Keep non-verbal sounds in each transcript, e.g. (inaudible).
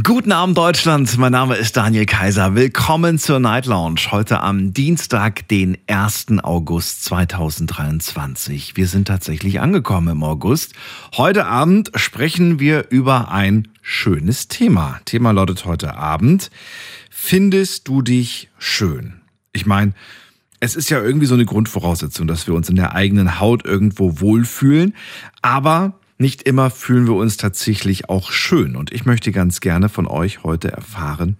Guten Abend Deutschland, mein Name ist Daniel Kaiser. Willkommen zur Night Lounge. Heute am Dienstag, den 1. August 2023. Wir sind tatsächlich angekommen im August. Heute Abend sprechen wir über ein schönes Thema. Thema lautet heute Abend, findest du dich schön? Ich meine, es ist ja irgendwie so eine Grundvoraussetzung, dass wir uns in der eigenen Haut irgendwo wohlfühlen. Aber nicht immer fühlen wir uns tatsächlich auch schön. Und ich möchte ganz gerne von euch heute erfahren,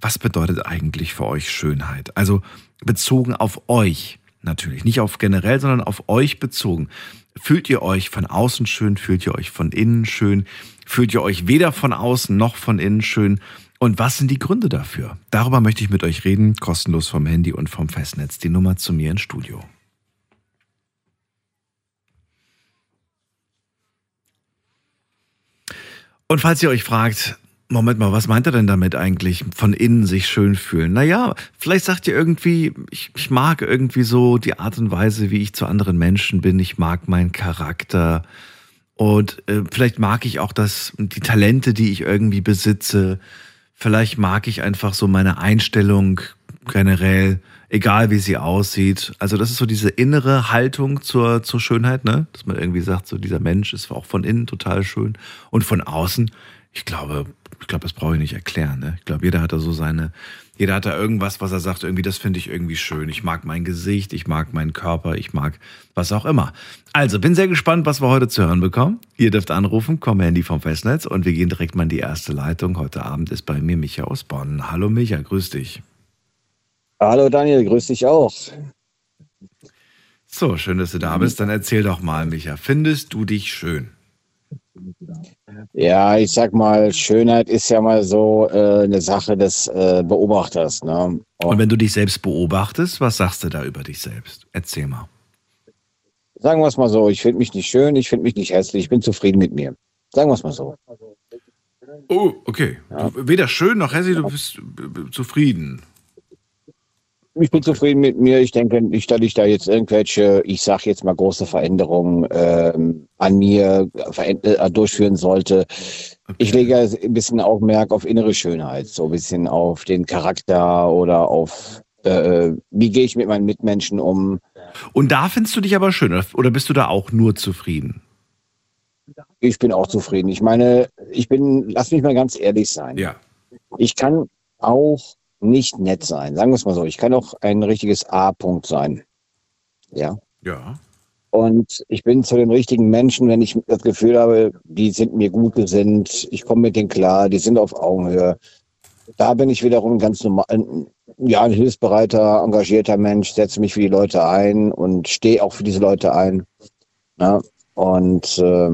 was bedeutet eigentlich für euch Schönheit? Also bezogen auf euch natürlich, nicht auf generell, sondern auf euch bezogen. Fühlt ihr euch von außen schön? Fühlt ihr euch von innen schön? Fühlt ihr euch weder von außen noch von innen schön? Und was sind die Gründe dafür? Darüber möchte ich mit euch reden, kostenlos vom Handy und vom Festnetz. Die Nummer zu mir ins Studio. Und falls ihr euch fragt, Moment mal, was meint er denn damit eigentlich? Von innen sich schön fühlen. Naja, vielleicht sagt ihr irgendwie, ich, ich, mag irgendwie so die Art und Weise, wie ich zu anderen Menschen bin. Ich mag meinen Charakter. Und äh, vielleicht mag ich auch das, die Talente, die ich irgendwie besitze. Vielleicht mag ich einfach so meine Einstellung generell, egal wie sie aussieht. Also das ist so diese innere Haltung zur, zur Schönheit, ne? Dass man irgendwie sagt, so dieser Mensch ist auch von innen total schön und von außen. Ich glaube, ich glaube, das brauche ich nicht erklären. Ne? Ich glaube, jeder hat da so seine, jeder hat da irgendwas, was er sagt, irgendwie, das finde ich irgendwie schön. Ich mag mein Gesicht, ich mag meinen Körper, ich mag was auch immer. Also, bin sehr gespannt, was wir heute zu hören bekommen. Ihr dürft anrufen, komm Handy vom Festnetz und wir gehen direkt mal in die erste Leitung. Heute Abend ist bei mir Micha aus Bonn. Hallo Micha, grüß dich. Hallo Daniel, grüß dich auch. So, schön, dass du da bist. Dann erzähl doch mal, Micha, findest du dich schön? Ja, ich sag mal, Schönheit ist ja mal so äh, eine Sache des äh, Beobachters. Ne? Und, Und wenn du dich selbst beobachtest, was sagst du da über dich selbst? Erzähl mal. Sagen wir es mal so, ich finde mich nicht schön, ich finde mich nicht hässlich, ich bin zufrieden mit mir. Sagen wir es mal so. Oh, okay. Ja. Weder schön noch hässlich, du bist zufrieden. Ich bin zufrieden mit mir. Ich denke nicht, dass ich da jetzt irgendwelche, ich sage jetzt mal große Veränderungen ähm, an mir äh, durchführen sollte. Okay. Ich lege ein bisschen Augenmerk auf innere Schönheit, so ein bisschen auf den Charakter oder auf, äh, wie gehe ich mit meinen Mitmenschen um. Und da findest du dich aber schön oder bist du da auch nur zufrieden? Ich bin auch zufrieden. Ich meine, ich bin, lass mich mal ganz ehrlich sein. Ja. Ich kann auch nicht nett sein. Sagen wir es mal so. Ich kann auch ein richtiges A-Punkt sein. Ja. Ja. Und ich bin zu den richtigen Menschen, wenn ich das Gefühl habe, die sind mir gut gesinnt, ich komme mit denen klar, die sind auf Augenhöhe. Da bin ich wiederum ganz normal, ja, ein hilfsbereiter, engagierter Mensch, setze mich für die Leute ein und stehe auch für diese Leute ein. Ja, und äh,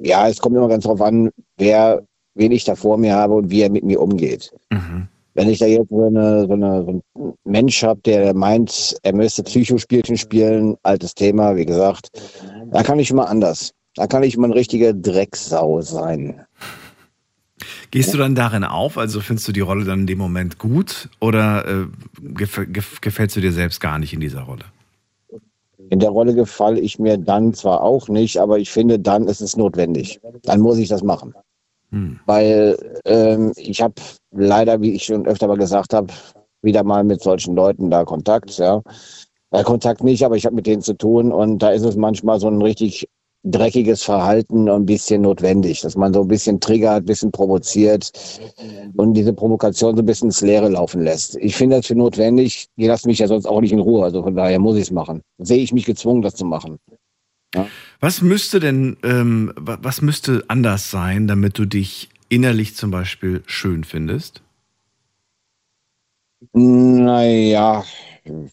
ja, es kommt immer ganz darauf an, wer, wen ich da vor mir habe und wie er mit mir umgeht. Mhm. Wenn ich da jetzt so, eine, so, eine, so einen Mensch habe, der meint, er müsste Psychospielchen spielen, altes Thema, wie gesagt, da kann ich immer anders. Da kann ich immer ein richtiger Drecksau sein. Gehst du dann darin auf? Also findest du die Rolle dann in dem Moment gut oder äh, gef gef gefällst du dir selbst gar nicht in dieser Rolle? In der Rolle gefalle ich mir dann zwar auch nicht, aber ich finde, dann ist es notwendig. Dann muss ich das machen. Hm. Weil ähm, ich habe leider, wie ich schon öfter mal gesagt habe, wieder mal mit solchen Leuten da Kontakt, ja. Äh, Kontakt nicht, aber ich habe mit denen zu tun und da ist es manchmal so ein richtig dreckiges Verhalten ein bisschen notwendig, dass man so ein bisschen triggert, ein bisschen provoziert und diese Provokation so ein bisschen ins Leere laufen lässt. Ich finde das für notwendig. Die lassen mich ja sonst auch nicht in Ruhe, also von daher muss ich es machen. Sehe ich mich gezwungen, das zu machen. Ja. Was müsste denn, ähm, was müsste anders sein, damit du dich innerlich zum Beispiel schön findest? Naja,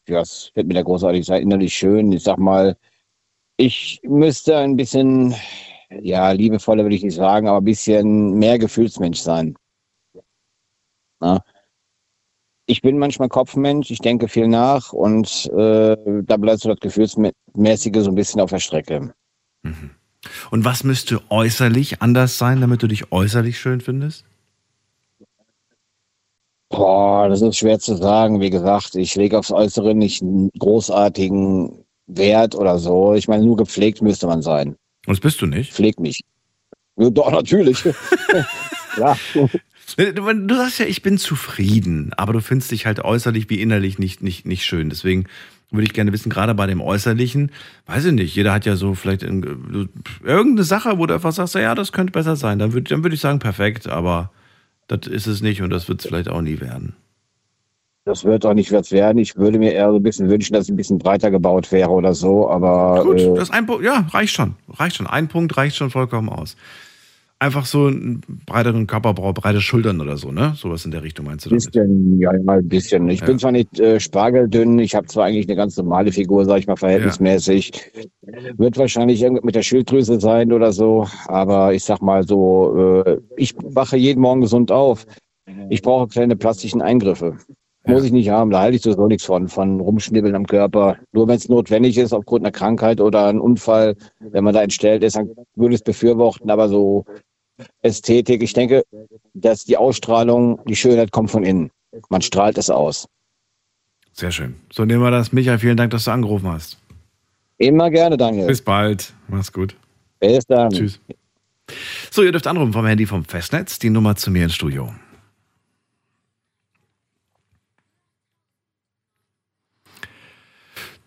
das wird mir da großartig sein, innerlich schön. Ich sag mal, ich müsste ein bisschen, ja, liebevoller würde ich nicht sagen, aber ein bisschen mehr Gefühlsmensch sein. Ja ich bin manchmal Kopfmensch, ich denke viel nach und äh, da bleibt so das Gefühlsmäßige so ein bisschen auf der Strecke. Mhm. Und was müsste äußerlich anders sein, damit du dich äußerlich schön findest? Boah, das ist schwer zu sagen. Wie gesagt, ich lege aufs Äußere nicht einen großartigen Wert oder so. Ich meine, nur gepflegt müsste man sein. Und das bist du nicht? Pfleg mich. Ja, doch, natürlich. (laughs) (laughs) ja. Du, du sagst ja, ich bin zufrieden, aber du findest dich halt äußerlich wie innerlich nicht, nicht, nicht schön. Deswegen würde ich gerne wissen, gerade bei dem Äußerlichen, weiß ich nicht, jeder hat ja so vielleicht irgendeine Sache, wo du einfach sagst, ja, das könnte besser sein. Dann würde dann würd ich sagen, perfekt, aber das ist es nicht und das wird es vielleicht auch nie werden. Das wird auch nicht was werden. Ich würde mir eher so ein bisschen wünschen, dass es ein bisschen breiter gebaut wäre oder so, aber. Gut, äh, das ein Punkt, ja, reicht schon. Reicht schon. Ein Punkt reicht schon vollkommen aus einfach so einen breiteren Körperbau, breite Schultern oder so, ne? Sowas in der Richtung meinst du damit? Bisschen, ja, mal ein bisschen. Ich ja. bin zwar nicht äh, spargeldünn, ich habe zwar eigentlich eine ganz normale Figur, sag ich mal, verhältnismäßig. Ja. Wird wahrscheinlich irgendwie mit der Schilddrüse sein oder so, aber ich sag mal so, äh, ich wache jeden Morgen gesund auf. Ich brauche kleine plastischen Eingriffe. Muss ich nicht haben, da halte ich so nichts von, von Rumschnibbeln am Körper. Nur wenn es notwendig ist, aufgrund einer Krankheit oder einem Unfall, wenn man da entstellt ist, dann würde ich es befürworten, aber so Ästhetik. Ich denke, dass die Ausstrahlung, die Schönheit kommt von innen. Man strahlt es aus. Sehr schön. So nehmen wir das. Michael, vielen Dank, dass du angerufen hast. Immer gerne, Daniel. Bis bald. Mach's gut. Bis dann. Tschüss. So, ihr dürft anrufen vom Handy vom Festnetz. Die Nummer zu mir ins Studio.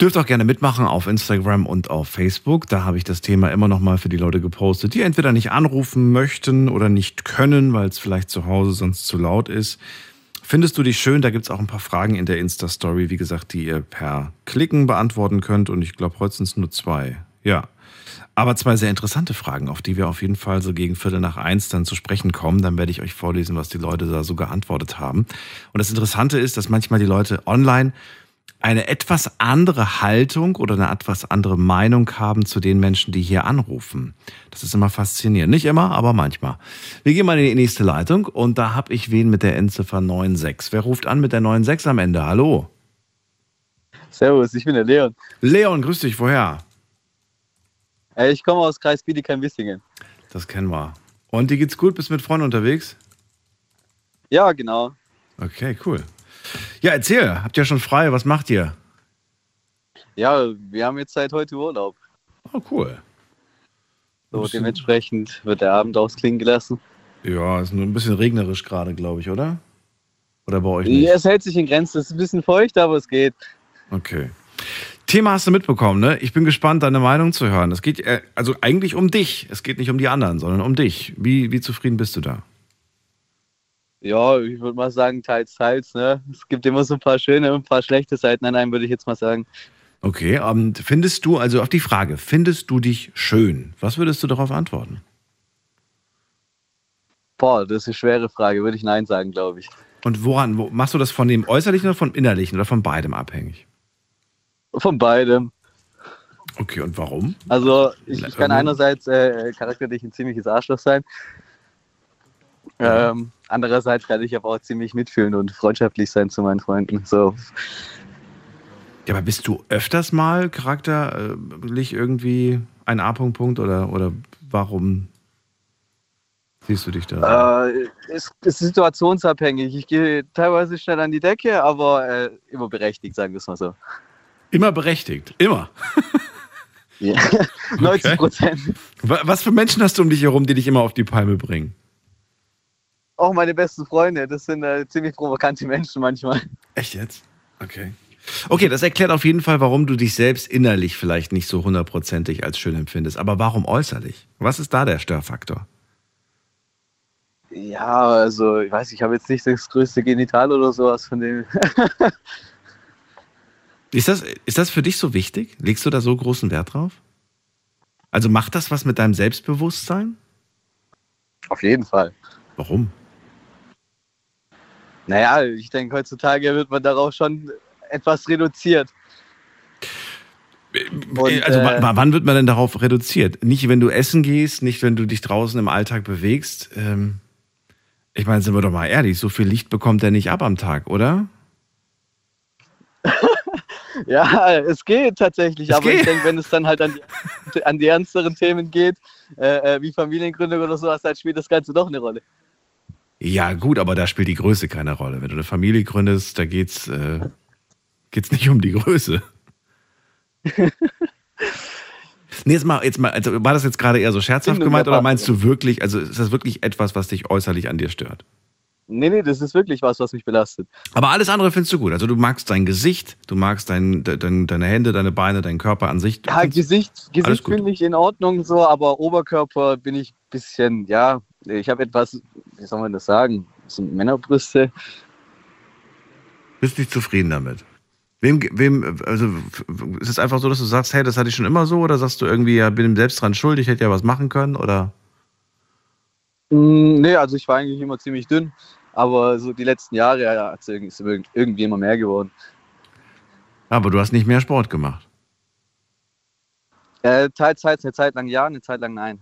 Dürft auch gerne mitmachen auf Instagram und auf Facebook. Da habe ich das Thema immer noch mal für die Leute gepostet, die entweder nicht anrufen möchten oder nicht können, weil es vielleicht zu Hause sonst zu laut ist. Findest du dich schön? Da gibt es auch ein paar Fragen in der Insta-Story, wie gesagt, die ihr per Klicken beantworten könnt. Und ich glaube, heute sind es nur zwei. Ja. Aber zwei sehr interessante Fragen, auf die wir auf jeden Fall so gegen Viertel nach eins dann zu sprechen kommen. Dann werde ich euch vorlesen, was die Leute da so geantwortet haben. Und das Interessante ist, dass manchmal die Leute online eine etwas andere Haltung oder eine etwas andere Meinung haben zu den Menschen, die hier anrufen. Das ist immer faszinierend. Nicht immer, aber manchmal. Wir gehen mal in die nächste Leitung und da habe ich wen mit der Endziffer 96. Wer ruft an mit der 96 am Ende? Hallo. Servus, ich bin der Leon. Leon, grüß dich, woher? Ich komme aus Kreis Bietigheim-Wissingen. Das kennen wir. Und dir geht's gut? Bist du mit Freunden unterwegs? Ja, genau. Okay, cool. Ja, erzähl, habt ihr schon frei? Was macht ihr? Ja, wir haben jetzt seit heute Urlaub. Oh, cool. So, dementsprechend wird der Abend ausklingen gelassen. Ja, ist nur ein bisschen regnerisch gerade, glaube ich, oder? Oder bei euch nicht? Ja, es hält sich in Grenzen. Es ist ein bisschen feucht, aber es geht. Okay. Thema hast du mitbekommen, ne? Ich bin gespannt, deine Meinung zu hören. Es geht äh, also eigentlich um dich. Es geht nicht um die anderen, sondern um dich. Wie, wie zufrieden bist du da? Ja, ich würde mal sagen, teils, teils. Ne? Es gibt immer so ein paar schöne und ein paar schlechte Seiten an einem, würde ich jetzt mal sagen. Okay, um, findest du, also auf die Frage, findest du dich schön? Was würdest du darauf antworten? Boah, das ist eine schwere Frage, würde ich Nein sagen, glaube ich. Und woran, wo, machst du das von dem Äußerlichen oder vom Innerlichen oder von beidem abhängig? Von beidem. Okay, und warum? Also, ich, ich kann einerseits äh, charakterlich ein ziemliches Arschloch sein. Ähm, andererseits kann ich aber auch ziemlich mitfühlen und freundschaftlich sein zu meinen Freunden. So. Ja, aber bist du öfters mal charakterlich irgendwie ein A-Punkt oder, oder warum siehst du dich da? Äh, ist, ist situationsabhängig. Ich gehe teilweise schnell an die Decke, aber äh, immer berechtigt, sagen wir es mal so. Immer berechtigt? Immer? ja, (laughs) 90 Prozent. Okay. Was für Menschen hast du um dich herum, die dich immer auf die Palme bringen? Auch meine besten Freunde. Das sind äh, ziemlich provokante Menschen manchmal. Echt jetzt? Okay. Okay, das erklärt auf jeden Fall, warum du dich selbst innerlich vielleicht nicht so hundertprozentig als schön empfindest. Aber warum äußerlich? Was ist da der Störfaktor? Ja, also ich weiß, ich habe jetzt nicht das größte Genital oder sowas von dem. (laughs) ist, das, ist das für dich so wichtig? Legst du da so großen Wert drauf? Also macht das was mit deinem Selbstbewusstsein? Auf jeden Fall. Warum? Naja, ich denke, heutzutage wird man darauf schon etwas reduziert. Und, also äh, wann wird man denn darauf reduziert? Nicht, wenn du essen gehst, nicht, wenn du dich draußen im Alltag bewegst. Ähm, ich meine, sind wir doch mal ehrlich, so viel Licht bekommt er nicht ab am Tag, oder? (laughs) ja, es geht tatsächlich, es aber geht. ich denke, wenn es dann halt an die, an die ernsteren Themen geht, äh, äh wie Familiengründung oder sowas, dann spielt das Ganze doch eine Rolle. Ja, gut, aber da spielt die Größe keine Rolle. Wenn du eine Familie gründest, da geht's, äh, geht's nicht um die Größe. (laughs) nee, jetzt mal, jetzt mal, also war das jetzt gerade eher so scherzhaft gemeint oder meinst du wirklich, also ist das wirklich etwas, was dich äußerlich an dir stört? Nee, nee, das ist wirklich was, was mich belastet. Aber alles andere findest du gut. Also du magst dein Gesicht, du magst dein, dein, deine Hände, deine Beine, deinen Körper an sich. Ja, Gesicht, Gesicht finde ich in Ordnung so, aber Oberkörper bin ich ein bisschen, ja, ich habe etwas, wie soll man das sagen, so Männerbrüste. bist nicht zufrieden damit. Wem, wem, also ist es einfach so, dass du sagst, hey, das hatte ich schon immer so, oder sagst du irgendwie, ja, bin selbst dran schuld, ich hätte ja was machen können, oder? Mm, Nee, also ich war eigentlich immer ziemlich dünn, aber so die letzten Jahre ja, ist irg- irgendwie immer mehr geworden. Aber du hast nicht mehr Sport gemacht. Äh, teils, eine Zeit lang ja, eine Zeit lang nein.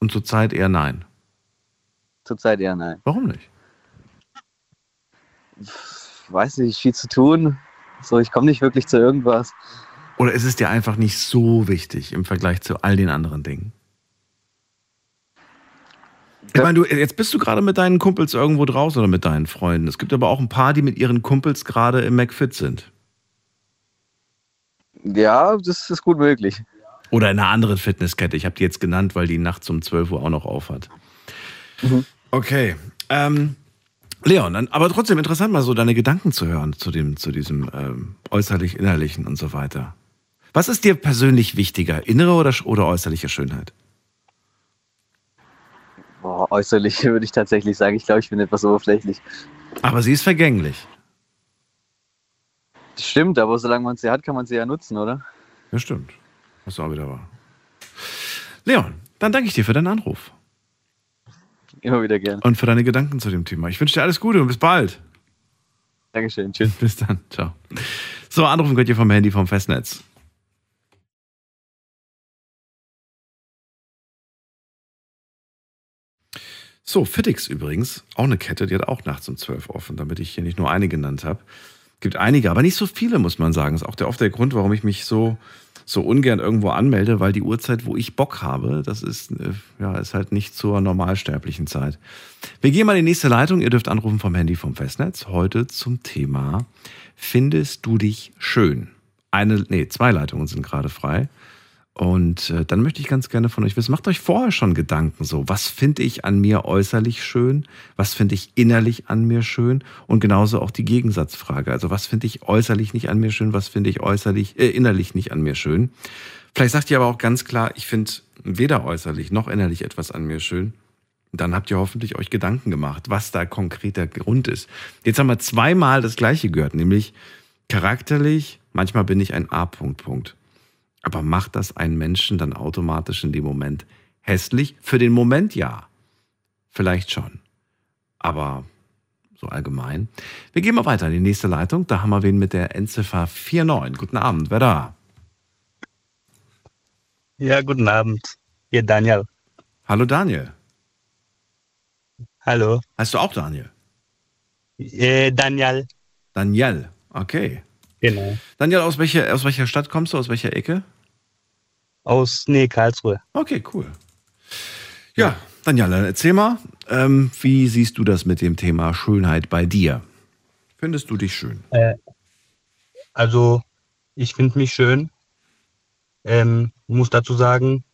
Und zurzeit eher nein. Zurzeit eher nein. Warum nicht? Weiß nicht, viel zu tun. So, ich komme nicht wirklich zu irgendwas. Oder ist es dir einfach nicht so wichtig im Vergleich zu all den anderen Dingen? Ich meine, du, jetzt bist du gerade mit deinen Kumpels irgendwo draußen oder mit deinen Freunden. Es gibt aber auch ein paar, die mit ihren Kumpels gerade im McFit sind. Ja, das ist gut möglich. Oder in einer anderen Fitnesskette. Ich habe die jetzt genannt, weil die nachts um 12 Uhr auch noch auf hat. Okay. Ähm, Leon, dann, aber trotzdem interessant, mal so deine Gedanken zu hören zu, dem, zu diesem ähm, äußerlich-innerlichen und so weiter. Was ist dir persönlich wichtiger, innere oder, oder äußerliche Schönheit? Boah, äußerlich würde ich tatsächlich sagen, ich glaube, ich bin etwas oberflächlich. Aber sie ist vergänglich. Das stimmt, aber solange man sie hat, kann man sie ja nutzen, oder? Ja, stimmt. Was auch wieder wahr. Leon, dann danke ich dir für deinen Anruf Immer wieder gern. und für deine Gedanken zu dem Thema. Ich wünsche dir alles Gute und bis bald. Dankeschön. Tschüss. (laughs) Bis dann. Ciao. So, anrufen könnt ihr vom Handy vom Festnetz. So, Fittix übrigens, auch eine Kette, die hat auch nachts um 12 offen, damit ich hier nicht nur eine genannt habe. Gibt einige, aber nicht so viele, muss man sagen. Ist auch der, oft der Grund, warum ich mich so, so ungern irgendwo anmelde, weil die Uhrzeit, wo ich Bock habe, das ist, äh, ja, ist halt nicht zur normalsterblichen Zeit. Wir gehen mal in die nächste Leitung. Ihr dürft anrufen vom Handy vom Festnetz. Heute zum Thema Findest du dich schön? Eine, nee, zwei Leitungen sind gerade frei. Und äh, dann möchte ich ganz gerne von euch wissen, macht euch vorher schon Gedanken so, was finde ich an mir äußerlich schön, was finde ich innerlich an mir schön und genauso auch die Gegensatzfrage, also was finde ich äußerlich nicht an mir schön, was finde ich äußerlich, äh, innerlich nicht an mir schön. Vielleicht sagt ihr aber auch ganz klar, ich finde weder äußerlich noch innerlich etwas an mir schön. Dann habt ihr hoffentlich euch Gedanken gemacht, was da konkreter Grund ist. Jetzt haben wir zweimal das Gleiche gehört, nämlich charakterlich, manchmal bin ich ein A-Punkt, Punkt. Aber macht das einen Menschen dann automatisch in dem Moment hässlich? Für den Moment ja. Vielleicht schon. Aber so allgemein. Wir gehen mal weiter in die nächste Leitung. Da haben wir wen mit der Endziffer 49. Guten Abend, wer da? Ja, guten Abend. Hier Daniel. Hallo Daniel. Hallo. Heißt du auch Daniel? Äh, Daniel. Daniel. Okay. Genau. Daniel, aus welcher, aus welcher Stadt kommst du? Aus welcher Ecke? Aus nee, Karlsruhe. Okay, cool. Ja, Daniel, dann erzähl mal, ähm, wie siehst du das mit dem Thema Schönheit bei dir? Findest du dich schön? Also, ich finde mich schön. Ähm, muss dazu sagen,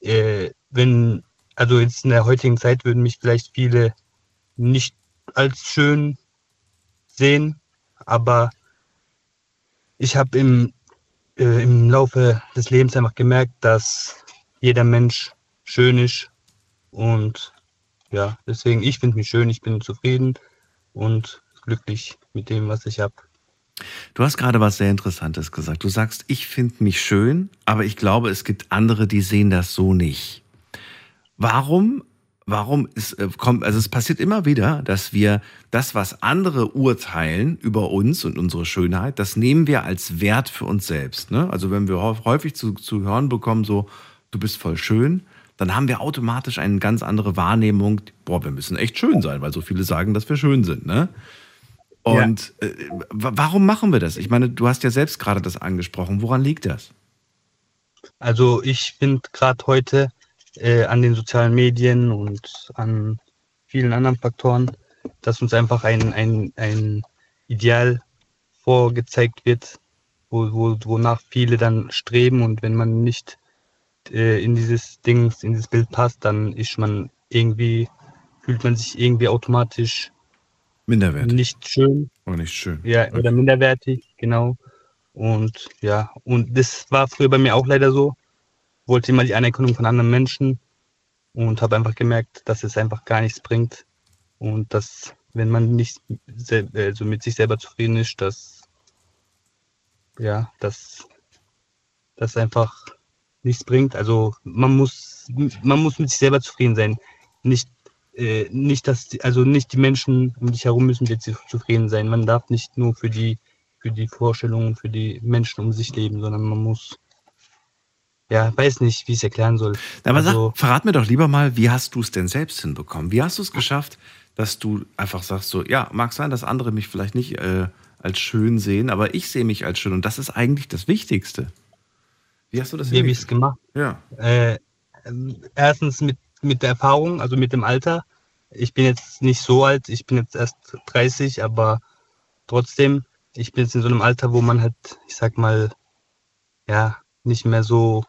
äh, wenn, also jetzt in der heutigen Zeit würden mich vielleicht viele nicht als schön sehen, aber ich habe im, äh, im Laufe des Lebens einfach gemerkt, dass jeder Mensch schön ist und ja, deswegen, ich finde mich schön, ich bin zufrieden und glücklich mit dem, was ich habe. Du hast gerade was sehr Interessantes gesagt. Du sagst, ich finde mich schön, aber ich glaube, es gibt andere, die sehen das so nicht. Warum? Warum ist, äh, kommt, also es passiert immer wieder, dass wir das, was andere urteilen über uns und unsere Schönheit, das nehmen wir als Wert für uns selbst. Ne? Also wenn wir häu- häufig zu, zu hören bekommen, so, du bist voll schön, dann haben wir automatisch eine ganz andere Wahrnehmung. Boah, wir müssen echt schön sein, weil so viele sagen, dass wir schön sind. Ne? Und äh, wa- warum machen wir das? Ich meine, du hast ja selbst gerade das angesprochen. Woran liegt das? Also ich finde gerade heute äh, an den sozialen Medien und an vielen anderen Faktoren, dass uns einfach ein, ein, ein Ideal vorgezeigt wird, wo, wo, wonach viele dann streben und wenn man nicht äh, in dieses Ding, in dieses Bild passt, dann ist man irgendwie, fühlt man sich irgendwie automatisch Minderwertig. nicht schön Oder nicht schön. ja, oder minderwertig, genau. Und ja, und das war früher bei mir auch leider so. Wollte immer die Anerkennung von anderen Menschen und habe einfach gemerkt, dass es einfach gar nichts bringt. Und dass, wenn man nicht also mit sich selber zufrieden ist, dass ja, dass das einfach nichts bringt. Also man muss, man muss mit sich selber zufrieden sein. Nicht, äh, nicht, dass die, also nicht die Menschen um dich herum müssen sich zufrieden sein. Man darf nicht nur für die, für die Vorstellungen, für die Menschen um sich leben, sondern man muss, ja, weiß nicht, wie ich es erklären soll. Aber also, sag, verrat mir doch lieber mal, wie hast du es denn selbst hinbekommen? Wie hast du es geschafft, dass du einfach sagst so, ja, mag sein, dass andere mich vielleicht nicht äh, als schön sehen, aber ich sehe mich als schön und das ist eigentlich das Wichtigste. Wie hast du das wie habe ich es gemacht? Ja. Äh, erstens mit, mit der Erfahrung, also mit dem Alter. Ich bin jetzt nicht so alt, ich bin jetzt erst 30, aber trotzdem, ich bin jetzt in so einem Alter, wo man halt, ich sag mal, ja, nicht mehr so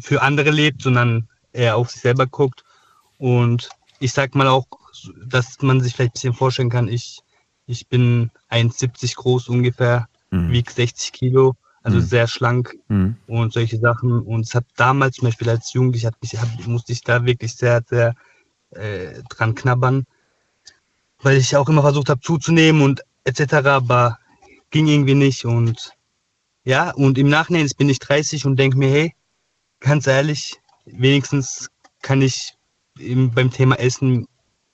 für andere lebt, sondern eher auf sich selber guckt. Und ich sag mal auch, dass man sich vielleicht ein bisschen vorstellen kann, ich, ich bin 1,70 groß ungefähr, Mhm. wiege 60 Kilo, also Mhm. sehr schlank Mhm. und solche Sachen. Und es hat damals zum Beispiel als Jugendlicher musste ich da wirklich sehr, sehr äh, dran knabbern, weil ich auch immer versucht habe zuzunehmen und etc., aber ging irgendwie nicht. Und ja, und im Nachhinein bin ich 30 und denke mir, hey, ganz ehrlich, wenigstens kann ich im, beim Thema Essen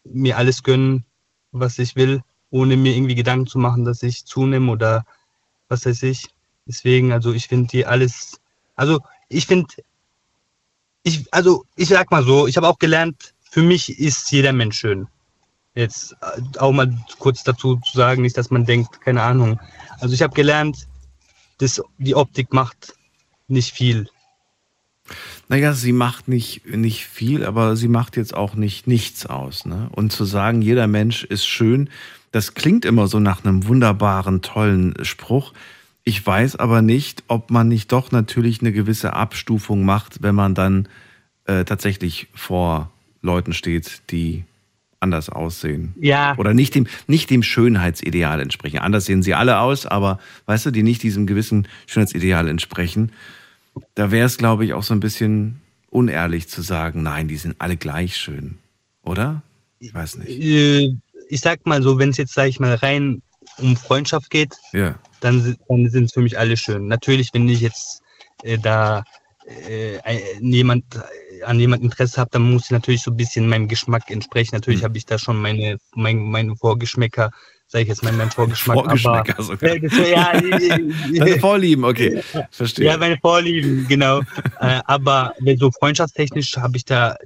mir alles gönnen, was ich will, ohne mir irgendwie Gedanken zu machen, dass ich zunehme oder was weiß ich. Deswegen, also ich finde die alles, also ich finde, ich, also ich sag mal so, ich habe auch gelernt, für mich ist jeder Mensch schön. Jetzt äh, auch mal kurz dazu zu sagen, nicht, dass man denkt, keine Ahnung. Also ich habe gelernt, dass die Optik macht nicht viel. Naja, sie macht nicht, nicht viel, aber sie macht jetzt auch nicht nichts aus. Ne? Und zu sagen, jeder Mensch ist schön, das klingt immer so nach einem wunderbaren, tollen Spruch. Ich weiß aber nicht, ob man nicht doch natürlich eine gewisse Abstufung macht, wenn man dann äh, tatsächlich vor Leuten steht, die anders aussehen. Ja, Oder nicht dem, nicht dem Schönheitsideal entsprechen. Anders sehen sie alle aus, aber weißt du, die nicht diesem gewissen Schönheitsideal entsprechen. Da wäre es, glaube ich, auch so ein bisschen unehrlich zu sagen, nein, die sind alle gleich schön. Oder? Ich weiß nicht. äh, ich sag mal so, wenn es jetzt, sag ich mal, rein um Freundschaft geht, Ja. dann, dann sind es für mich alle schön. Natürlich, wenn ich jetzt äh, da äh, jemand, an jemand Interesse habe, dann muss ich natürlich so ein bisschen meinem Geschmack entsprechen. Natürlich Mhm. habe ich da schon meine, mein, meine Vorgeschmäcker, sage ich jetzt mal, meinen Vorgeschmack. Vorgeschmäcker sogar. Aber, das, ja, (laughs) Deine Vorlieben, okay. Verstehe. ja, meine Vorlieben, genau. (laughs) äh, aber so freundschaftstechnisch habe ich da,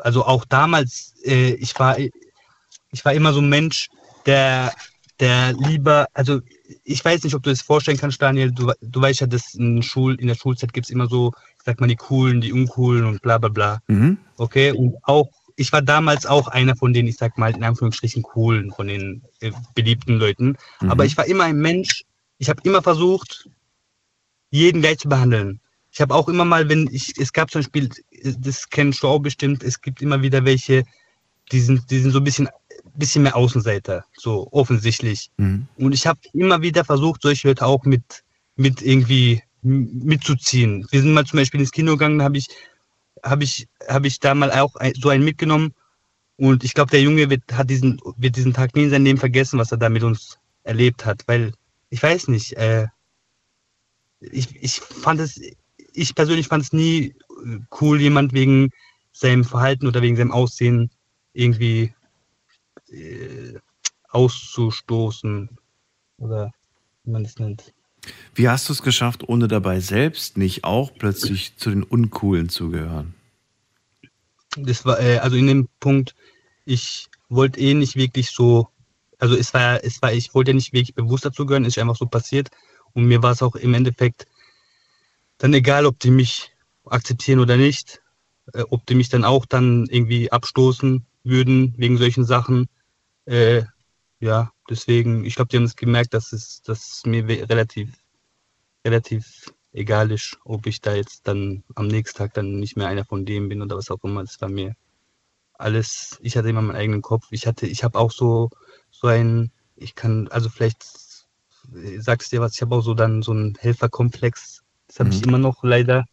also auch damals, äh, ich war, ich war immer so ein Mensch, der, der lieber, also ich weiß nicht, ob du das vorstellen kannst, Daniel. Du, du weißt ja, dass in, Schul, in der Schulzeit gibt es immer so, sag mal, die coolen, die uncoolen und bla bla bla. mhm. Okay, und auch, ich war damals auch einer von den, ich sag mal, in Anführungsstrichen coolen, von den äh, beliebten Leuten. Mhm. Aber ich war immer ein Mensch, ich habe immer versucht, jeden gleich zu behandeln. Ich habe auch immer mal, wenn ich, es gab zum Beispiel, das kennst du auch bestimmt, es gibt immer wieder welche, die sind, die sind so ein bisschen, bisschen mehr Außenseiter, so offensichtlich. Mhm. Und ich habe immer wieder versucht, solche Leute auch mit, mit irgendwie mitzuziehen. Wir sind mal zum Beispiel ins Kino gegangen, habe ich, habe ich, habe ich da mal auch so einen mitgenommen. Und ich glaube, der Junge wird, hat diesen, wird diesen Tag nie in seinem Leben vergessen, was er da mit uns erlebt hat. Weil, ich weiß nicht, äh, ich, ich fand es, ich persönlich fand es nie cool, jemand wegen seinem Verhalten oder wegen seinem Aussehen irgendwie äh, auszustoßen oder wie man es nennt. Wie hast du es geschafft, ohne dabei selbst nicht auch plötzlich zu den Uncoolen zu gehören? Das war, äh, also in dem Punkt, ich wollte eh nicht wirklich so, also es war, es war, ich wollte ja nicht wirklich bewusst dazu gehören, ist einfach so passiert. Und mir war es auch im Endeffekt dann egal, ob die mich akzeptieren oder nicht. äh, ob die mich dann auch dann irgendwie abstoßen würden wegen solchen Sachen. Äh, ja, deswegen, ich glaube, die haben es gemerkt, dass es, dass es mir relativ, relativ egal ist, ob ich da jetzt dann am nächsten Tag dann nicht mehr einer von denen bin oder was auch immer. Das war mir alles, ich hatte immer meinen eigenen Kopf. Ich hatte, ich habe auch so, so ein, ich kann, also vielleicht sagst dir was, ich habe auch so dann so einen Helferkomplex. Das habe ich Mhm. immer noch leider,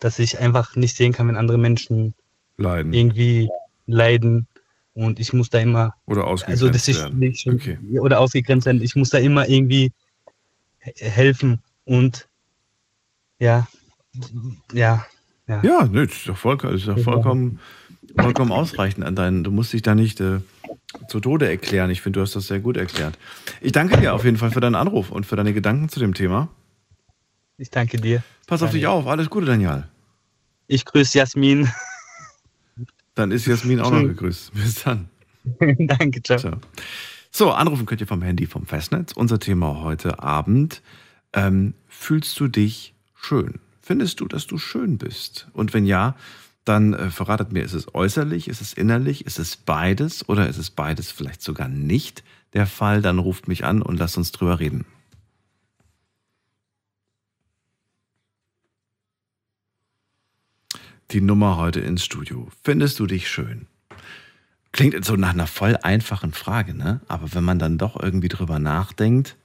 dass ich einfach nicht sehen kann, wenn andere Menschen Leiden irgendwie leiden. Und ich muss da immer, oder ausgegrenzt also das ist werden. nicht Okay. oder ausgegrenzt werden. Ich muss da immer irgendwie he- helfen und ja, ja, ja. Ja, nö, ist doch, voll, das ist doch vollkommen, vollkommen ausreichend an deinen. Du musst dich da nicht äh, zu Tode erklären. Ich finde, du hast das sehr gut erklärt. Ich danke dir auf jeden Fall für deinen Anruf und für deine Gedanken zu dem Thema. Ich danke dir. Pass auf dich Daniel. auf. Alles Gute, Daniel. Ich grüße Jasmin. Dann ist Jasmin auch noch gegrüßt. (laughs) Bis dann. (laughs) danke, ciao. So. so, anrufen könnt ihr vom Handy vom Festnetz. Unser Thema heute Abend. Ähm, fühlst du dich schön? Findest du, dass du schön bist? Und wenn ja, dann äh, verratet mir, ist es äußerlich, ist es innerlich, ist es beides oder ist es beides vielleicht sogar nicht der Fall? Dann ruft mich an und lasst uns drüber reden. Die Nummer heute ins Studio. Findest du dich schön? Klingt jetzt so nach einer voll einfachen Frage, ne? Aber wenn man dann doch irgendwie drüber nachdenkt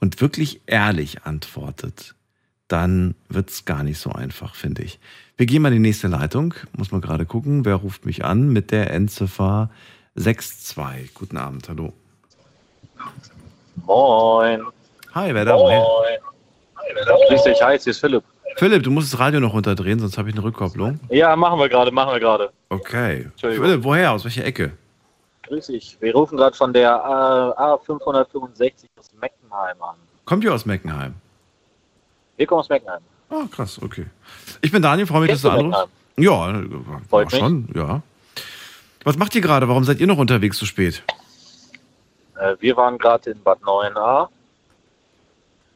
und wirklich ehrlich antwortet, dann wird's gar nicht so einfach, finde ich. Wir gehen mal in die nächste Leitung. Muss man gerade gucken, wer ruft mich an mit der Endziffer 62. Guten Abend, hallo. Moin. Hi, wer da? Woher? Grüß dich, hi, hier ist Philipp. Philipp, du musst das Radio noch runterdrehen, sonst habe ich eine Rückkopplung. Ja, machen wir gerade, machen wir gerade. Okay. Philipp, woher? Aus welcher Ecke? Grüß dich. Wir rufen gerade von der äh, A565 aus Meckenheim an. Kommt ihr aus Meckenheim? Wir kommen aus Meckenheim. Ah, krass, okay. Ich bin Daniel, freue mich, dass Kennst du du anrufst. Ja, äh, Freut mich. schon, ja. Was macht ihr gerade? Warum seid ihr noch unterwegs so spät? Äh, wir waren gerade in Bad 9a.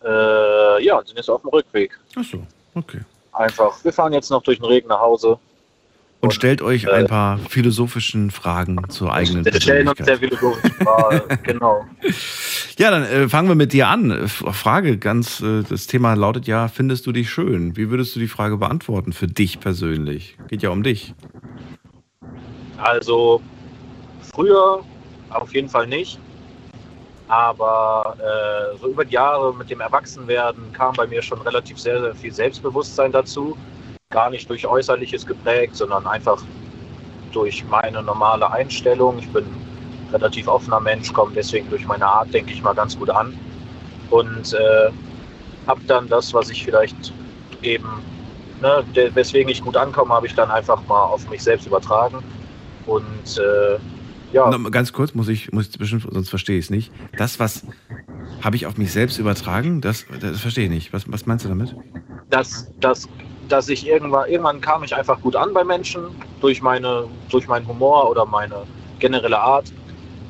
Äh, ja, und sind jetzt auf dem Rückweg. Ach so, okay. Einfach, wir fahren jetzt noch durch den Regen nach Hause. Und, Und, stellt euch äh, ein paar philosophischen Fragen zur eigenen Wir stellen uns sehr viele Fragen. (laughs) genau. Ja, dann äh, fangen wir mit dir an. Frage ganz, äh, das Thema lautet ja, findest du dich schön? Wie würdest du die Frage beantworten für dich persönlich? Geht ja um dich. Also früher auf jeden Fall nicht. Aber äh, so über die Jahre mit dem Erwachsenwerden kam bei mir schon relativ sehr, sehr viel Selbstbewusstsein dazu. Gar nicht durch Äußerliches geprägt, sondern einfach durch meine normale Einstellung. Ich bin ein relativ offener Mensch, komme deswegen durch meine Art, denke ich mal, ganz gut an. Und äh, habe dann das, was ich vielleicht eben, ne, weswegen ich gut ankomme, habe ich dann einfach mal auf mich selbst übertragen. Und äh, ja, mal ganz kurz, muss ich, muss ich bestimmt, sonst verstehe ich es nicht. Das, was habe ich auf mich selbst übertragen, das, das verstehe ich nicht. Was, was meinst du damit? dass, dass, dass ich irgendwann, irgendwann kam ich einfach gut an bei Menschen durch, meine, durch meinen Humor oder meine generelle Art.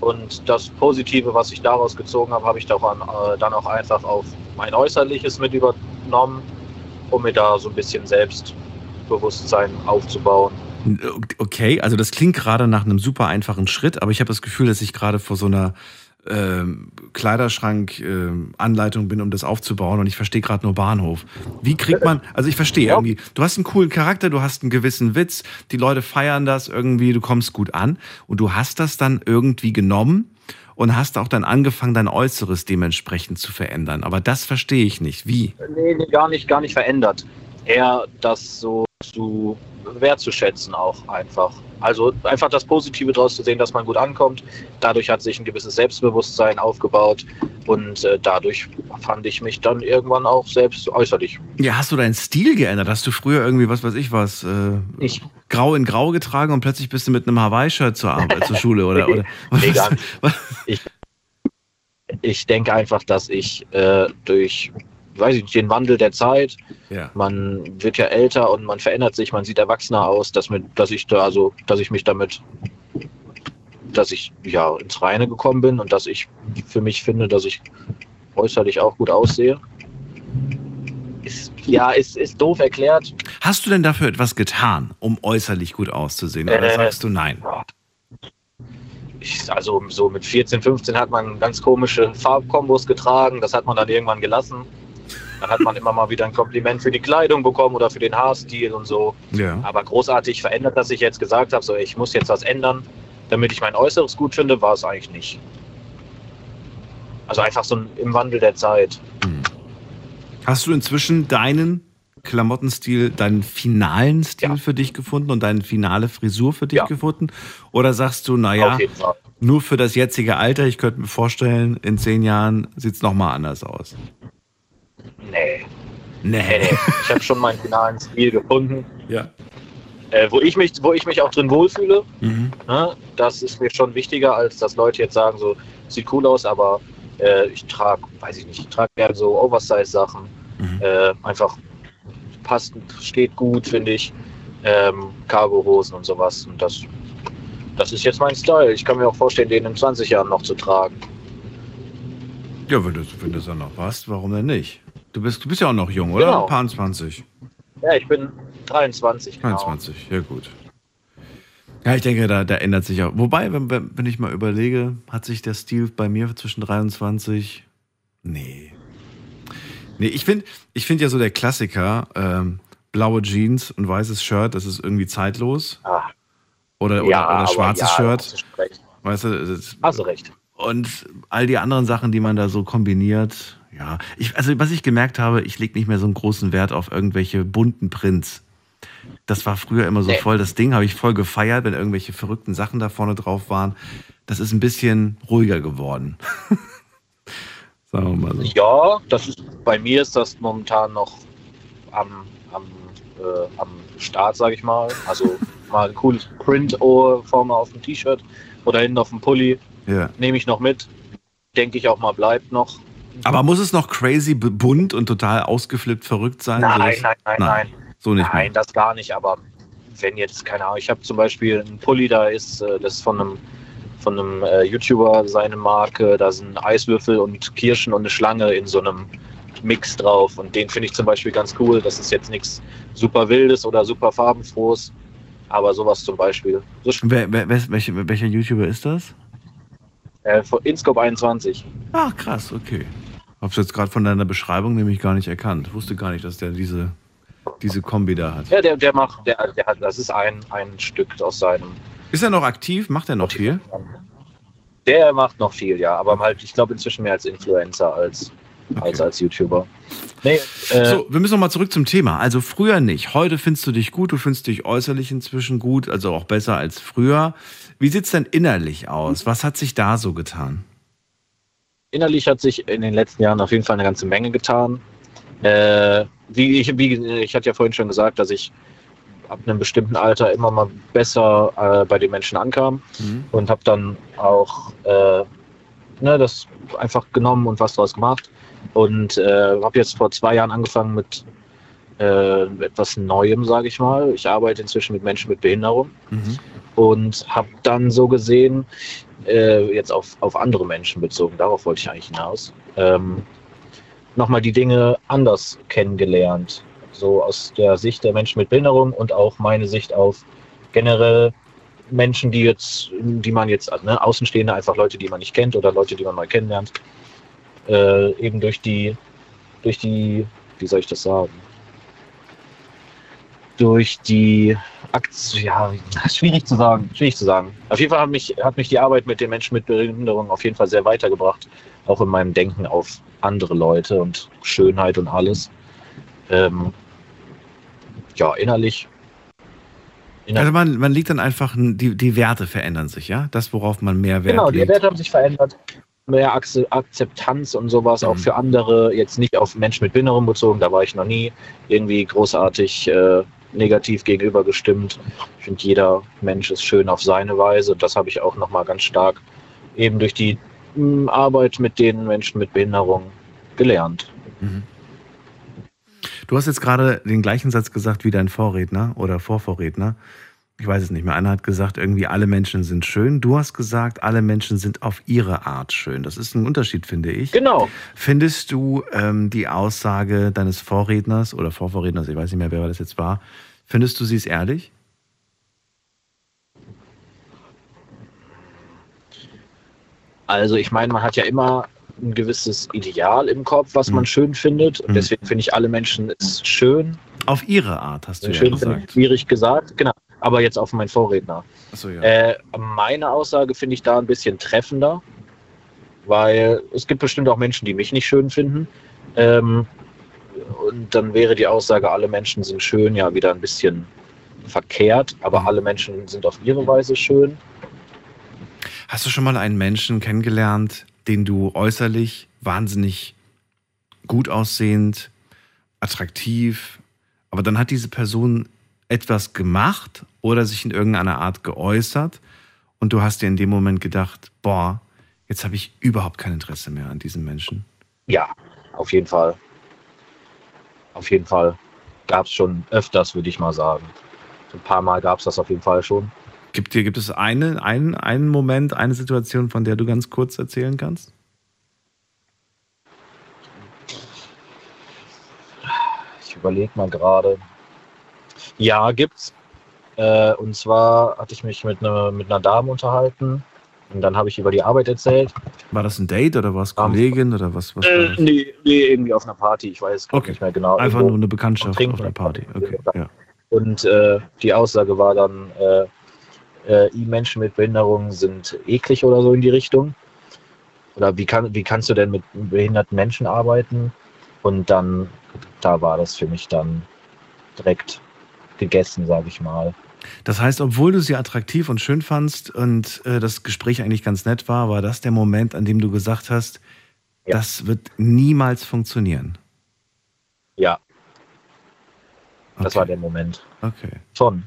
Und das Positive, was ich daraus gezogen habe, habe ich doch an, äh, dann auch einfach auf mein Äußerliches mit übernommen, um mir da so ein bisschen Selbstbewusstsein aufzubauen. Okay, also das klingt gerade nach einem super einfachen Schritt, aber ich habe das Gefühl, dass ich gerade vor so einer ähm, Kleiderschrank-Anleitung bin, um das aufzubauen und ich verstehe gerade nur Bahnhof. Wie kriegt man, also ich verstehe Ja. irgendwie, du hast einen coolen Charakter, du hast einen gewissen Witz, die Leute feiern das irgendwie, du kommst gut an und du hast das dann irgendwie genommen und hast auch dann angefangen, dein Äußeres dementsprechend zu verändern. Aber das verstehe ich nicht. Wie? Nee, nee, gar nicht, gar nicht verändert. Eher das so zu wertzuschätzen auch einfach. Also einfach das Positive daraus zu sehen, dass man gut ankommt. Dadurch hat sich ein gewisses Selbstbewusstsein aufgebaut und äh, dadurch fand ich mich dann irgendwann auch selbst äußerlich. Ja, hast du deinen Stil geändert? Hast du früher irgendwie, was weiß ich was, äh, Ich, grau in grau getragen und plötzlich bist du mit einem Hawaii-Shirt zur Arbeit, zur Schule oder? (laughs) oder Nee, gar nicht. ich denke einfach, dass ich äh, durch weiß ich nicht, den Wandel der Zeit, Ja. man wird ja älter und man verändert sich, man sieht erwachsener aus, dass, mit, dass ich da also, dass ich mich damit, dass ich ja ins Reine gekommen bin und dass ich für mich finde, dass ich äußerlich auch gut aussehe. Ist Ja, ist, ist doof erklärt. Hast du denn dafür etwas getan, um äußerlich gut auszusehen? Oder Äh, sagst du nein? Ich, also so mit 14, 15 hat man ganz komische Farbkombos getragen. Das hat man dann irgendwann gelassen. Dann hat man immer mal wieder ein Kompliment für die Kleidung bekommen oder für den Haarstil und so. Ja. Aber großartig verändert, dass ich jetzt gesagt habe, so ich muss jetzt was ändern, damit ich mein Äußeres gut finde, war es eigentlich nicht. Also einfach so im Wandel der Zeit. Hast du inzwischen deinen Klamottenstil, deinen finalen Stil Ja. für dich gefunden und deine finale Frisur für dich Ja. gefunden? Oder sagst du, naja, nur für das jetzige Alter, ich könnte mir vorstellen, in zehn Jahren sieht es nochmal anders aus? Nee. Nee, Nee. nee. Ich habe schon meinen finalen Stil gefunden, Ja. äh, wo, ich mich, wo ich mich auch drin wohlfühle. Mhm. Ne? Das ist mir schon wichtiger, als dass Leute jetzt sagen, so sieht cool aus, aber äh, ich trage, weiß ich nicht, ich trage gerne so Oversize-Sachen. Mhm. Äh, einfach passt, steht gut, finde ich. Ähm, Cargo-Hosen und sowas. Und das, das ist jetzt mein Style. Ich kann mir auch vorstellen, den in 20 Jahren noch zu tragen. Ja, wenn du, wenn du es dann noch passt, warum denn nicht? Du bist, du bist ja auch noch jung, oder? Genau. Paar 20. Ja, ich bin 23. Genau. 23, ja gut. Ja, ich denke, da, da ändert sich auch. Wobei, wenn, wenn ich mal überlege, hat sich der Stil bei mir zwischen 23. Nee. Nee, ich finde ich find ja so der Klassiker, ähm, blaue Jeans und weißes Shirt, das ist irgendwie zeitlos. Ah, Oder, oder, oder aber schwarzes ja, Shirt. Du. Weißt du, das, Hast du recht. und all die anderen Sachen, die man da so kombiniert. Ja, ich, also was ich gemerkt habe, ich lege nicht mehr so einen großen Wert auf irgendwelche bunten Prints. Das war früher immer so Nee. voll das Ding, habe ich voll gefeiert, wenn irgendwelche verrückten Sachen da vorne drauf waren. Das ist ein bisschen ruhiger geworden. (laughs) Sagen wir mal so. Ja, das ist, bei mir ist das momentan noch am, am, äh, am Start, sage ich mal. Also (laughs) mal ein cooles Print vorne auf dem T-Shirt oder hinten auf dem Pulli Ja. nehme ich noch mit. Denke ich auch mal bleibt noch. Aber muss es noch crazy bu- bunt und total ausgeflippt verrückt sein? Nein, nein, nein, nein. So nicht Nein, das gar nicht, aber wenn jetzt, keine Ahnung, ich habe zum Beispiel einen Pulli, da ist, äh, das ist von einem, von einem äh, YouTuber seine Marke, da sind Eiswürfel und Kirschen und eine Schlange in so einem Mix drauf und den finde ich zum Beispiel ganz cool. Das ist jetzt nichts super wildes oder super farbenfrohes, aber sowas zum Beispiel. Wer, wer, welcher, welcher YouTuber ist das? äh, Inscope 21. Ach, krass, okay. Hab's jetzt gerade von deiner Beschreibung nämlich gar nicht erkannt. Wusste gar nicht, dass der diese, diese Kombi da hat. Ja, der, der macht, der, der hat, das ist ein, ein Stück aus seinem Ist er noch aktiv? Macht er noch viel? Der macht noch viel, ja, aber halt, ich glaube inzwischen mehr als Influencer als, als, als YouTuber. Nee, äh, So, wir müssen noch mal zurück zum Thema. Also früher nicht. Heute findest du dich gut, du findest dich äußerlich inzwischen gut, also auch besser als früher. Wie sieht's denn innerlich aus? Was hat sich da so getan? Innerlich hat sich in den letzten Jahren auf jeden Fall eine ganze Menge getan. Äh, wie, ich, wie ich hatte ja vorhin schon gesagt, dass ich ab einem bestimmten Alter immer mal besser äh, bei den Menschen ankam Mhm. und habe dann auch äh, ne, das einfach genommen und was daraus gemacht. Und äh, habe jetzt vor zwei Jahren angefangen mit äh, etwas Neuem, sage ich mal. Ich arbeite inzwischen mit Menschen mit Behinderung Mhm. und habe dann so gesehen, äh, jetzt auf, auf andere Menschen bezogen, darauf wollte ich eigentlich hinaus, ähm, nochmal die Dinge anders kennengelernt. So aus der Sicht der Menschen mit Behinderung und auch meine Sicht auf generell Menschen, die jetzt, die man jetzt, ne, Außenstehende, einfach Leute, die man nicht kennt oder Leute, die man mal kennenlernt, äh, eben durch die, durch die, wie soll ich das sagen? Durch die Ja, schwierig zu sagen, schwierig zu sagen. Auf jeden Fall hat mich, hat mich die Arbeit mit den Menschen mit Behinderung auf jeden Fall sehr weitergebracht, auch in meinem Denken auf andere Leute und Schönheit und alles. Ähm, ja, innerlich. innerlich Also man, man liegt dann einfach, die, die Werte verändern sich, ja? Das, worauf man mehr Wert Genau, die legt. Werte haben sich verändert. Mehr Akze- Akzeptanz und sowas, auch Mhm. für andere, jetzt nicht auf Menschen mit Behinderung bezogen, da war ich noch nie irgendwie großartig äh, negativ gegenüber gestimmt. Ich finde, jeder Mensch ist schön auf seine Weise und das habe ich auch nochmal ganz stark eben durch die mh, Arbeit mit den Menschen mit Behinderung gelernt. Mhm. Du hast jetzt gerade den gleichen Satz gesagt wie dein Vorredner oder Vorvorredner. Ich weiß es nicht mehr, einer hat gesagt, irgendwie alle Menschen sind schön. Du hast gesagt, alle Menschen sind auf ihre Art schön. Das ist ein Unterschied, finde ich. Genau. Findest du ähm, die Aussage deines Vorredners oder Vorvorredners, ich weiß nicht mehr, wer das jetzt war, findest du sie ist ehrlich? Also ich meine, man hat ja immer ein gewisses Ideal im Kopf, was Mhm. man schön findet. Und Mhm. deswegen finde ich alle Menschen ist schön. Auf ihre Art, hast du ja schön ich gesagt. schwierig gesagt. Genau. Aber jetzt auf meinen Vorredner. Achso, ja. Äh, meine Aussage finde ich da ein bisschen treffender, weil es gibt bestimmt auch Menschen, die mich nicht schön finden. Ähm, und dann wäre die Aussage, alle Menschen sind schön, ja wieder ein bisschen verkehrt, aber Mhm. alle Menschen sind auf ihre Weise schön. Hast du schon mal einen Menschen kennengelernt, den du äußerlich wahnsinnig gut aussehend, attraktiv, aber dann hat diese Person etwas gemacht oder sich in irgendeiner Art geäußert und du hast dir in dem Moment gedacht, boah, jetzt habe ich überhaupt kein Interesse mehr an diesem Menschen. Ja, auf jeden Fall. Auf jeden Fall. Gab es schon öfters, würde ich mal sagen. Ein paar Mal gab es das auf jeden Fall schon. Gibt, dir, gibt es eine, einen, einen Moment, eine Situation, von der du ganz kurz erzählen kannst? Ich überlege mal gerade. Ja, gibt's. Äh, und zwar hatte ich mich mit, ne, mit einer Dame unterhalten. Und dann habe ich über die Arbeit erzählt. War das ein Date oder war es Am- Kollegin oder was? was Äh, nee, nee, irgendwie auf einer Party. Ich weiß gar Okay. nicht mehr genau. Einfach Irgendwo. nur eine Bekanntschaft auf einer Party. Okay, ja. Und äh, die Aussage war dann, äh, äh, Menschen mit Behinderung sind eklig oder so in die Richtung. Oder wie, kann, wie kannst du denn mit behinderten Menschen arbeiten? Und dann, da war das für mich dann direkt gegessen, sage ich mal. Das heißt, obwohl du sie attraktiv und schön fandst und äh, das Gespräch eigentlich ganz nett war, war das der Moment, an dem du gesagt hast, Ja. das wird niemals funktionieren. Ja, das Okay. war der Moment. Okay. Schon.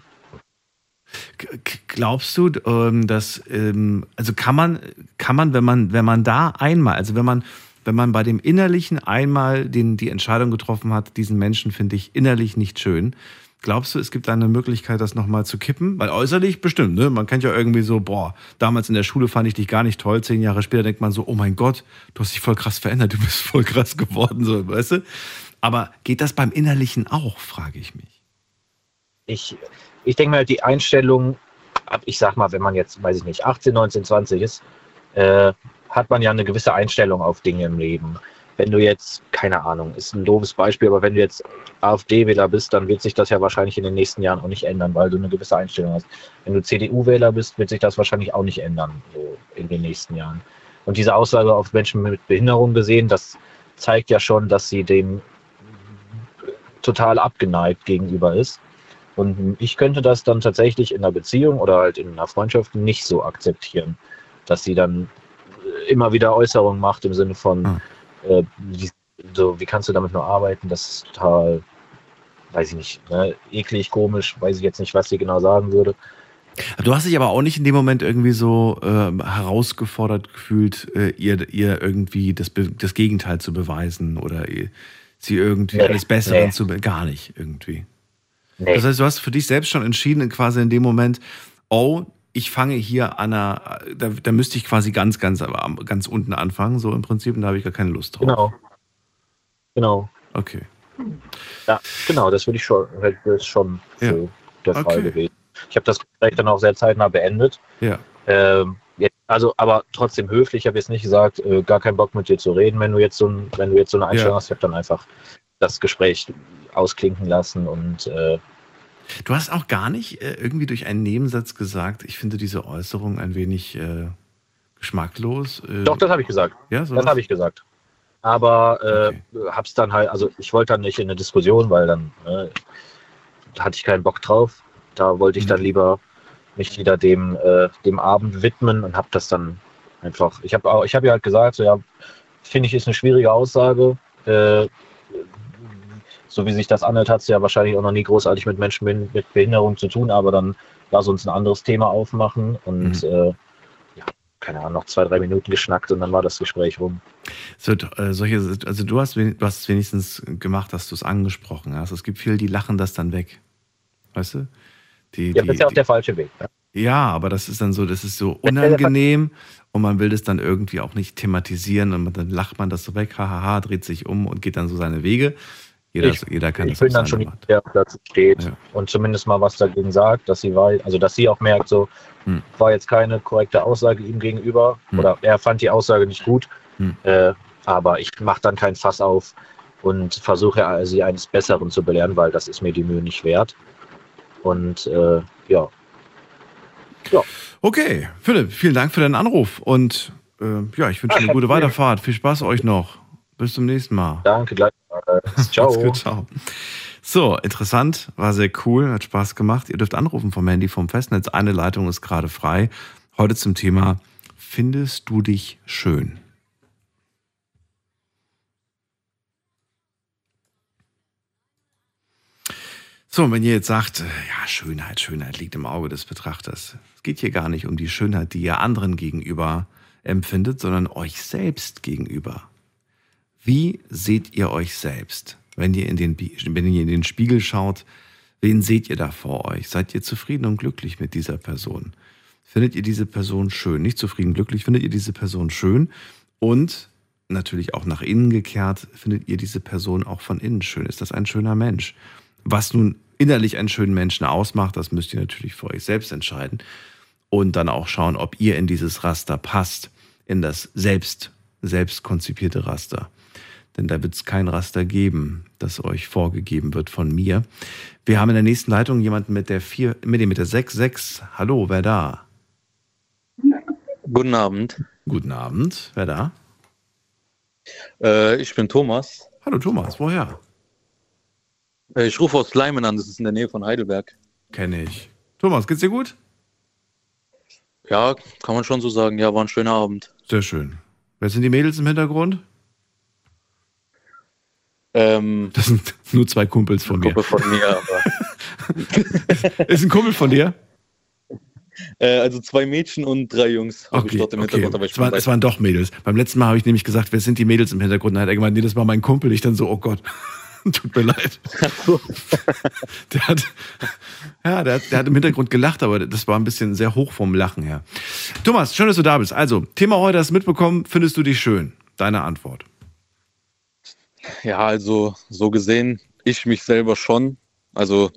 Glaubst du, ähm, dass ähm, also kann man kann man, wenn man wenn man da einmal, also wenn man wenn man bei dem innerlichen einmal den die Entscheidung getroffen hat, diesen Menschen finde ich innerlich nicht schön. Glaubst du, es gibt da eine Möglichkeit, das nochmal zu kippen? Weil äußerlich bestimmt, ne? Man kennt ja irgendwie so, boah, damals in der Schule fand ich dich gar nicht toll. Zehn Jahre später denkt man so, oh mein Gott, du hast dich voll krass verändert, du bist (laughs) voll krass geworden, so, weißt du? Aber geht das beim Innerlichen auch, frage ich mich. Ich, ich denke mal, die Einstellung, ab, ich sag mal, wenn man jetzt, weiß ich nicht, 18, 19, 20 ist, äh, hat man ja eine gewisse Einstellung auf Dinge im Leben. Wenn du jetzt, keine Ahnung, ist ein doofes Beispiel, aber wenn du jetzt AfD-Wähler bist, dann wird sich das ja wahrscheinlich in den nächsten Jahren auch nicht ändern, weil du eine gewisse Einstellung hast. Wenn du CDU-Wähler bist, wird sich das wahrscheinlich auch nicht ändern, so in den nächsten Jahren. Und diese Aussage auf Menschen mit Behinderung gesehen, das zeigt ja schon, dass sie dem total abgeneigt gegenüber ist. Und ich könnte das dann tatsächlich in einer Beziehung oder halt in einer Freundschaft nicht so akzeptieren, dass sie dann immer wieder Äußerungen macht im Sinne von, Hm. Äh, wie, so, wie kannst du damit nur arbeiten? Das ist total, weiß ich nicht, ne? eklig, komisch, weiß ich jetzt nicht, was sie genau sagen würde. Du hast dich aber auch nicht in dem Moment irgendwie so ähm, herausgefordert gefühlt, äh, ihr, ihr irgendwie das, das Gegenteil zu beweisen oder ihr, sie irgendwie Nee, alles Bessere nee. zu gar nicht irgendwie. Nee, Das heißt, du hast für dich selbst schon entschieden, quasi in dem Moment, oh, ich fange hier an einer, da, da müsste ich quasi ganz, ganz, ganz unten anfangen, so im Prinzip, und da habe ich gar keine Lust drauf. genau. Genau. Okay. Ja, genau, das würde ich schon, wäre ist schon Ja. so der Fall Okay. gewesen. Ich habe das Gespräch dann auch sehr zeitnah beendet. Ja. Ähm, jetzt, also, aber trotzdem höflich. Ich habe jetzt nicht gesagt, äh, gar keinen Bock mit dir zu reden, wenn du jetzt so, ein, wenn du jetzt so eine Einstellung Ja. hast. Ich habe dann einfach das Gespräch ausklinken lassen und äh, Du hast auch gar nicht äh, irgendwie durch einen Nebensatz gesagt, ich finde diese Äußerung ein wenig äh, geschmacklos. Äh, doch, das habe ich gesagt. ja, Das habe ich gesagt. Aber äh, hab's dann halt, also ich wollte dann nicht in eine Diskussion, weil dann äh, da hatte ich keinen Bock drauf. Da wollte ich dann Mhm. lieber mich wieder dem, äh, dem Abend widmen und habe das dann einfach. Ich habe ich hab ja halt gesagt, so ja, finde ich ist eine schwierige Aussage. So wie sich das anhört, hat es ja wahrscheinlich auch noch nie großartig mit Menschen mit Behinderung zu tun, aber dann lass uns ein anderes Thema aufmachen und Mhm. äh, ja, keine Ahnung, noch zwei, drei Minuten geschnackt und dann war das Gespräch rum. So, äh, solche, also du hast, du hast es wenigstens gemacht, dass du es angesprochen hast. Es gibt viele, die lachen das dann weg. Weißt du? Die, Ja, die, das ist ja auch die, der falsche Weg. Ne? ja, aber das ist dann so, das ist so unangenehm und man will das dann irgendwie auch nicht thematisieren und dann lacht man das so weg, hahaha, dreht sich um und geht dann so seine Wege. Jeder, Ich- jeder kann ich das bin dann schon jemand, der dazu steht Ja. und zumindest mal was dagegen sagt, dass sie weiß, also dass sie auch merkt, so Hm. war jetzt keine korrekte Aussage ihm gegenüber Hm. oder er fand die Aussage nicht gut, Hm. äh, aber ich mache dann kein Fass auf und versuche äh, sie eines Besseren zu belehren, weil das ist mir die Mühe nicht wert. Und äh, ja, Okay, Philipp, vielen Dank für deinen Anruf und äh, ja, ich wünsche eine gute Weiterfahrt. Viel Spaß euch noch. Bis zum nächsten Mal. danke gleich. (laughs) Ciao. Macht's gut, ciao. So, interessant, war sehr cool, hat Spaß gemacht. Ihr dürft anrufen vom Handy, vom Festnetz. Eine Leitung ist gerade frei. Heute zum Thema, findest du dich schön? So, wenn ihr jetzt sagt, äh, ja, Schönheit, Schönheit liegt im Auge des Betrachters. Es geht hier gar nicht um die Schönheit, die ihr anderen gegenüber empfindet, sondern euch selbst gegenüber. Wie seht ihr euch selbst? Wenn ihr, in den, wenn ihr in den Spiegel schaut, wen seht ihr da vor euch? Seid ihr zufrieden und glücklich mit dieser Person? Findet ihr diese Person schön? Nicht zufrieden, glücklich, findet ihr diese Person schön? Und natürlich auch nach innen gekehrt, findet ihr diese Person auch von innen schön? Ist das ein schöner Mensch? Was nun innerlich einen schönen Menschen ausmacht, das müsst ihr natürlich für euch selbst entscheiden. Und dann auch schauen, ob ihr in dieses Raster passt, in das selbst, selbst konzipierte Raster. Denn da wird es kein Raster geben, das euch vorgegeben wird von mir. Wir haben in der nächsten Leitung jemanden mit der 4, mit dem mit der 66. Hallo, wer da? Guten Abend. Guten Abend, wer da? Äh, ich bin Thomas. Hallo Thomas, woher? Äh, ich rufe aus Leimen an, das ist in der Nähe von Heidelberg. Kenne ich. Thomas, geht's dir gut? Ja, kann man schon so sagen. Ja, war ein schöner Abend. Sehr schön. Wer sind die Mädels im Hintergrund? Ähm, Das sind nur zwei Kumpels von mir. Gruppe von mir, aber. (laughs) Ist ein Kumpel von dir? Äh, also zwei Mädchen und drei Jungs habe ich Okay, dort im okay. Hintergrund, aber Es, war, es waren doch Mädels. Beim letzten Mal habe ich nämlich gesagt, wer sind die Mädels im Hintergrund? Dann hat er gemeint, nee, das war mein Kumpel. Ich dann so, oh Gott, (laughs) tut mir leid. (laughs) der hat, ja, der hat, der hat im Hintergrund gelacht, aber das war ein bisschen sehr hoch vom Lachen her. Thomas, schön, dass du da bist. Also, Thema heute hast du mitbekommen. Findest du dich schön? Deine Antwort. Ja, also so gesehen, ich mich selber schon. Also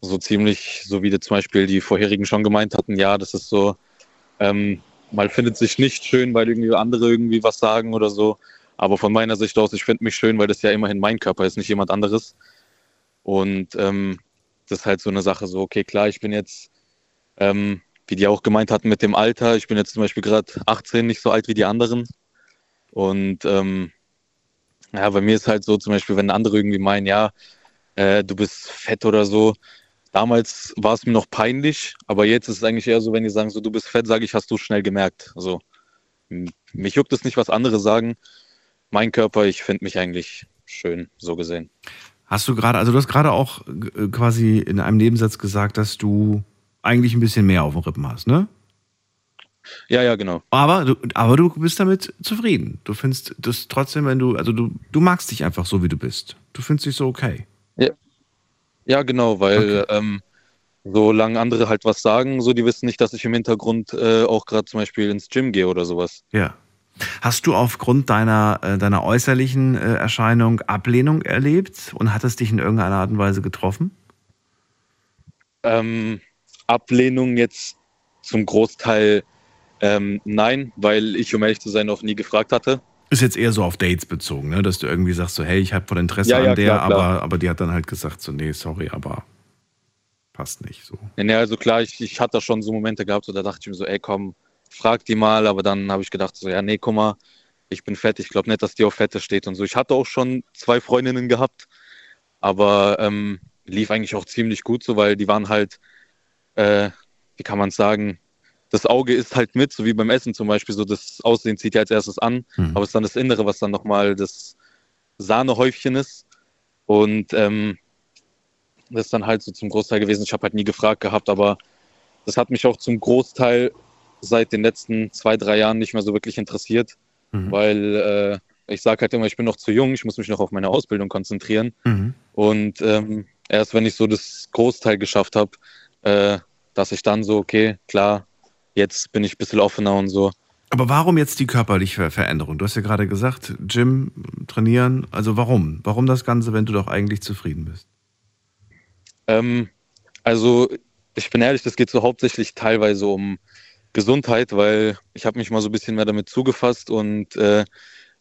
so ziemlich, so wie zum Beispiel die vorherigen schon gemeint hatten, ja, das ist so, ähm, man findet sich nicht schön, weil irgendwie andere irgendwie was sagen oder so. Aber von meiner Sicht aus, ich finde mich schön, weil das ja immerhin mein Körper ist, nicht jemand anderes. Und ähm, das ist halt so eine Sache, so, okay, klar, ich bin jetzt, ähm, wie die auch gemeint hatten mit dem Alter, ich bin jetzt zum Beispiel gerade 18, nicht so alt wie die anderen. Und ähm, ja, bei mir ist halt so, zum Beispiel, wenn andere irgendwie meinen, ja, äh, du bist fett oder so. Damals war es mir noch peinlich, aber jetzt ist es eigentlich eher so, wenn die sagen, so du bist fett, sage ich, hast du schnell gemerkt. Also mich juckt es nicht, was andere sagen. Mein Körper, ich finde mich eigentlich schön, so gesehen. Hast du gerade, also du hast gerade auch äh, quasi in einem Nebensatz gesagt, dass du eigentlich ein bisschen mehr auf den Rippen hast, ne? Ja, ja, genau. Aber du, aber du bist damit zufrieden. Du findest das trotzdem, wenn du, also du, du magst dich einfach so, wie du bist. Du findest dich so okay. Ja, genau, weil ähm, solange andere halt was sagen, so die wissen nicht, dass ich im Hintergrund äh, auch gerade zum Beispiel ins Gym gehe oder sowas. Ja. Hast du aufgrund deiner, äh, deiner äußerlichen äh, Erscheinung Ablehnung erlebt und hat es dich in irgendeiner Art und Weise getroffen? Ähm, Ablehnung jetzt zum Großteil ähm, nein, weil ich, um ehrlich zu sein, auch nie gefragt hatte. Ist jetzt eher so auf Dates bezogen, ne? dass du irgendwie sagst, so, hey, ich habe voll Interesse Ja, ja, an der, klar, klar. Aber, aber die hat dann halt gesagt, so, nee, sorry, aber passt nicht so. Ja, nee, also klar, ich, ich hatte schon so Momente gehabt, so, da dachte ich mir so, ey, komm, frag die mal, aber dann habe ich gedacht, so, ja, nee, guck mal, ich bin fett, ich glaube nicht, dass die auf Fette steht und so. Ich hatte auch schon zwei Freundinnen gehabt, aber ähm, lief eigentlich auch ziemlich gut so, weil die waren halt, äh, wie kann man sagen, das Auge ist halt mit, so wie beim Essen zum Beispiel, so das Aussehen zieht ja als erstes an, Hm. aber es ist dann das Innere, was dann nochmal das Sahnehäufchen ist. Und ähm, das ist dann halt so zum Großteil gewesen. Ich habe halt nie gefragt gehabt, aber das hat mich auch zum Großteil seit den letzten zwei, drei Jahren nicht mehr so wirklich interessiert, Mhm. weil äh, ich sage halt immer, ich bin noch zu jung, ich muss mich noch auf meine Ausbildung konzentrieren. Mhm. Und ähm, erst wenn ich so das Großteil geschafft habe, äh, dass ich dann so, okay, klar, jetzt bin ich ein bisschen offener und so. Aber warum jetzt die körperliche Veränderung? Du hast ja gerade gesagt, Gym, trainieren. Also warum? Warum das Ganze, wenn du doch eigentlich zufrieden bist? Ähm, also ich bin ehrlich, das geht so hauptsächlich teilweise um Gesundheit, weil ich habe mich mal so ein bisschen mehr damit zugefasst und äh,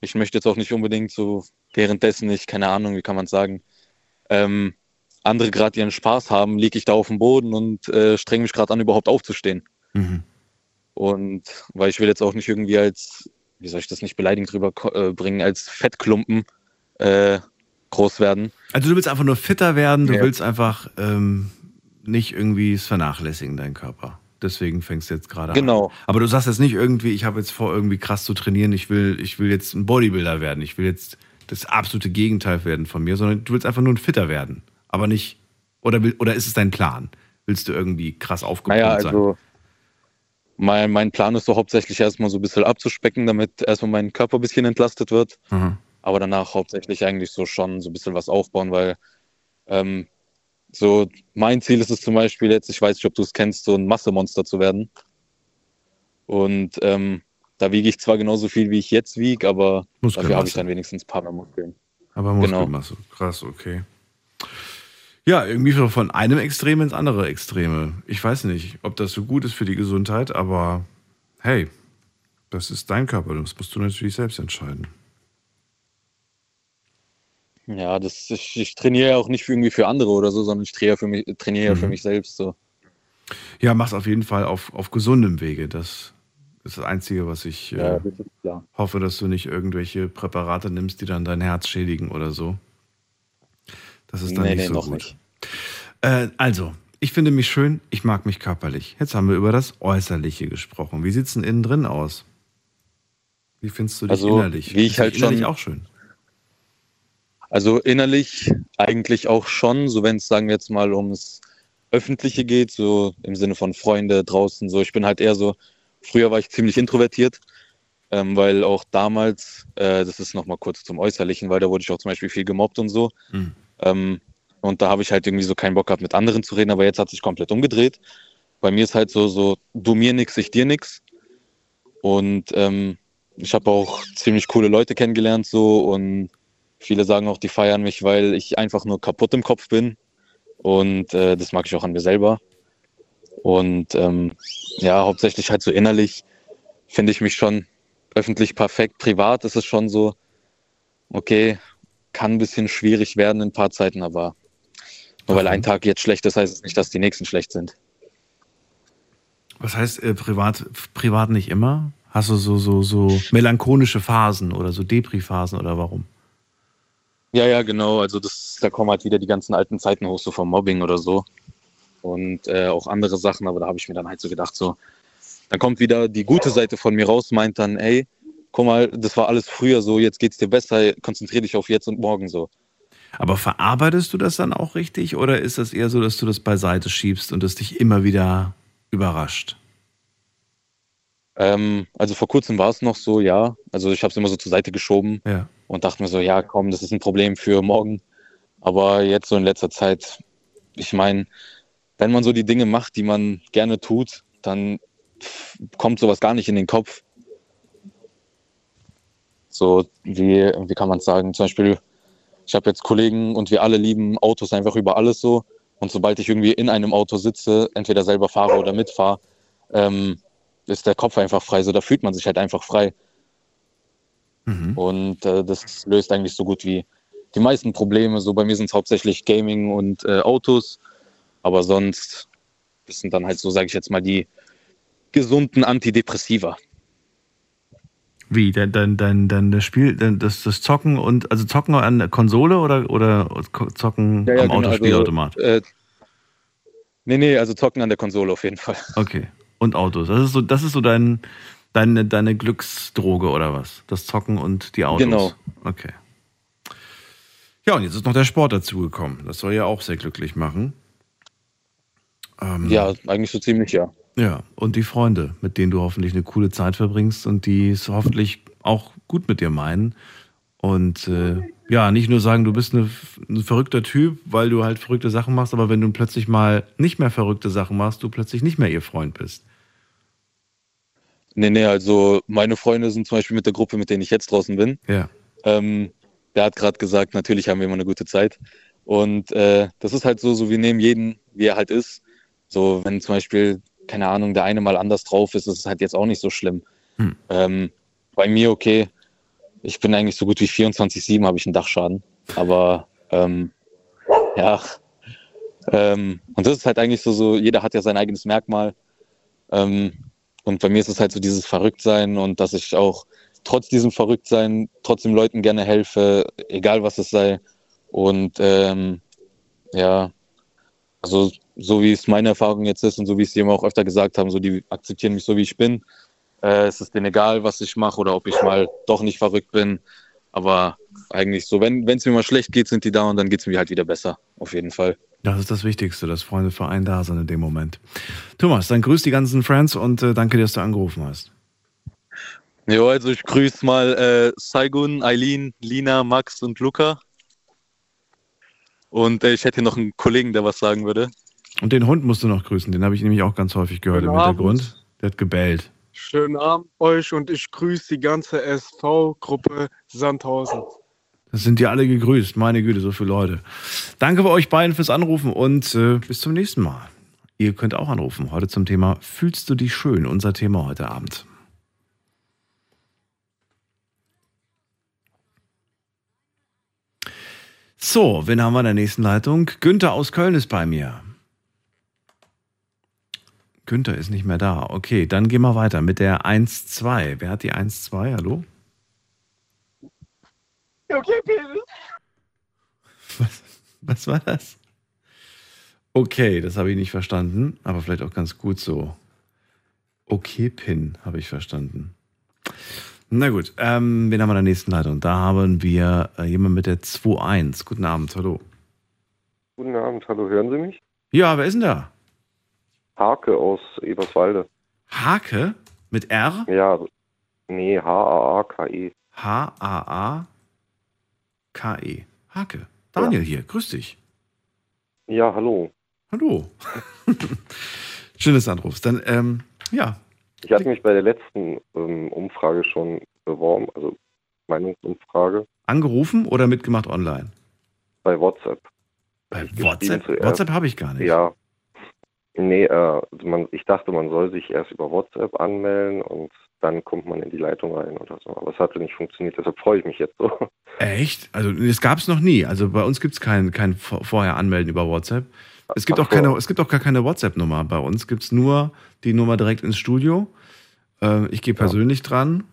ich möchte jetzt auch nicht unbedingt so währenddessen, ich keine Ahnung, wie kann man sagen, ähm, andere gerade ihren Spaß haben, liege ich da auf dem Boden und äh, strenge mich gerade an, überhaupt aufzustehen. Mhm. Und weil ich will jetzt auch nicht irgendwie als, wie soll ich das nicht beleidigend rüberbringen, äh, als Fettklumpen äh, groß werden. Also du willst einfach nur fitter werden, du Ja. willst einfach ähm, nicht irgendwie es vernachlässigen, dein Körper. Deswegen fängst du jetzt gerade Genau. an. Aber du sagst jetzt nicht irgendwie, ich habe jetzt vor, irgendwie krass zu trainieren, ich will, ich will jetzt ein Bodybuilder werden, ich will jetzt das absolute Gegenteil werden von mir, sondern du willst einfach nur ein Fitter werden. Aber nicht, oder, will, oder ist es dein Plan? Willst du irgendwie krass aufgepumpt Naja, sein? Mein, mein Plan ist so hauptsächlich erstmal so ein bisschen abzuspecken, damit erstmal mein Körper ein bisschen entlastet wird. Mhm. aber danach hauptsächlich eigentlich so schon so ein bisschen was aufbauen, weil ähm, so mein Ziel ist es zum Beispiel jetzt, ich weiß nicht, ob du es kennst, so ein Massemonster zu werden. Und ähm, da wiege ich zwar genauso viel, wie ich jetzt wiege, aber dafür habe ich dann wenigstens ein paar mehr Muskeln. Aber Genau. Muskelmasse. Krass, okay. Ja, irgendwie so von einem Extrem ins andere Extreme. Ich weiß nicht, ob das so gut ist für die Gesundheit, aber hey, das ist dein Körper, das musst du natürlich selbst entscheiden. Ja, das, ich, ich trainiere ja auch nicht für irgendwie für andere oder so, sondern ich trainiere, für mich, trainiere ja für Mhm. mich selbst. So. Ja, mach's auf jeden Fall auf, auf gesundem Wege. Das ist das Einzige, was ich äh, Ja, das ist klar. hoffe, dass du nicht irgendwelche Präparate nimmst, die dann dein Herz schädigen oder so. Das ist dann Nee, nicht nee, so noch gut. nicht. Äh, also, ich finde mich schön, ich mag mich körperlich. Jetzt haben wir über das Äußerliche gesprochen. Wie sieht's denn innen drin aus? Wie findest du dich Also, innerlich? wie ich Ist halt innerlich schon- auch schön. Also innerlich eigentlich auch schon, so wenn es, sagen wir jetzt mal, ums Öffentliche geht, so im Sinne von Freunde draußen, so ich bin halt eher so, früher war ich ziemlich introvertiert, ähm, weil auch damals, äh, das ist nochmal kurz zum Äußerlichen, weil da wurde ich auch zum Beispiel viel gemobbt und so. Mhm. Ähm, und da habe ich halt irgendwie so keinen Bock gehabt, mit anderen zu reden, aber jetzt hat sich komplett umgedreht. Bei mir ist halt so, so du mir nix, ich dir nix. Und ähm, ich habe auch ziemlich coole Leute kennengelernt so und viele sagen auch, die feiern mich, weil ich einfach nur kaputt im Kopf bin. Und äh, das mag ich auch an mir selber. Und ähm, ja, hauptsächlich halt so innerlich finde ich mich schon öffentlich perfekt. Privat ist es schon so, okay, kann ein bisschen schwierig werden in ein paar Zeiten, aber nur weil ein Tag jetzt schlecht ist, heißt es nicht, dass die nächsten schlecht sind. Was heißt äh, privat, privat nicht immer? Hast du so, so, so melancholische Phasen oder so Depri-Phasen oder warum? Ja, ja, genau. Also das, da kommen halt wieder die ganzen alten Zeiten hoch, so vom Mobbing oder so. Und äh, auch andere Sachen, aber da habe ich mir dann halt so gedacht, so, dann kommt wieder die gute Seite von mir raus, meint dann, ey, guck mal, das war alles früher so, jetzt geht's dir besser, konzentrier dich auf jetzt und morgen so. Aber verarbeitest du das dann auch richtig oder ist das eher so, dass du das beiseite schiebst und es dich immer wieder überrascht? Ähm, also vor kurzem war es noch so, ja. Also ich habe es immer so zur Seite geschoben Ja. und dachte mir so, ja, komm, das ist ein Problem für morgen. Aber jetzt so in letzter Zeit, ich meine, wenn man so die Dinge macht, die man gerne tut, dann kommt sowas gar nicht in den Kopf. So, wie, wie kann man sagen? Zum Beispiel, ich habe jetzt Kollegen und wir alle lieben Autos einfach über alles so. Und sobald ich irgendwie in einem Auto sitze, entweder selber fahre oder mitfahre, ähm, ist der Kopf einfach frei. So, da fühlt man sich halt einfach frei. Mhm. Und äh, das löst eigentlich so gut wie die meisten Probleme. So bei mir sind es hauptsächlich Gaming und äh, Autos, aber sonst das sind dann halt so, sage ich jetzt mal, die gesunden Antidepressiva. Wie? Dein, dein, dein, dein das Spiel, das, das Zocken und also Zocken an der Konsole oder, oder Zocken am Autospielautomat? Also, äh, nee, nee, also zocken an der Konsole auf jeden Fall. Okay. Und Autos. Das ist so, das ist so dein, deine, deine Glücksdroge oder was? Das Zocken und die Autos. Genau. Okay. Ja, und jetzt ist noch der Sport dazugekommen. Das soll ja auch sehr glücklich machen. Ähm, Ja, eigentlich so ziemlich, ja. Ja, und die Freunde, mit denen du hoffentlich eine coole Zeit verbringst und die es hoffentlich auch gut mit dir meinen Und äh, ja, nicht nur sagen, du bist eine, ein verrückter Typ, weil du halt verrückte Sachen machst, aber wenn du plötzlich mal nicht mehr verrückte Sachen machst, du plötzlich nicht mehr ihr Freund bist. Nee, nee, also meine Freunde sind zum Beispiel mit der Gruppe, mit denen ich jetzt draußen bin. Ja. Ähm, der hat gerade gesagt, natürlich haben wir immer eine gute Zeit. Und äh, das ist halt so, so wir nehmen jeden, wie er halt ist. So, wenn zum Beispiel, keine Ahnung, der eine mal anders drauf ist, ist es halt jetzt auch nicht so schlimm. Hm. Ähm, bei mir okay. Ich bin eigentlich so gut wie 24-7 habe ich einen Dachschaden. Aber ähm, ja. Ähm, und das ist halt eigentlich so, so, jeder hat ja sein eigenes Merkmal. Ähm, und bei mir ist es halt so dieses Verrücktsein und dass ich auch trotz diesem Verrücktsein trotzdem Leuten gerne helfe, egal was es sei. Und ähm, ja, also so wie es meine Erfahrung jetzt ist und so wie es die immer auch öfter gesagt haben, so die akzeptieren mich so wie ich bin. Äh, es ist denen egal, was ich mache oder ob ich mal doch nicht verrückt bin. Aber eigentlich so, wenn es mir mal schlecht geht, sind die da und dann geht es mir halt wieder besser, auf jeden Fall. Das ist das Wichtigste, dass Freunde für einen da sind in dem Moment. Thomas, dann grüß die ganzen Friends und äh, danke dir, dass du angerufen hast. Jo, also ich grüße mal äh, Saigun, Eileen, Lina, Max und Luca. Und äh, ich hätte hier noch einen Kollegen, der was sagen würde. Und den Hund musst du noch grüßen, den habe ich nämlich auch ganz häufig gehört Guten im Hintergrund. Der hat gebellt. Schönen Abend euch und ich grüße die ganze SV-Gruppe Sandhausen. Das sind die alle gegrüßt. Meine Güte, so viele Leute. Danke bei euch beiden fürs Anrufen und äh, bis zum nächsten Mal. Ihr könnt auch anrufen. Heute zum Thema Fühlst du dich schön? Unser Thema heute Abend. So, wen haben wir in der nächsten Leitung? Günther aus Köln ist bei mir. Günther ist nicht mehr da. Okay, dann gehen wir weiter mit der 1-2. Wer hat die 1-2? Hallo? Okay, Penis. Was, was war das? Okay, das habe ich nicht verstanden, aber vielleicht auch ganz gut so. Okay, Pin habe ich verstanden. Na gut, ähm, wen haben wir in der nächsten Leitung? Da haben wir äh, jemanden mit der 2-1. Guten Abend, hallo. Guten Abend, hallo, hören Sie mich? Ja, wer ist denn da? Hake aus Eberswalde. Hake mit R? Ja, nee, H-A-A-K-E. H-A-A-K-E. Hake. Daniel hier, grüß dich. Ja, hallo. Hallo. (laughs) Schön, dass du anrufst. Dann, ähm, ja, Ich hatte mich bei der letzten ähm, Umfrage schon beworben, also Meinungsumfrage angerufen oder mitgemacht online? bei WhatsApp. Bei WhatsApp? WhatsApp habe ich gar nicht. Ja. Nee, äh, man, ich dachte, man soll sich erst über WhatsApp anmelden und dann kommt man in die Leitung rein oder so. Aber es hatte nicht funktioniert, deshalb freue ich mich jetzt so. (laughs) Echt? Also das gab es noch nie. Also bei uns gibt es kein, kein Vor- vorher anmelden über WhatsApp. Es gibt, Ach auch keine, es gibt auch gar keine WhatsApp-Nummer. Bei uns gibt es nur die Nummer direkt ins Studio. Ähm, ich gehe persönlich dran.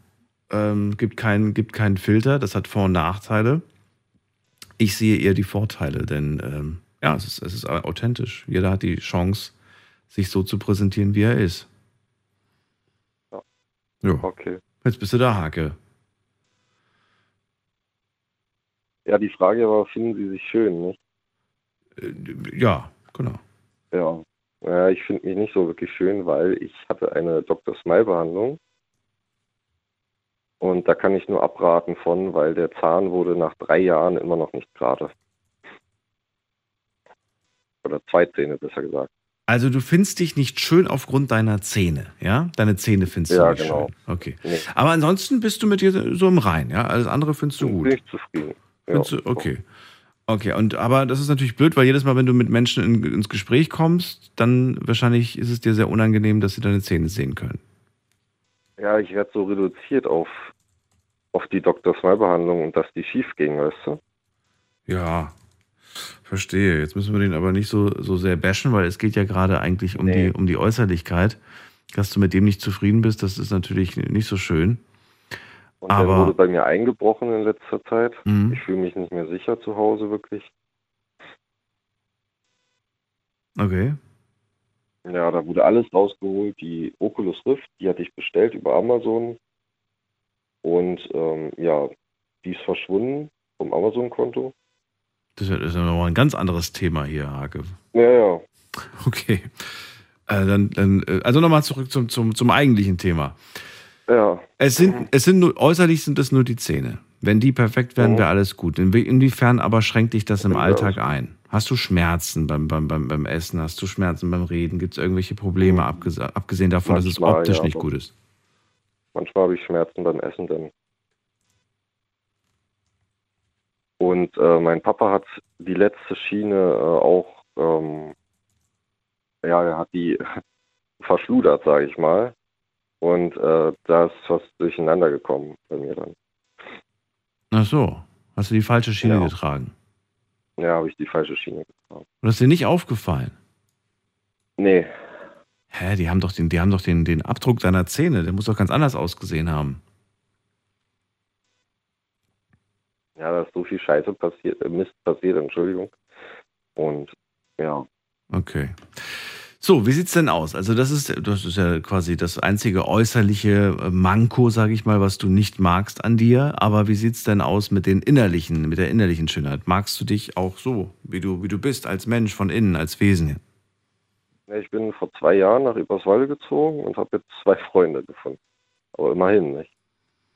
Ähm, gibt, keinen, gibt keinen Filter. Das hat Vor- und Nachteile. Ich sehe eher die Vorteile, denn ähm, ja, es ist, es ist authentisch. Jeder hat die Chance, sich so zu präsentieren, wie er ist. Ja. Jo. Okay. Jetzt bist du da, Hake. Ja, die Frage war, finden Sie sich schön, nicht? Äh, Ja, genau. Ja. Ja, ich finde mich nicht so wirklich schön, weil ich hatte eine Dr. Smile-Behandlung. Und da kann ich nur abraten von, weil der Zahn wurde nach drei Jahren immer noch nicht gerade. Oder zwei Zähne, besser gesagt. Also du findest dich nicht schön aufgrund deiner Zähne, ja? Deine Zähne findest Ja, du nicht genau. schön. Okay. Nee, Aber ansonsten bist du mit dir so im Rein, ja? Alles andere findest du bin gut. ich zufrieden. Ja. Du, okay. Okay, und aber das ist natürlich blöd, weil jedes Mal, wenn du mit Menschen in, ins Gespräch kommst, dann wahrscheinlich ist es dir sehr unangenehm, dass sie deine Zähne sehen können. Ja, ich werde so reduziert auf, auf die Dr. Smile-Behandlung und dass die schief ging, weißt du? Ja, verstehe. Jetzt müssen wir den aber nicht so, so sehr bashen, weil es geht ja gerade eigentlich um, Nee. die, um die Äußerlichkeit. Dass du mit dem nicht zufrieden bist, das ist natürlich nicht so schön. Und Aber- der wurde bei mir eingebrochen in letzter Zeit. Mhm. Ich fühle mich nicht mehr sicher zu Hause, wirklich. Okay. Ja, da wurde alles rausgeholt. Die Oculus Rift, die hatte ich bestellt über Amazon. Und ähm, ja, die ist verschwunden vom Amazon-Konto. Das ist ja- nochmal ein ganz anderes Thema hier, Hake. Ja, ja. Okay. Äh, dann, dann, äh, also nochmal zurück zum, zum, zum eigentlichen Thema. Ja, Es sind, es sind nur, äußerlich sind es nur die Zähne. Wenn die perfekt wären, Mhm. wäre alles gut. Inwie- Inwiefern aber schränkt dich das im. Alltag ein? Hast du Schmerzen beim, beim, beim, beim Essen? Hast du Schmerzen beim Reden? Gibt es irgendwelche Probleme, abgese- abgesehen davon, dass es Manchmal, optisch ja, nicht gut ist? Manchmal habe ich Schmerzen beim Essen dann. Und äh, mein Papa hat die letzte Schiene äh, auch, ähm, ja, er hat die (laughs) verschludert, sage ich mal. Und äh, da ist was durcheinander gekommen bei mir dann. Ach so, hast du die falsche Schiene Ja. getragen? Ja, habe ich die falsche Schiene getragen. Und das ist dir nicht aufgefallen? Nee, Hä, die haben doch den, die haben doch den, den Abdruck deiner Zähne, der muss doch ganz anders ausgesehen haben. Ja, da ist so viel Scheiße passiert, äh, Mist passiert, Entschuldigung. Und ja, Okay. So, wie sieht's denn aus? Also das ist, das ist ja quasi das einzige äußerliche äh, Manko, sage ich mal, was du nicht magst an dir. Aber wie sieht's denn aus mit den innerlichen, mit der innerlichen Schönheit? Magst du dich auch so, wie du, wie du bist, als Mensch von innen, als Wesen? Ich bin vor zwei Jahren nach Eberswalde gezogen und habe jetzt zwei Freunde gefunden. Aber immerhin nicht.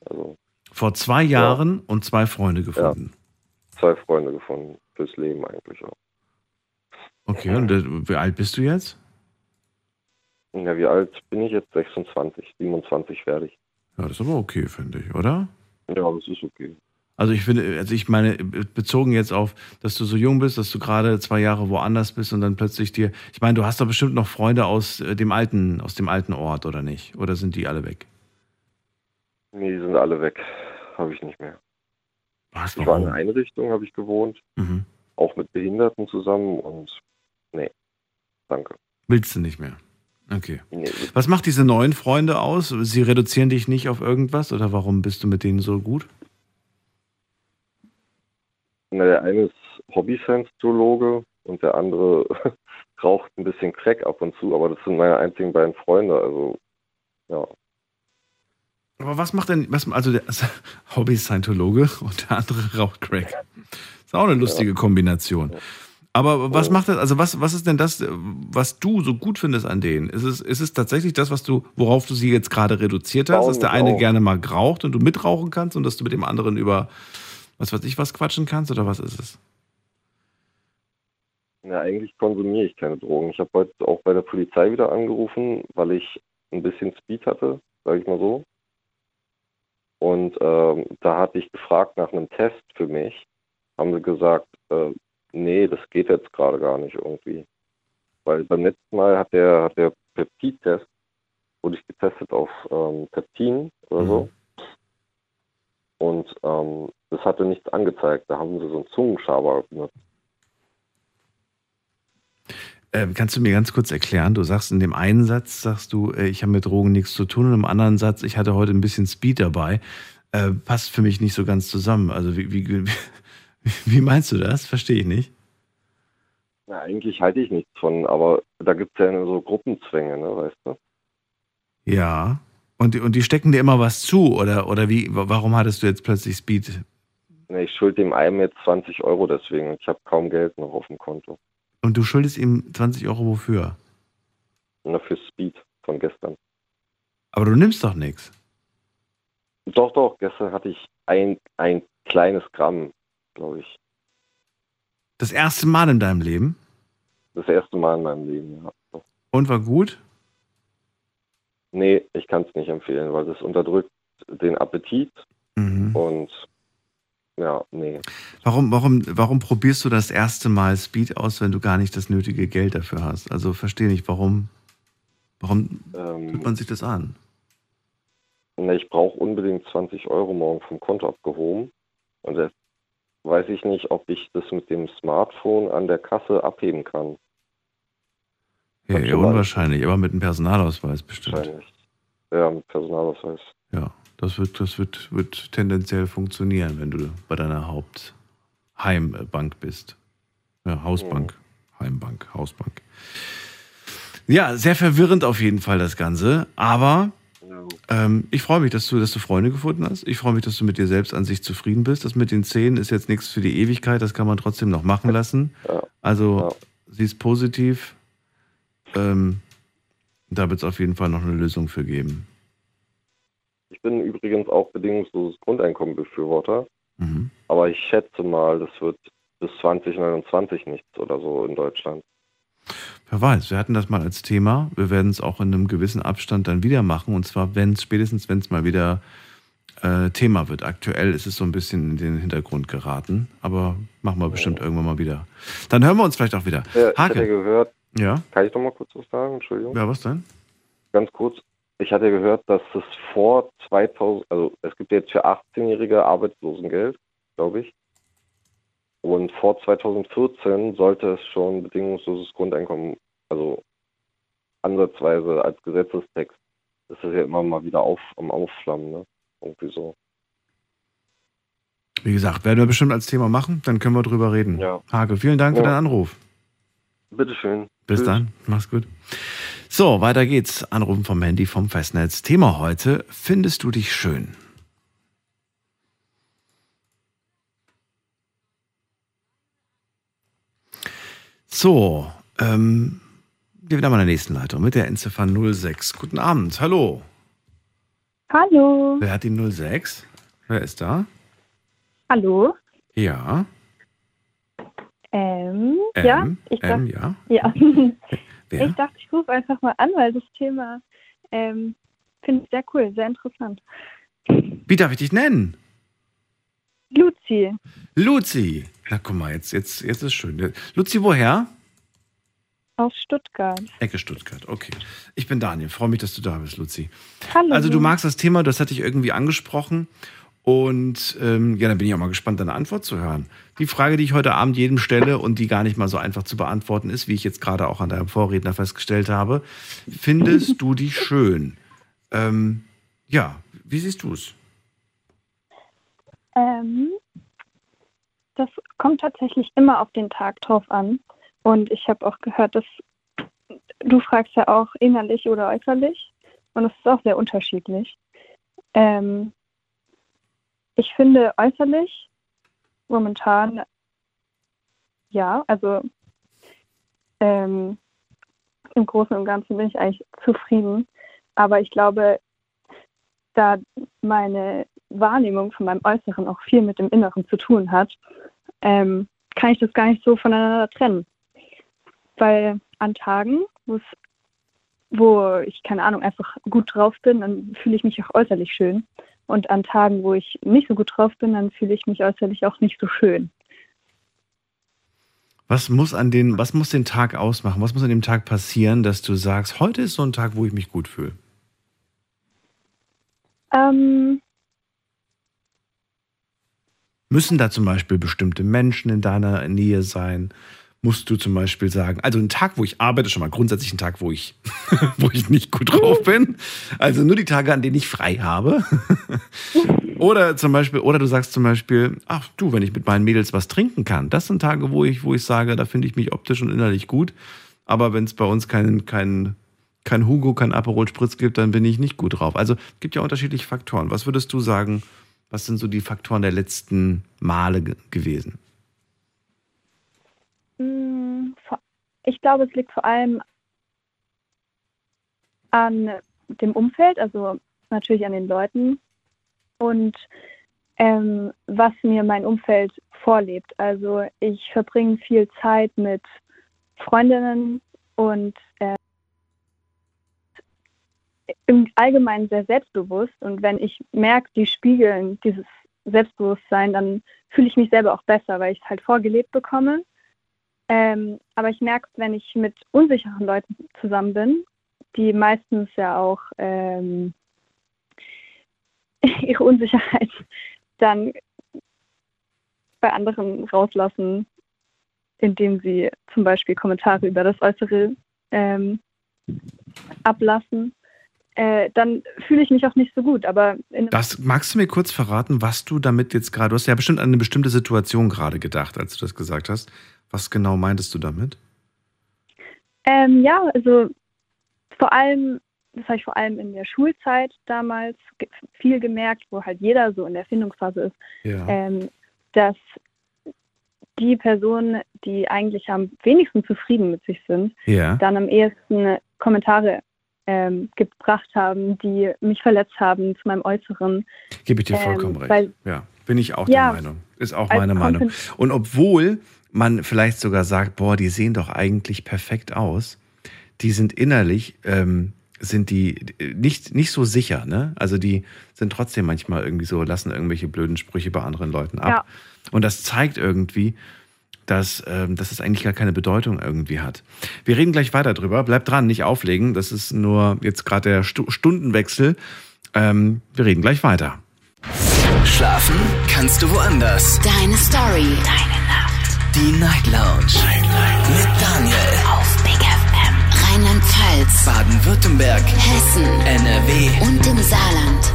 Also Vor zwei Jahren und zwei Freunde gefunden. zwei Freunde gefunden. Fürs Leben eigentlich auch. Okay, und äh, wie alt bist du jetzt? Ja, wie alt bin ich jetzt? 26, 27 werde ich. Ja, das ist aber okay, finde ich, oder? Ja, das ist okay. Also ich finde, also ich meine, bezogen jetzt auf, dass du so jung bist, dass du gerade zwei Jahre woanders bist und dann plötzlich dir, ich meine, du hast doch bestimmt noch Freunde aus äh, dem alten, aus dem alten Ort, oder nicht? Oder sind die alle weg? Nee, die sind alle weg. Habe ich nicht mehr. Was, Ich war in einer Einrichtung, habe ich gewohnt. Mhm. Auch mit Behinderten zusammen und nee, danke. Willst du nicht mehr? Okay. Nee, Was macht diese neuen Freunde aus? Sie reduzieren dich nicht auf irgendwas oder warum bist du mit denen so gut? Na, der eine ist Hobby-Science-Zoologe und der andere (laughs) raucht ein bisschen Crack ab und zu, aber das sind meine einzigen beiden Freunde. Also, ja. Aber was macht denn, was, also der (laughs) Hobby-Scientologe und der andere (laughs) raucht Crack. Ist auch eine lustige Kombination. Aber was macht das, also was, was ist denn das, was du so gut findest an denen? Ist es, ist es tatsächlich das, was du, worauf du sie jetzt gerade reduziert hast, dass der eine gerne mal raucht und du mitrauchen kannst und dass du mit dem anderen über was weiß ich was quatschen kannst oder was ist es? Ja, eigentlich konsumiere ich keine Drogen. Ich habe heute auch bei der Polizei wieder angerufen, weil ich ein bisschen Speed hatte, sage ich mal so. Und ähm, da hatte ich gefragt nach einem Test für mich. Haben sie gesagt, äh, nee, das geht jetzt gerade gar nicht irgendwie. Weil beim letzten Mal hat der, hat der Peptid-Test, wurde ich getestet auf ähm, Peptin oder so. Und ähm, das hatte nichts angezeigt. Da haben sie so einen Zungenschaber benutzt. Ähm, kannst du mir ganz kurz erklären? Du sagst in dem einen Satz, sagst du, äh, ich habe mit Drogen nichts zu tun, und im anderen Satz, ich hatte heute ein bisschen Speed dabei. Äh, passt für mich nicht so ganz zusammen. Also wie, wie, wie, (laughs) wie meinst du das? Verstehe ich nicht. Na, eigentlich halte ich nichts von, aber da gibt es ja so Gruppenzwänge, ne, weißt du? Ja. Und, die- und die stecken dir immer was zu, oder, oder wie, warum hattest du jetzt plötzlich Speed? Ich schulde dem einen jetzt 20 Euro deswegen. Ich habe kaum Geld noch auf dem Konto. Und du schuldest ihm 20 Euro wofür? Nur für Speed von gestern. Aber du nimmst doch nichts. Doch, doch, gestern hatte ich ein, ein kleines Gramm, glaube ich. Das erste Mal in deinem Leben. Das erste Mal in meinem Leben, ja. Und war gut? Nee, ich kann es nicht empfehlen, weil das unterdrückt den Appetit Mhm. und ja, nee. Warum, warum, warum probierst du das erste Mal Speed aus, wenn du gar nicht das nötige Geld dafür hast? Also verstehe nicht, warum, warum Ähm, tut man sich das an? Na, ich brauche unbedingt 20 Euro morgen vom Konto abgehoben. Und jetzt weiß ich nicht, ob ich das mit dem Smartphone an der Kasse abheben kann. Ja, ja unwahrscheinlich, aber mit einem Personalausweis bestimmt. Wahrscheinlich. Ja, mit Personalausweis. Ja, das wird, das wird, wird tendenziell funktionieren, wenn du bei deiner Hauptheimbank bist. Ja, Hausbank, Heimbank, Hausbank. Ja, sehr verwirrend auf jeden Fall das Ganze, aber ähm, ich freue mich, dass du, dass du Freunde gefunden hast. Ich freue mich, dass du mit dir selbst an sich zufrieden bist. Das mit den Zähnen ist jetzt nichts für die Ewigkeit, das kann man trotzdem noch machen lassen. Also, sie ist positiv. Ähm, da wird es auf jeden Fall noch eine Lösung für geben. Ich bin übrigens auch bedingungsloses Grundeinkommen-Befürworter. Mhm. Aber ich schätze mal, das wird bis 2029 nichts oder so in Deutschland. Wer weiß, wir hatten das mal als Thema. Wir werden es auch in einem gewissen Abstand dann wieder machen. Und zwar, wenn es spätestens, wenn es mal wieder äh, Thema wird. Aktuell ist es so ein bisschen in den Hintergrund geraten, aber machen wir bestimmt irgendwann mal wieder. Dann hören wir uns vielleicht auch wieder. Ja, ich hatte Hake. gehört, Ja? kann ich noch mal kurz was sagen? Entschuldigung. Ja, was denn? Ganz kurz. Ich hatte gehört, dass es vor 2000, also es gibt jetzt für 18-Jährige Arbeitslosengeld, glaube ich. Und vor 2014 sollte es schon bedingungsloses Grundeinkommen, also ansatzweise als Gesetzestext. Das ist ja immer mal wieder auf, am Aufflammen, ne? Irgendwie so. Wie gesagt, werden wir bestimmt als Thema machen, dann können wir drüber reden. Ja. Hake, vielen Dank für Ja. deinen Anruf. Bitteschön. Bis Tschüss. dann, mach's gut. So, weiter geht's. Anrufen vom Handy vom Festnetz. Thema heute: Findest du dich schön? So, ähm, wir wieder mal in der nächsten Leitung mit der Endziffer 06. Guten Abend, hallo. Hallo. Wer hat die 06? Wer ist da? Hallo. Ja, Ähm, M, ja, ich M, dachte, ja. ja. (laughs) (laughs) Wer? Ich dachte, ich rufe einfach mal an, weil das Thema ähm, finde ich sehr cool, sehr interessant. Wie darf ich dich nennen? Luzi, Luzi. Na guck mal, jetzt, jetzt, jetzt ist schön. Luzi, woher? aus Stuttgart. Ecke Stuttgart, okay. Ich bin Daniel, freue mich, dass du da bist, Luzi. Hallo. Also du magst das Thema, das hatte ich irgendwie angesprochen. Und ähm, ja, dann bin ich auch mal gespannt, deine Antwort zu hören. Die Frage, die ich heute Abend jedem stelle und die gar nicht mal so einfach zu beantworten ist, wie ich jetzt gerade auch an deinem Vorredner festgestellt habe. Findest du dich schön? Ähm, ja, wie siehst du es? Ähm, das kommt tatsächlich immer auf den Tag drauf an. Und ich habe auch gehört, dass du fragst ja auch innerlich oder äußerlich. Und es ist auch sehr unterschiedlich. Ähm, ich finde äußerlich momentan, ja, also ähm, im Großen und Ganzen bin ich eigentlich zufrieden. Aber ich glaube, da meine Wahrnehmung von meinem Äußeren auch viel mit dem Inneren zu tun hat, ähm, kann ich das gar nicht so voneinander trennen. Weil an Tagen, wo ich, keine Ahnung, einfach gut drauf bin, dann fühle ich mich auch äußerlich schön. Und an Tagen, wo ich nicht so gut drauf bin, dann fühle ich mich äußerlich auch nicht so schön. Was muss an den, was muss den Tag ausmachen? Was muss an dem Tag passieren, dass du sagst, heute ist so ein Tag, wo ich mich gut fühle? Ähm, Müssen da zum Beispiel bestimmte Menschen in deiner Nähe sein? Musst du zum Beispiel sagen, also ein Tag, wo ich arbeite, schon mal grundsätzlich ein Tag, wo ich, (laughs) wo ich nicht gut drauf bin. Also nur die Tage, an denen ich frei habe. (laughs) Oder zum Beispiel, oder du sagst zum Beispiel, ach du, wenn ich mit meinen Mädels was trinken kann, das sind Tage, wo ich, wo ich sage, da finde ich mich optisch und innerlich gut. Aber wenn es bei uns keinen, keinen, kein Hugo, kein Aperol Spritz gibt, dann bin ich nicht gut drauf. Also es gibt ja unterschiedliche Faktoren. Was würdest du sagen, was sind so die Faktoren der letzten Male ge gewesen? Vor- ich glaube, es liegt vor allem an dem Umfeld, also natürlich an den Leuten und ähm, was mir mein Umfeld vorlebt. Also ich verbringe viel Zeit mit Freundinnen und äh, im Allgemeinen sehr selbstbewusst. Und wenn ich merke, die spiegeln dieses Selbstbewusstsein, dann fühle ich mich selber auch besser, weil ich es halt vorgelebt bekomme. Ähm, aber ich merke, wenn ich mit unsicheren Leuten zusammen bin, die meistens ja auch ähm, (laughs) ihre Unsicherheit dann bei anderen rauslassen, indem sie zum Beispiel Kommentare über das Äußere ähm, ablassen, äh, dann fühle ich mich auch nicht so gut. Aber Das, magst du mir kurz verraten, was du damit jetzt gerade, du hast ja bestimmt an eine bestimmte Situation gerade gedacht, als du das gesagt hast. Was genau meintest du damit? Ähm, ja, also vor allem, das habe ich vor allem in der Schulzeit damals viel gemerkt, wo halt jeder so in der Findungsphase ist, Ja. ähm, dass die Personen, die eigentlich am wenigsten zufrieden mit sich sind, Ja. dann am ehesten Kommentare ähm, gebracht haben, die mich verletzt haben zu meinem Äußeren. Gebe ich dir Ähm, vollkommen recht. weil- ja. Bin ich auch Ja. der Meinung. Ist auch meine Meinung. Und obwohl man vielleicht sogar sagt, boah, die sehen doch eigentlich perfekt aus, die sind innerlich, ähm, sind die nicht, nicht so sicher, ne? Also die sind trotzdem manchmal irgendwie so, lassen irgendwelche blöden Sprüche bei anderen Leuten ab. Ja. Und das zeigt irgendwie, dass, ähm, dass es eigentlich gar keine Bedeutung irgendwie hat. Wir reden gleich weiter drüber. Bleibt dran, nicht auflegen. Das ist nur jetzt gerade der Stu Stundenwechsel. Ähm, wir reden gleich weiter. Schlafen kannst du woanders. Deine Story. Deine. Die Night Lounge. Mit Daniel. Auf Big FM. Rheinland-Pfalz. Baden-Württemberg. Hessen. NRW. Und im Saarland.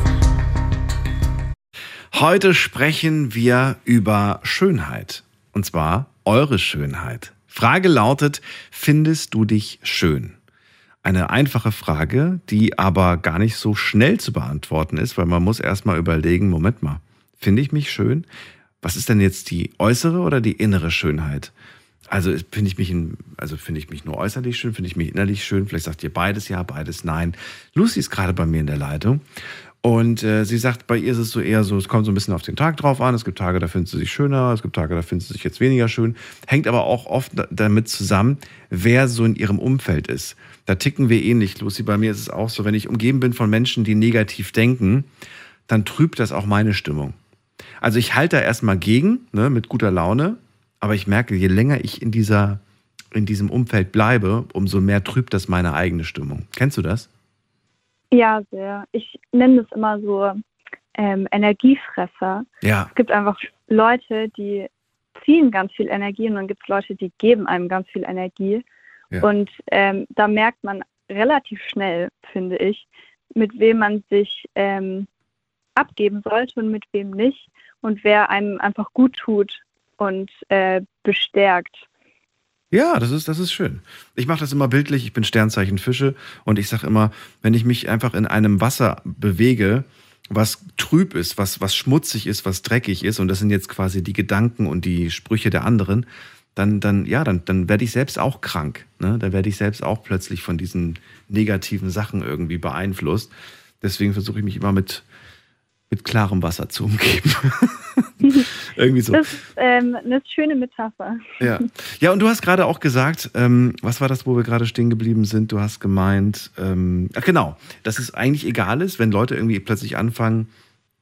Heute sprechen wir über Schönheit. Und zwar eure Schönheit. Frage lautet, findest du dich schön? Eine einfache Frage, die aber gar nicht so schnell zu beantworten ist, weil man muss erstmal überlegen, Moment mal, finde ich mich schön? Was ist denn jetzt die äußere oder die innere Schönheit? Also finde ich mich in, also finde ich mich nur äußerlich schön, finde ich mich innerlich schön. Vielleicht sagt ihr beides ja, beides nein. Lucy ist gerade bei mir in der Leitung und äh, sie sagt, bei ihr ist es so eher so, es kommt so ein bisschen auf den Tag drauf an. Es gibt Tage, da findet sie sich schöner, es gibt Tage, da findet sie sich jetzt weniger schön. Hängt aber auch oft da- damit zusammen, wer so in ihrem Umfeld ist. Da ticken wir ähnlich, Lucy. Bei mir ist es auch so, wenn ich umgeben bin von Menschen, die negativ denken, dann trübt das auch meine Stimmung. Also ich halte da erstmal gegen, ne, mit guter Laune, aber ich merke, je länger ich in dieser, in diesem Umfeld bleibe, umso mehr trübt das meine eigene Stimmung. Kennst du das? Ja, sehr. Ich nenne das immer so ähm, Energiefresser. Ja. Es gibt einfach Leute, die ziehen ganz viel Energie und dann gibt es Leute, die geben einem ganz viel Energie. Ja. Und ähm, da merkt man relativ schnell, finde ich, mit wem man sich ähm, abgeben sollte und mit wem nicht und wer einem einfach gut tut und äh, bestärkt. Ja, das ist, das ist schön. Ich mache das immer bildlich. Ich bin Sternzeichen Fische und ich sage immer, wenn ich mich einfach in einem Wasser bewege, was trüb ist, was, was schmutzig ist, was dreckig ist, und das sind jetzt quasi die Gedanken und die Sprüche der anderen, dann, dann, ja, dann, dann werde ich selbst auch krank. Ne? Dann werde ich selbst auch plötzlich von diesen negativen Sachen irgendwie beeinflusst. Deswegen versuche ich mich immer mit, mit klarem Wasser zu umgeben. (laughs) irgendwie so. Das ist ähm, eine schöne Metapher. Ja. ja, und du hast gerade auch gesagt, ähm, was war das, wo wir gerade stehen geblieben sind? Du hast gemeint, ähm, ach genau, dass es eigentlich egal ist, wenn Leute irgendwie plötzlich anfangen,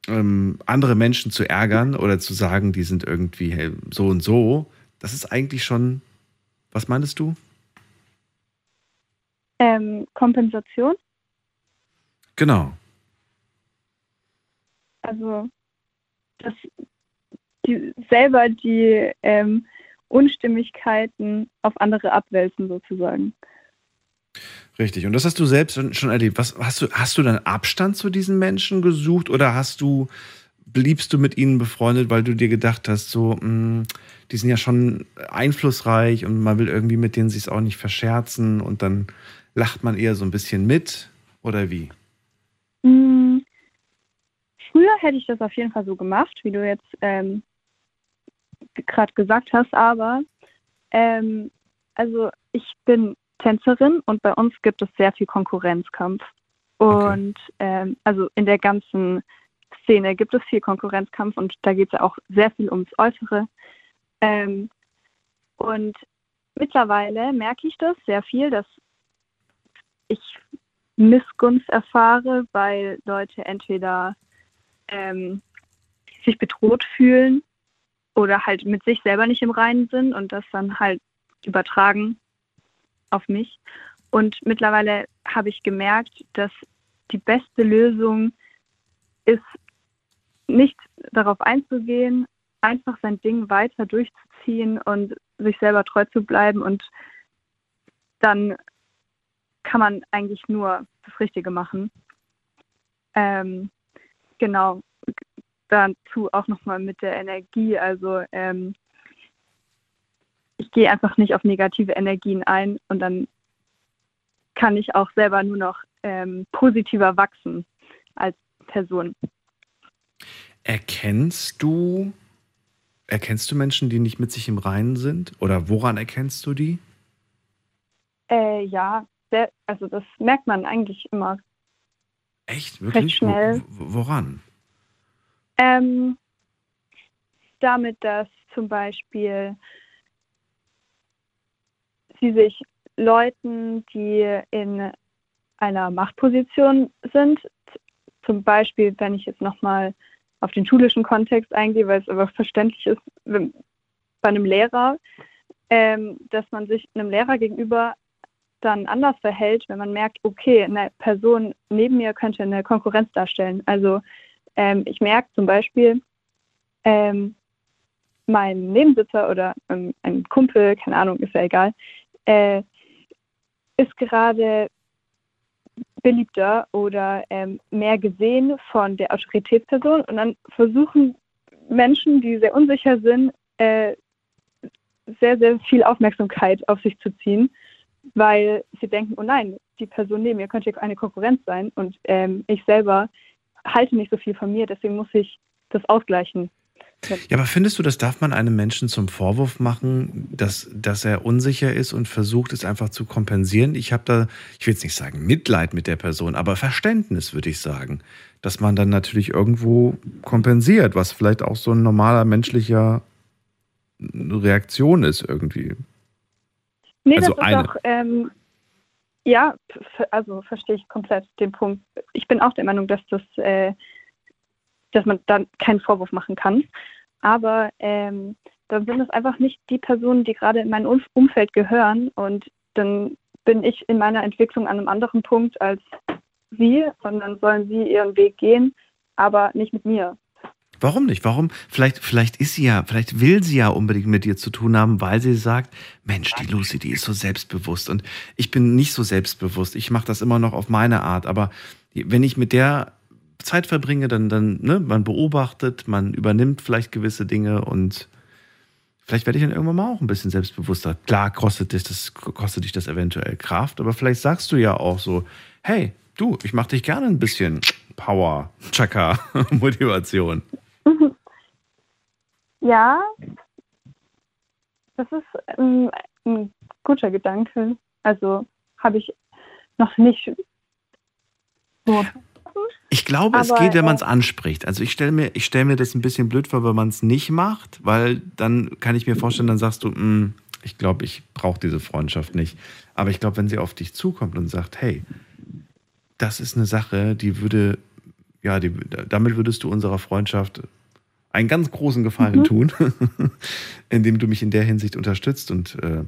ähm, andere Menschen zu ärgern oder zu sagen, die sind irgendwie hey, so und so. Das ist eigentlich schon, was meinst du? Ähm, Kompensation. Genau. Also, dass die selber die ähm, Unstimmigkeiten auf andere abwälzen, sozusagen. Richtig. Und das hast du selbst schon erlebt. Was, hast, du, hast du dann Abstand zu diesen Menschen gesucht oder hast du, bliebst du mit ihnen befreundet, weil du dir gedacht hast, so, mh, die sind ja schon einflussreich und man will irgendwie mit denen sich auch nicht verscherzen und dann lacht man eher so ein bisschen mit oder wie? Hm, früher hätte ich das auf jeden Fall so gemacht, wie du jetzt ähm, gerade gesagt hast, aber ähm, also ich bin Tänzerin und bei uns gibt es sehr viel Konkurrenzkampf. Und ähm, also in der ganzen Szene gibt es viel Konkurrenzkampf und da geht es ja auch sehr viel ums Äußere. Ähm, und mittlerweile merke ich das sehr viel, dass ich Missgunst erfahre, weil Leute entweder ähm, sich bedroht fühlen oder halt mit sich selber nicht im Reinen sind und das dann halt übertragen auf mich. Und mittlerweile habe ich gemerkt, dass die beste Lösung ist, nicht darauf einzugehen, einfach sein Ding weiter durchzuziehen und sich selber treu zu bleiben und dann kann man eigentlich nur das Richtige machen. Ähm, genau. Dazu auch nochmal mit der Energie. Also ähm, ich gehe einfach nicht auf negative Energien ein und dann kann ich auch selber nur noch ähm, positiver wachsen als Person. Erkennst du, erkennst du Menschen, die nicht mit sich im Reinen sind? Oder woran erkennst du die? Äh, ja, sehr, also das merkt man eigentlich immer Echt? recht Wirklich? schnell. Wo- wo- Woran? Ähm, damit, dass zum Beispiel sie sich Leuten, die in einer Machtposition sind, zum Beispiel, wenn ich jetzt nochmal auf den schulischen Kontext eingehe, weil es einfach verständlich ist, wenn, bei einem Lehrer, ähm, dass man sich einem Lehrer gegenüber dann anders verhält, wenn man merkt, okay, eine Person neben mir könnte eine Konkurrenz darstellen. Also ähm, ich merke zum Beispiel, ähm, mein Nebensitzer oder ähm, ein Kumpel, keine Ahnung, ist ja egal, äh, ist gerade beliebter oder ähm, mehr gesehen von der Autoritätsperson und dann versuchen Menschen, die sehr unsicher sind, äh, sehr, sehr viel Aufmerksamkeit auf sich zu ziehen, weil sie denken, oh nein, die Person neben mir könnte eine Konkurrenz sein und ähm, ich selber halte nicht so viel von mir, deswegen muss ich das ausgleichen. Ja, aber findest du, das darf man einem Menschen zum Vorwurf machen, dass, dass er unsicher ist und versucht, es einfach zu kompensieren? Ich habe da, ich will jetzt nicht sagen Mitleid mit der Person, aber Verständnis würde ich sagen, dass man dann natürlich irgendwo kompensiert, was vielleicht auch so ein normaler menschlicher Reaktion ist irgendwie. Nee, also das ist eine. auch, ähm, ja, also verstehe ich komplett den Punkt. Ich bin auch der Meinung, dass das äh, dass man dann keinen Vorwurf machen kann. Aber ähm, dann sind es einfach nicht die Personen, die gerade in mein Umfeld gehören. Und dann bin ich in meiner Entwicklung an einem anderen Punkt als sie, sondern sollen sie ihren Weg gehen, aber nicht mit mir. Warum nicht? Warum? Vielleicht, vielleicht ist sie ja, vielleicht will sie ja unbedingt mit dir zu tun haben, weil sie sagt, Mensch, die Lucy, die ist so selbstbewusst und ich bin nicht so selbstbewusst. Ich mache das immer noch auf meine Art, aber wenn ich mit der Zeit verbringe, dann, dann, ne, man beobachtet, man übernimmt vielleicht gewisse Dinge und vielleicht werde ich dann irgendwann mal auch ein bisschen selbstbewusster. Klar kostet dich das, kostet dich das eventuell Kraft, aber vielleicht sagst du ja auch so, hey, du, ich mache dich gerne ein bisschen Power, Chaka, Motivation. (laughs) Ja, das ist ein, ein guter Gedanke. Also habe ich noch nicht so ich glaube, Aber, es geht, wenn man es anspricht. Also ich stelle mir, stell mir das ein bisschen blöd vor, wenn man es nicht macht, weil dann kann ich mir vorstellen, dann sagst du, mm, ich glaube, ich brauche diese Freundschaft nicht. Aber ich glaube, wenn sie auf dich zukommt und sagt, hey, das ist eine Sache, die würde, ja, die, damit würdest du unserer Freundschaft einen ganz großen Gefallen mhm. tun, (laughs) indem du mich in der Hinsicht unterstützt und äh,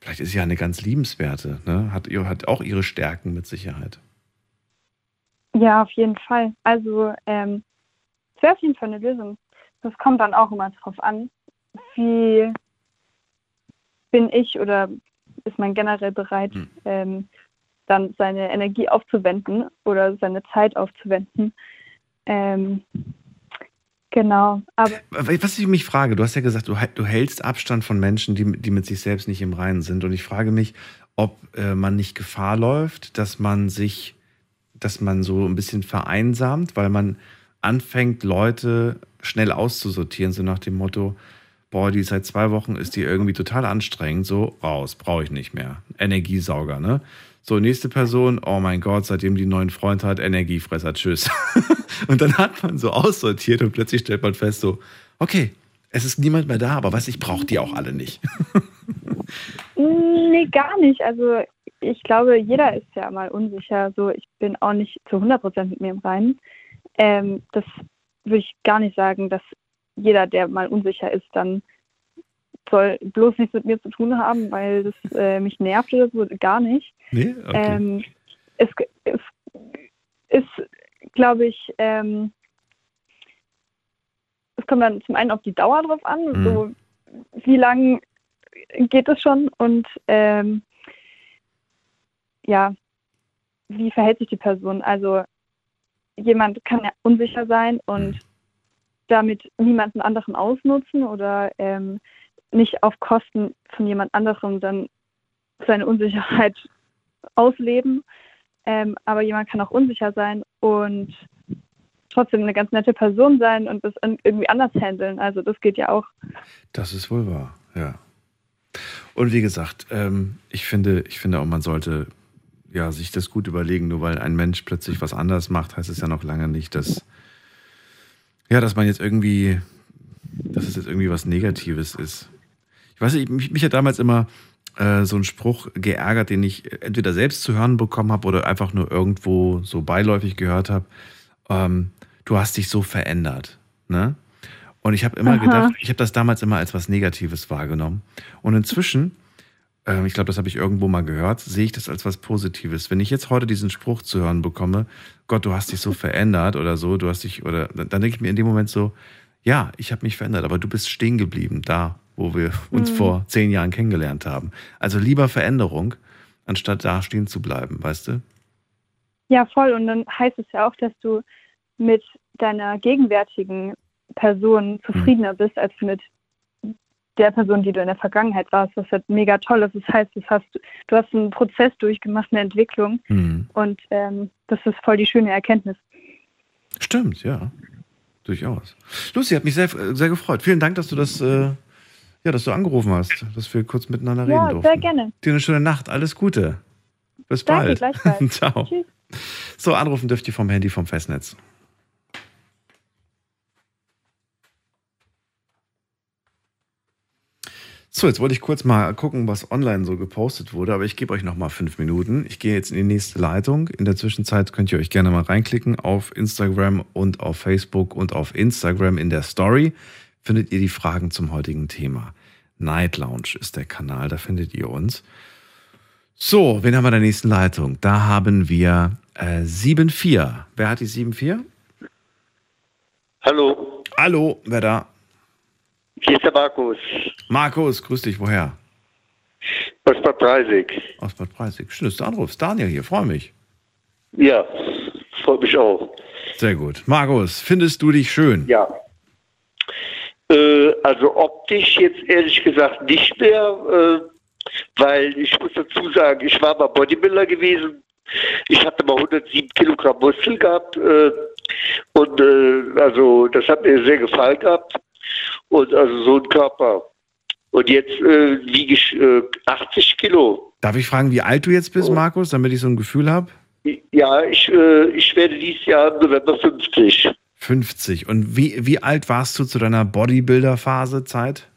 vielleicht ist sie ja eine ganz liebenswerte, ne? hat, hat auch ihre Stärken mit Sicherheit. Ja, auf jeden Fall. Also ähm, es wäre auf jeden Fall eine Lösung. Das kommt dann auch immer darauf an, wie bin ich oder ist man generell bereit, hm. ähm, dann seine Energie aufzuwenden oder seine Zeit aufzuwenden. Ähm, genau. Aber Was ich mich frage, du hast ja gesagt, du, du hältst Abstand von Menschen, die, die mit sich selbst nicht im Reinen sind. Und ich frage mich, ob äh, man nicht Gefahr läuft, dass man sich dass man so ein bisschen vereinsamt, weil man anfängt, Leute schnell auszusortieren, so nach dem Motto, boah, die seit zwei Wochen ist die irgendwie total anstrengend, so raus, brauche ich nicht mehr. Energiesauger, ne? So, nächste Person, oh mein Gott, seitdem die neuen Freund hat, Energiefresser, tschüss. (laughs) und dann hat man so aussortiert und plötzlich stellt man fest, so, okay, es ist niemand mehr da, aber was, ich brauche die auch alle nicht. nee, gar nicht. Also ich glaube, jeder ist ja mal unsicher. So, ich bin auch nicht zu 100 Prozent mit mir im Reinen. Ähm, das würde ich gar nicht sagen, dass jeder, der mal unsicher ist, dann soll bloß nichts mit mir zu tun haben, weil das äh, mich nervt oder so, gar nicht. Nee? Okay. Ähm, es, es ist, glaube ich, ähm, es kommt dann zum einen auf die Dauer drauf an, mhm. so wie lange geht es schon und ähm, ja, wie verhält sich die Person? Also jemand kann ja unsicher sein und mhm. damit niemanden anderen ausnutzen oder ähm, nicht auf Kosten von jemand anderem dann seine Unsicherheit ausleben. Ähm, aber jemand kann auch unsicher sein und trotzdem eine ganz nette Person sein und das irgendwie anders handeln. Also das geht ja auch. Das ist wohl wahr, ja. Und wie gesagt, ähm, ich finde, ich finde auch, man sollte ja, sich das gut überlegen. Nur weil ein Mensch plötzlich was anders macht, heißt es ja noch lange nicht, dass, ja, dass man jetzt irgendwie dass es jetzt irgendwie was Negatives ist. Ich weiß nicht, mich, mich hat damals immer äh, so ein Spruch geärgert, den ich entweder selbst zu hören bekommen habe oder einfach nur irgendwo so beiläufig gehört habe. Ähm, du hast dich so verändert. Ne? Und ich habe immer Aha. gedacht, ich habe das damals immer als was Negatives wahrgenommen. Und inzwischen, ähm, ich glaube, das habe ich irgendwo mal gehört, sehe ich das als was Positives. Wenn ich jetzt heute diesen Spruch zu hören bekomme, Gott, du hast dich so (laughs) verändert oder so, du hast dich, oder dann denke ich mir in dem Moment so, ja, ich habe mich verändert, aber du bist stehen geblieben, da, wo wir uns Mhm. vor zehn Jahren kennengelernt haben. Also lieber Veränderung, anstatt da stehen zu bleiben, weißt du? Ja, voll. Und dann heißt es ja auch, dass du mit deiner gegenwärtigen Person zufriedener bist als mit der Person, die du in der Vergangenheit warst, was halt mega toll ist. Das heißt, das hast, du hast einen Prozess durchgemacht, eine Entwicklung Hm. und ähm, das ist voll die schöne Erkenntnis. Stimmt, ja. Durchaus. Lucy, hat mich sehr, sehr gefreut. Vielen Dank, dass du das, äh, ja, dass du angerufen hast, dass wir kurz miteinander reden Ja, durften. sehr gerne. Dir eine schöne Nacht. Alles Gute. Bis Danke, bald. gleichfalls. (laughs) Ciao. Tschüss. So, anrufen dürft ihr vom Handy vom Festnetz. So, jetzt wollte ich kurz mal gucken, was online so gepostet wurde, aber ich gebe euch noch mal fünf Minuten. Ich gehe jetzt in die nächste Leitung. In der Zwischenzeit könnt ihr euch gerne mal reinklicken auf Instagram und auf Facebook und auf Instagram in der Story findet ihr die Fragen zum heutigen Thema. Night Lounge ist der Kanal, da findet ihr uns. So, wen haben wir in der nächsten Leitung? Da haben wir äh, 7-4. Wer hat die 7-4? Hallo, Hallo, wer da? hier ist der Markus Markus, grüß dich, woher? aus Bad Breisig. Aus Bad Preisig. Schön, dass du anrufst. Daniel hier, freue mich. Ja, freut mich auch. Sehr gut. Markus, findest du dich schön? Ja. Äh, also optisch jetzt ehrlich gesagt nicht mehr, äh, weil ich muss dazu sagen, ich war mal Bodybuilder gewesen. Ich hatte mal 107 Kilogramm Muskel gehabt äh, und äh, also das hat mir sehr gefallen gehabt und also so ein Körper. Und jetzt äh, wiege ich äh, 80 Kilo. Darf ich fragen, wie alt du jetzt bist, Markus, damit ich so ein Gefühl habe? Ja, ich, ich werde dieses Jahr im November 50. 50. Und wie, wie alt warst du zu deiner Bodybuilder-Phase Zeit?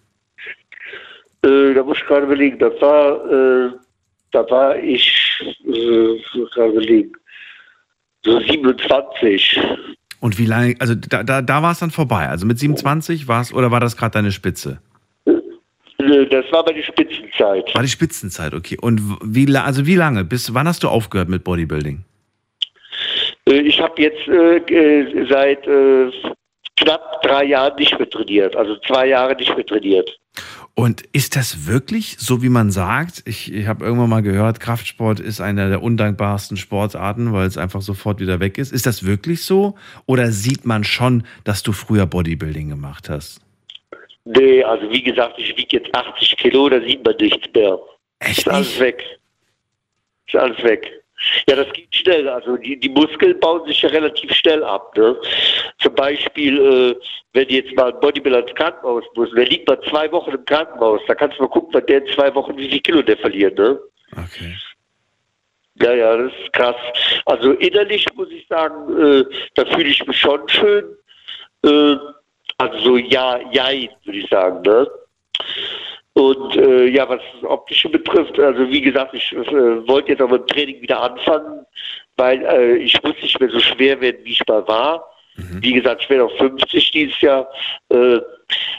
Äh, da muss ich gerade überlegen. Das war, äh, da war ich, äh, gerade überlegen, so 27. Und wie lange, also da, da, da war es dann vorbei. Also mit 27 war es, oder war das gerade deine Spitze? Äh, Das war meine Spitzenzeit. War die Spitzenzeit, okay. Und wie, also wie lange? Bis wann hast du aufgehört mit Bodybuilding? Äh, Ich habe jetzt äh, äh, seit äh, knapp drei Jahren nicht mehr trainiert. Also zwei Jahre nicht mehr trainiert. Und ist das wirklich so, wie man sagt? Ich, ich habe irgendwann mal gehört, Kraftsport ist einer der undankbarsten Sportarten, weil es einfach sofort wieder weg ist. Ist das wirklich so? Oder sieht man schon, dass du früher Bodybuilding gemacht hast? Nee, also wie gesagt, ich wiege jetzt 80 Kilo, da sieht man nichts mehr. Echt Ist alles weg. Ist alles weg. Ja, das geht schnell. Also die, die Muskeln bauen sich ja relativ schnell ab. Ne? Zum Beispiel, äh, wenn jetzt mal ein Bodybuilder ins Krankenhaus muss, der liegt mal zwei Wochen im Krankenhaus, da kannst du mal gucken, wann der in zwei Wochen wie viel Kilo der verliert. Ne? Okay. Ja, ja, das ist krass. Also innerlich muss ich sagen, äh, da fühle ich mich schon schön. Äh, also so ja, ja, würde ich sagen. Ne? Und äh, ja, was das Optische betrifft, also wie gesagt, ich äh, wollte jetzt aber im Training wieder anfangen, weil äh, ich muss nicht mehr so schwer werden, wie ich mal war. Wie gesagt, ich werde auf 50 dieses Jahr. Äh,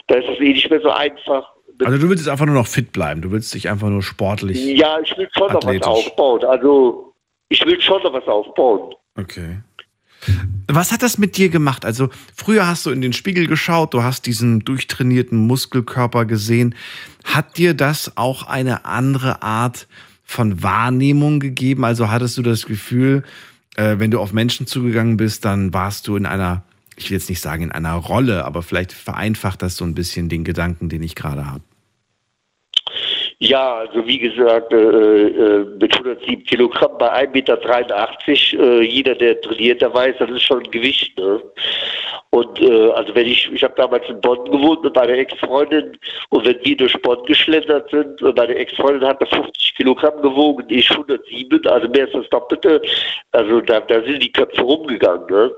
da ist es eh nicht mehr so einfach. Also du willst jetzt einfach nur noch fit bleiben. Du willst dich einfach nur sportlich. Ja, ich will schon noch was aufbauen. Also ich will schon noch was aufbauen. Okay. Was hat das mit dir gemacht? Also früher hast du in den Spiegel geschaut, du hast diesen durchtrainierten Muskelkörper gesehen. Hat dir das auch eine andere Art von Wahrnehmung gegeben? Also hattest du das Gefühl, äh, wenn du auf Menschen zugegangen bist, dann warst du in einer, ich will jetzt nicht sagen in einer Rolle, aber vielleicht vereinfacht das so ein bisschen den Gedanken, den ich gerade habe. Ja, also wie gesagt, äh, äh, mit 107 Kilogramm bei 1,83 Meter, äh, jeder, der trainiert, der weiß, das ist schon ein Gewicht. Ne? Und äh, also wenn ich, ich habe damals in Bonn gewohnt mit meiner Ex-Freundin und wenn wir durch Bonn geschlendert sind, äh, meine Ex-Freundin hatte 50 Kilogramm gewogen, ich 107, also mehr als das Doppelte, also da, da sind die Köpfe rumgegangen. Ne?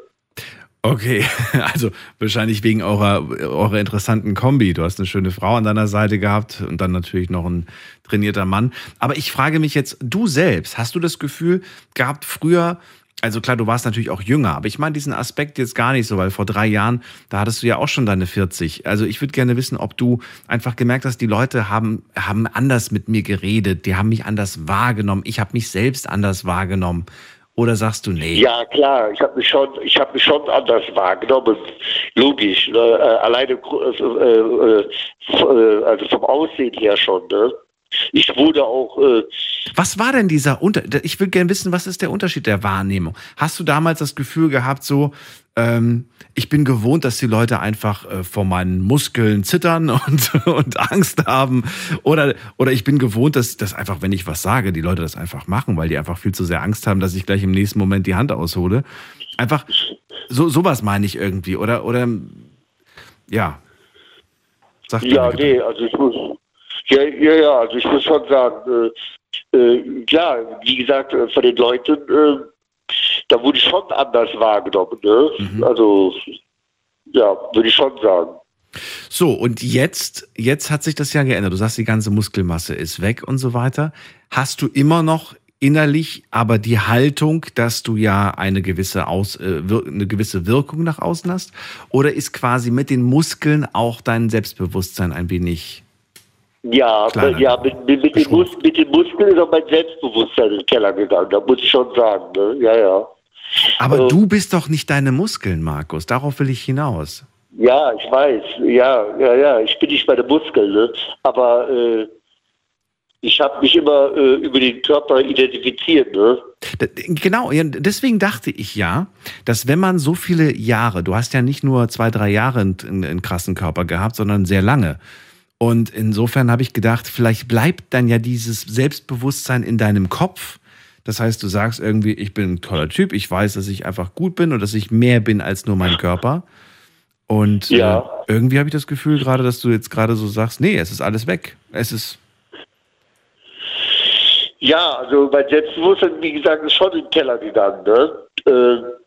Okay, (laughs) also wahrscheinlich wegen eurer, eurer interessanten Kombi. Du hast eine schöne Frau an deiner Seite gehabt und dann natürlich noch ein trainierter Mann. Aber ich frage mich jetzt, du selbst, hast du das Gefühl gehabt, früher, also klar, du warst natürlich auch jünger, aber ich meine diesen Aspekt jetzt gar nicht so, weil vor drei Jahren, da hattest du ja auch schon deine 40. Also ich würde gerne wissen, ob du einfach gemerkt hast, die Leute haben, haben anders mit mir geredet, die haben mich anders wahrgenommen, ich habe mich selbst anders wahrgenommen. Oder sagst du, nee? Ja, klar, ich habe mich, schon, ich hab mich schon anders wahrgenommen. Logisch, ne? äh, alleine äh, äh, also vom Aussehen her schon. Ne? Ich wurde auch. Äh, was war denn dieser Unterschied? Ich will gerne wissen, was ist der Unterschied der Wahrnehmung? Hast du damals das Gefühl gehabt, so, ähm, ich bin gewohnt, dass die Leute einfach äh, vor meinen Muskeln zittern (laughs) und, und Angst haben. Oder, oder ich bin gewohnt, dass, dass einfach, wenn ich was sage, die Leute das einfach machen, weil die einfach viel zu sehr Angst haben, dass ich gleich im nächsten Moment die Hand aushole. Einfach, so, sowas meine ich irgendwie. Oder, oder, ja. Sag ja, nee, also ich muss, ja, ja, ja, also ich muss schon sagen, äh, äh, klar, wie gesagt, äh, von den Leuten, äh, da wurde ich schon anders wahrgenommen. Ne? Mhm. Also, ja, würde ich schon sagen. So, und jetzt, jetzt hat sich das ja geändert. Du sagst, die ganze Muskelmasse ist weg und so weiter. Hast du immer noch innerlich aber die Haltung, dass du ja eine gewisse, Aus, äh, eine gewisse Wirkung nach außen hast? Oder ist quasi mit den Muskeln auch dein Selbstbewusstsein ein wenig ja, Kleiner. ja mit, mit, mit, den Mus mit, den Muskeln ist auch mein Selbstbewusstsein in den Keller gegangen, da muss ich schon sagen. Ne? Ja, ja. Aber äh, du bist doch nicht deine Muskeln, Markus. Darauf will ich hinaus. Ja, ich weiß. Ja, ja, ja. Ich bin nicht meine Muskeln. Ne? Aber äh, ich habe mich immer äh, über den Körper identifiziert. Ne? Genau, deswegen dachte ich ja, dass wenn man so viele Jahre, du hast ja nicht nur zwei, drei Jahre einen, einen krassen Körper gehabt, sondern sehr lange. Und insofern habe ich gedacht, vielleicht bleibt dann ja dieses Selbstbewusstsein in deinem Kopf. Das heißt, du sagst irgendwie, ich bin ein toller Typ, ich weiß, dass ich einfach gut bin und dass ich mehr bin als nur mein Körper. Und ja. äh, irgendwie habe ich das Gefühl gerade, dass du jetzt gerade so sagst, nee, es ist alles weg. Es ist. Ja, also mein Selbstbewusstsein, wie gesagt, ist schon in den Keller gegangen. Ne? Äh,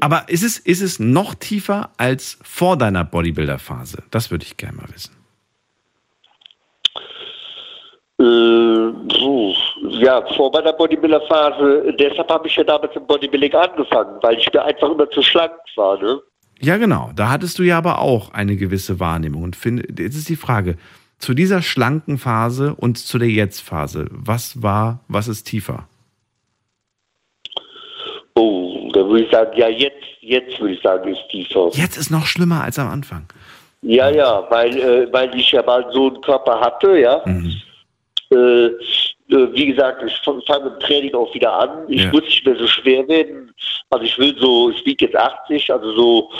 aber ist es, ist es noch tiefer als vor deiner Bodybuilder-Phase? Das würde ich gerne mal wissen. Äh, ja, vor meiner Bodybuilder-Phase, deshalb habe ich ja damals im Bodybuilding angefangen, weil ich mir einfach immer zu schlank war. Ne? Ja, genau. Da hattest du ja aber auch eine gewisse Wahrnehmung. Und finde, jetzt ist die Frage, zu dieser schlanken Phase und zu der Jetzt-Phase, was war, was ist tiefer? Oh, da würde ich sagen, ja, jetzt, jetzt würde ich sagen, ist tiefer. Jetzt ist noch schlimmer als am Anfang. Ja, ja, weil, äh, weil ich ja mal so einen Körper hatte, ja. Mhm. Äh, äh wie gesagt, ich fange mit dem Training auch wieder an. Ich ja. muss nicht mehr so schwer werden. Also ich will so, ich wiege jetzt 80, also so,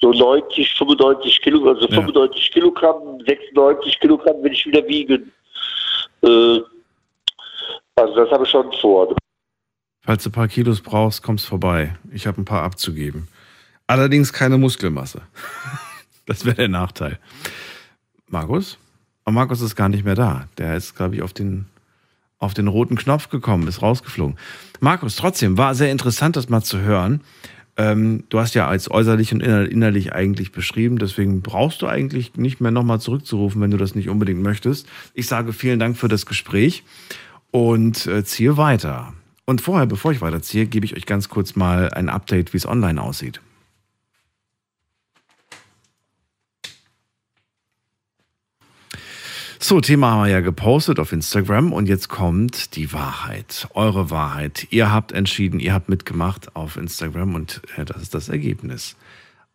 so 90, 95 Kilo, also ja. 95 Kilogramm, 96 Kilogramm will ich wieder wiegen. Äh, also das habe ich schon vor. Falls du ein paar Kilos brauchst, kommst vorbei. Ich habe ein paar abzugeben. Allerdings keine Muskelmasse. (laughs) das wäre der Nachteil. Markus? Aber Markus ist gar nicht mehr da. Der ist, glaube ich, auf den, auf den roten Knopf gekommen, ist rausgeflogen. Markus, trotzdem, war sehr interessant, das mal zu hören. Ähm, du hast ja als äußerlich und innerlich eigentlich beschrieben, deswegen brauchst du eigentlich nicht mehr nochmal zurückzurufen, wenn du das nicht unbedingt möchtest. Ich sage vielen Dank für das Gespräch und äh, ziehe weiter. Und vorher, bevor ich weiterziehe, gebe ich euch ganz kurz mal ein Update, wie es online aussieht. So, Thema haben wir ja gepostet auf Instagram und jetzt kommt die Wahrheit, eure Wahrheit. Ihr habt entschieden, ihr habt mitgemacht auf Instagram und äh, das ist das Ergebnis.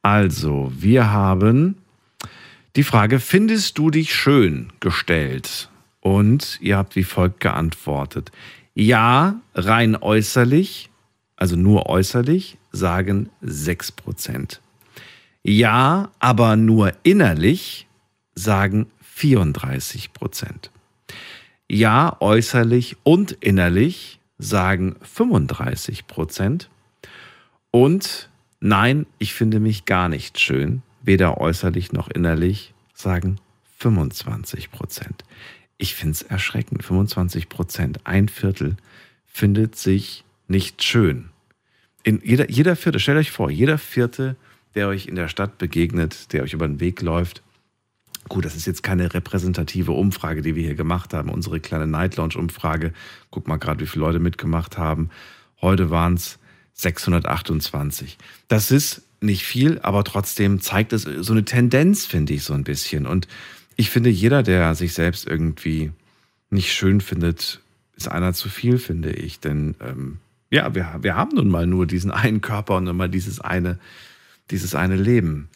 Also, wir haben die Frage, findest du dich schön gestellt? Und ihr habt wie folgt geantwortet. Ja, rein äußerlich, also nur äußerlich, sagen 6%. Ja, aber nur innerlich, sagen 34% Ja, äußerlich und innerlich, sagen 35% Und nein, ich finde mich gar nicht schön, weder äußerlich noch innerlich, sagen 25% ich finde es erschreckend. 25 Prozent, ein Viertel, findet sich nicht schön. In jeder, jeder Vierte, stellt euch vor, jeder Vierte, der euch in der Stadt begegnet, der euch über den Weg läuft, Gut, das ist jetzt keine repräsentative Umfrage, die wir hier gemacht haben. Unsere kleine Night Lounge Umfrage. Guck mal gerade, wie viele Leute mitgemacht haben. Heute waren es 628. Das ist nicht viel, aber trotzdem zeigt es so eine Tendenz, finde ich, so ein bisschen. Und ich finde, jeder, der sich selbst irgendwie nicht schön findet, ist einer zu viel, finde ich. Denn ähm, ja, wir, wir haben nun mal nur diesen einen Körper und nun mal dieses eine, dieses eine Leben.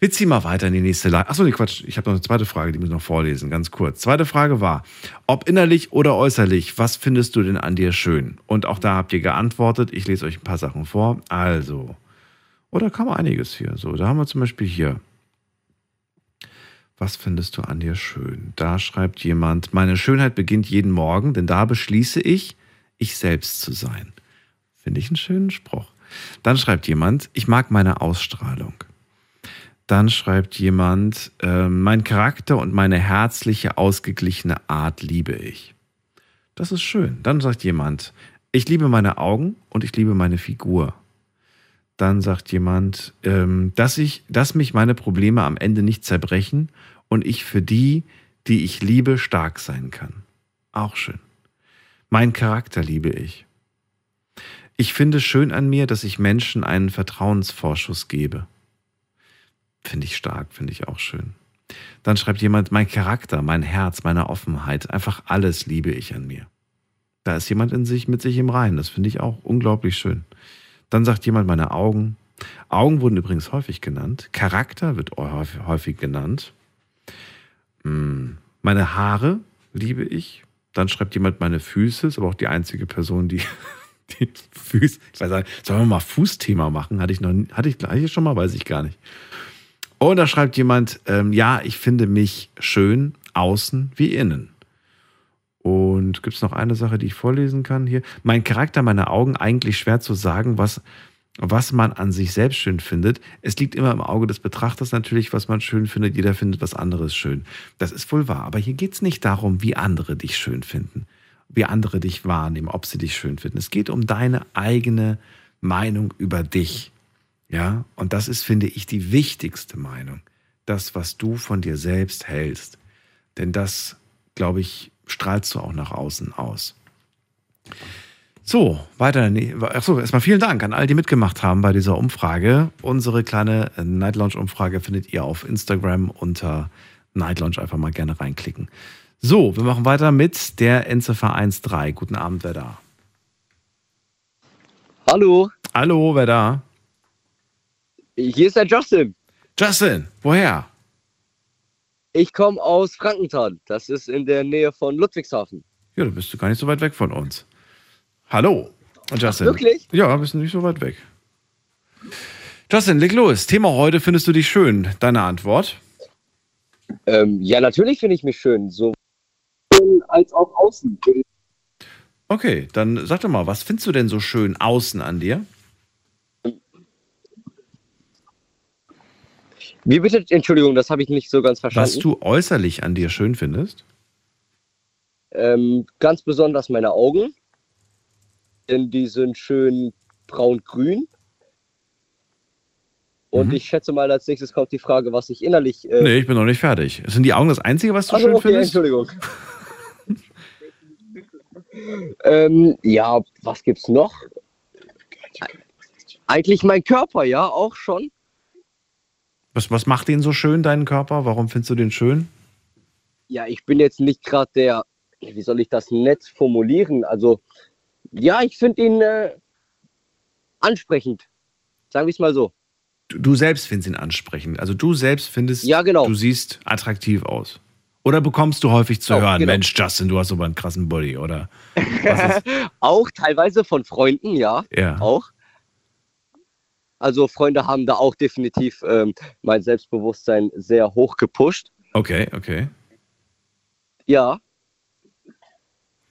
Wir ziehen mal weiter in die nächste Leitung. Achso, nee, Quatsch. Ich habe noch eine zweite Frage, die muss ich noch vorlesen, ganz kurz. Zweite Frage war, ob innerlich oder äußerlich, was findest du denn an dir schön? Und auch da habt ihr geantwortet. Ich lese euch ein paar Sachen vor. Also, oder oh, kam einiges hier. So, da haben wir zum Beispiel hier. Was findest du an dir schön? Da schreibt jemand, meine Schönheit beginnt jeden Morgen, denn da beschließe ich, ich selbst zu sein. Finde ich einen schönen Spruch. Dann schreibt jemand, ich mag meine Ausstrahlung. Dann schreibt jemand, äh, mein Charakter und meine herzliche, ausgeglichene Art liebe ich. Das ist schön. Dann sagt jemand, ich liebe meine Augen und ich liebe meine Figur. Dann sagt jemand, ähm, dass, ich, dass mich meine Probleme am Ende nicht zerbrechen und ich für die, die ich liebe, stark sein kann. Auch schön. Mein Charakter liebe ich. Ich finde schön an mir, dass ich Menschen einen Vertrauensvorschuss gebe. Finde ich stark, finde ich auch schön. Dann schreibt jemand, mein Charakter, mein Herz, meine Offenheit, einfach alles liebe ich an mir. Da ist jemand in sich mit sich im Reinen. Das finde ich auch unglaublich schön. Dann sagt jemand, meine Augen. Augen wurden übrigens häufig genannt. Charakter wird häufig genannt. Hm, meine Haare liebe ich. Dann schreibt jemand meine Füße. Ist aber auch die einzige Person, die, (laughs) die Füße. Ich weiß nicht, sollen wir mal Fußthema machen? Hatte ich noch, hatte ich, hatte ich schon mal, weiß ich gar nicht. Und da schreibt jemand, ähm, ja, ich finde mich schön außen wie innen. Und gibt es noch eine Sache, die ich vorlesen kann hier? Mein Charakter, meine Augen, eigentlich schwer zu sagen, was, was man an sich selbst schön findet. Es liegt immer im Auge des Betrachters natürlich, was man schön findet. Jeder findet was anderes schön. Das ist wohl wahr. Aber hier geht es nicht darum, wie andere dich schön finden, wie andere dich wahrnehmen, ob sie dich schön finden. Es geht um deine eigene Meinung über dich. Ja, und das ist, finde ich, die wichtigste Meinung. Das, was du von dir selbst hältst. Denn das, glaube ich, strahlst du auch nach außen aus. So, weiter. Achso, erstmal vielen Dank an all die mitgemacht haben bei dieser Umfrage. Unsere kleine Night Lounge Umfrage findet ihr auf Instagram unter Night Lounge. Einfach mal gerne reinklicken. So, wir machen weiter mit der Endziffer 13. Guten Abend, wer da? Hallo. Hallo, wer da? Hier ist der Justin. Justin, woher? Ich komme aus Frankenthal. Das ist in der Nähe von Ludwigshafen. Ja, da bist du gar nicht so weit weg von uns. Hallo. Und Justin. Ach, wirklich? Ja, bist du nicht so weit weg. Justin, leg los. Thema heute, findest du dich schön? Deine Antwort? Ähm, ja, natürlich finde ich mich schön. So als auch außen. Okay, dann sag doch mal, was findest du denn so schön außen an dir? Wie bitte? Entschuldigung, das habe ich nicht so ganz verstanden. Was du äußerlich an dir schön findest? Ähm, ganz besonders meine Augen. Denn die sind schön braun-grün. Und mhm. ich schätze mal, als nächstes kommt die Frage, was ich innerlich. Äh nee, ich bin noch nicht fertig. Sind die Augen das Einzige, was du also, schön okay, findest? Entschuldigung. (laughs) ähm, ja, was gibt's noch? Eigentlich mein Körper, ja, auch schon. Was, was macht den so schön, deinen Körper? Warum findest du den schön? Ja, ich bin jetzt nicht gerade der, wie soll ich das nett formulieren? Also, ja, ich finde ihn äh, ansprechend. Sagen wir es mal so. Du, du, selbst findest ihn ansprechend. Also du selbst findest, ja, genau. du siehst attraktiv aus. Oder bekommst du häufig zu oh, hören, genau. Mensch, Justin, du hast aber einen krassen Body, oder? (laughs) auch teilweise von Freunden, ja. Ja. Auch. Also Freunde haben da auch definitiv ähm, mein Selbstbewusstsein sehr hoch gepusht. Okay, okay. Ja.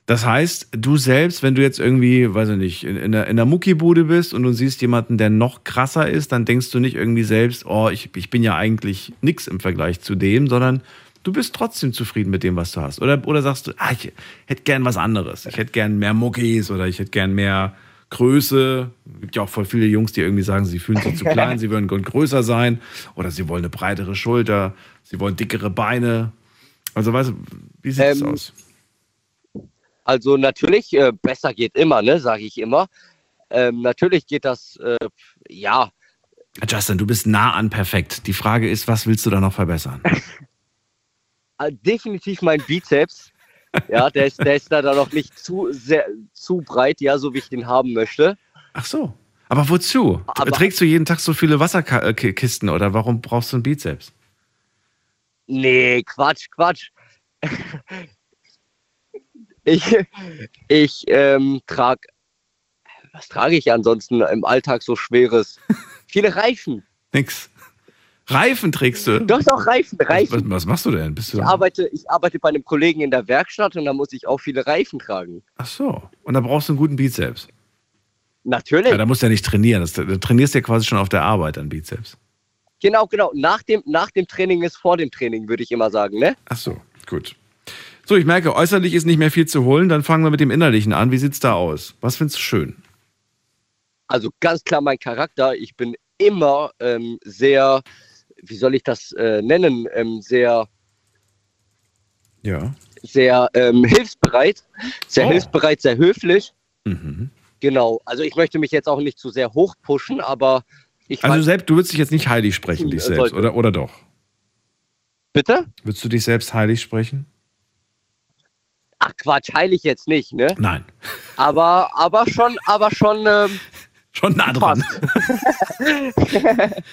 Das heißt, du selbst, wenn du jetzt irgendwie, weiß ich nicht, in, in, der, in der Muckibude bist und du siehst jemanden, der noch krasser ist, dann denkst du nicht irgendwie selbst, oh, ich, ich bin ja eigentlich nix im Vergleich zu dem, sondern du bist trotzdem zufrieden mit dem, was du hast. Oder, oder sagst du, ah, ich hätte gern was anderes. Ich hätte gern mehr Muckis oder ich hätte gern mehr Größe. Es gibt ja auch voll viele Jungs, die irgendwie sagen, sie fühlen sich zu (laughs) klein, sie würden größer sein. Oder sie wollen eine breitere Schulter, sie wollen dickere Beine. Also, weißt du, wie sieht es Ähm, aus? Also natürlich, äh, besser geht immer, ne, sage ich immer. Ähm, natürlich geht das, äh, ja, Justin, du bist nah an perfekt. Die Frage ist, was willst du da noch verbessern? (laughs) äh, definitiv mein Bizeps. Ja, der ist, der ist da noch nicht zu, sehr, zu breit, ja, so wie ich den haben möchte. Ach so. Aber wozu? Aber- Trägst du jeden Tag so viele Wasserkisten oder warum brauchst du einen Bizeps? Nee, Quatsch, Quatsch. Ich, ich ähm, trage, was trage ich ansonsten im Alltag so Schweres? (laughs) Viele Reifen. Nix. Reifen trägst du? Doch, doch, Reifen, Was, Reifen. was machst du denn? Bist du Ich arbeite, ich arbeite bei einem Kollegen in der Werkstatt und da muss ich auch viele Reifen tragen. Ach so. Und da brauchst du einen guten Bizeps. Natürlich. Ja, da musst du ja nicht trainieren. Das, du trainierst ja quasi schon auf der Arbeit an Bizeps. Genau, genau. Nach dem, nach dem Training ist vor dem Training, würde ich immer sagen, ne? Ach so, gut. So, ich merke, äußerlich ist nicht mehr viel zu holen. Dann fangen wir mit dem Innerlichen an. Wie sieht's da aus? Was findest du schön? Also ganz klar mein Charakter. Ich bin immer ähm, sehr, wie soll ich das äh, nennen, ähm, sehr, Ja. sehr ähm, hilfsbereit, sehr Oh. hilfsbereit, sehr höflich. Mhm. Genau. Also ich möchte mich jetzt auch nicht zu sehr hoch pushen, aber ich Also selbst, du würdest dich jetzt nicht heilig sprechen, dich sollte. selbst, oder, oder doch? Bitte? Würdest du dich selbst heilig sprechen? Ach Quatsch, heilig jetzt nicht, ne? Nein. Aber, aber schon, aber schon. Ähm, Schon nah dran. (laughs)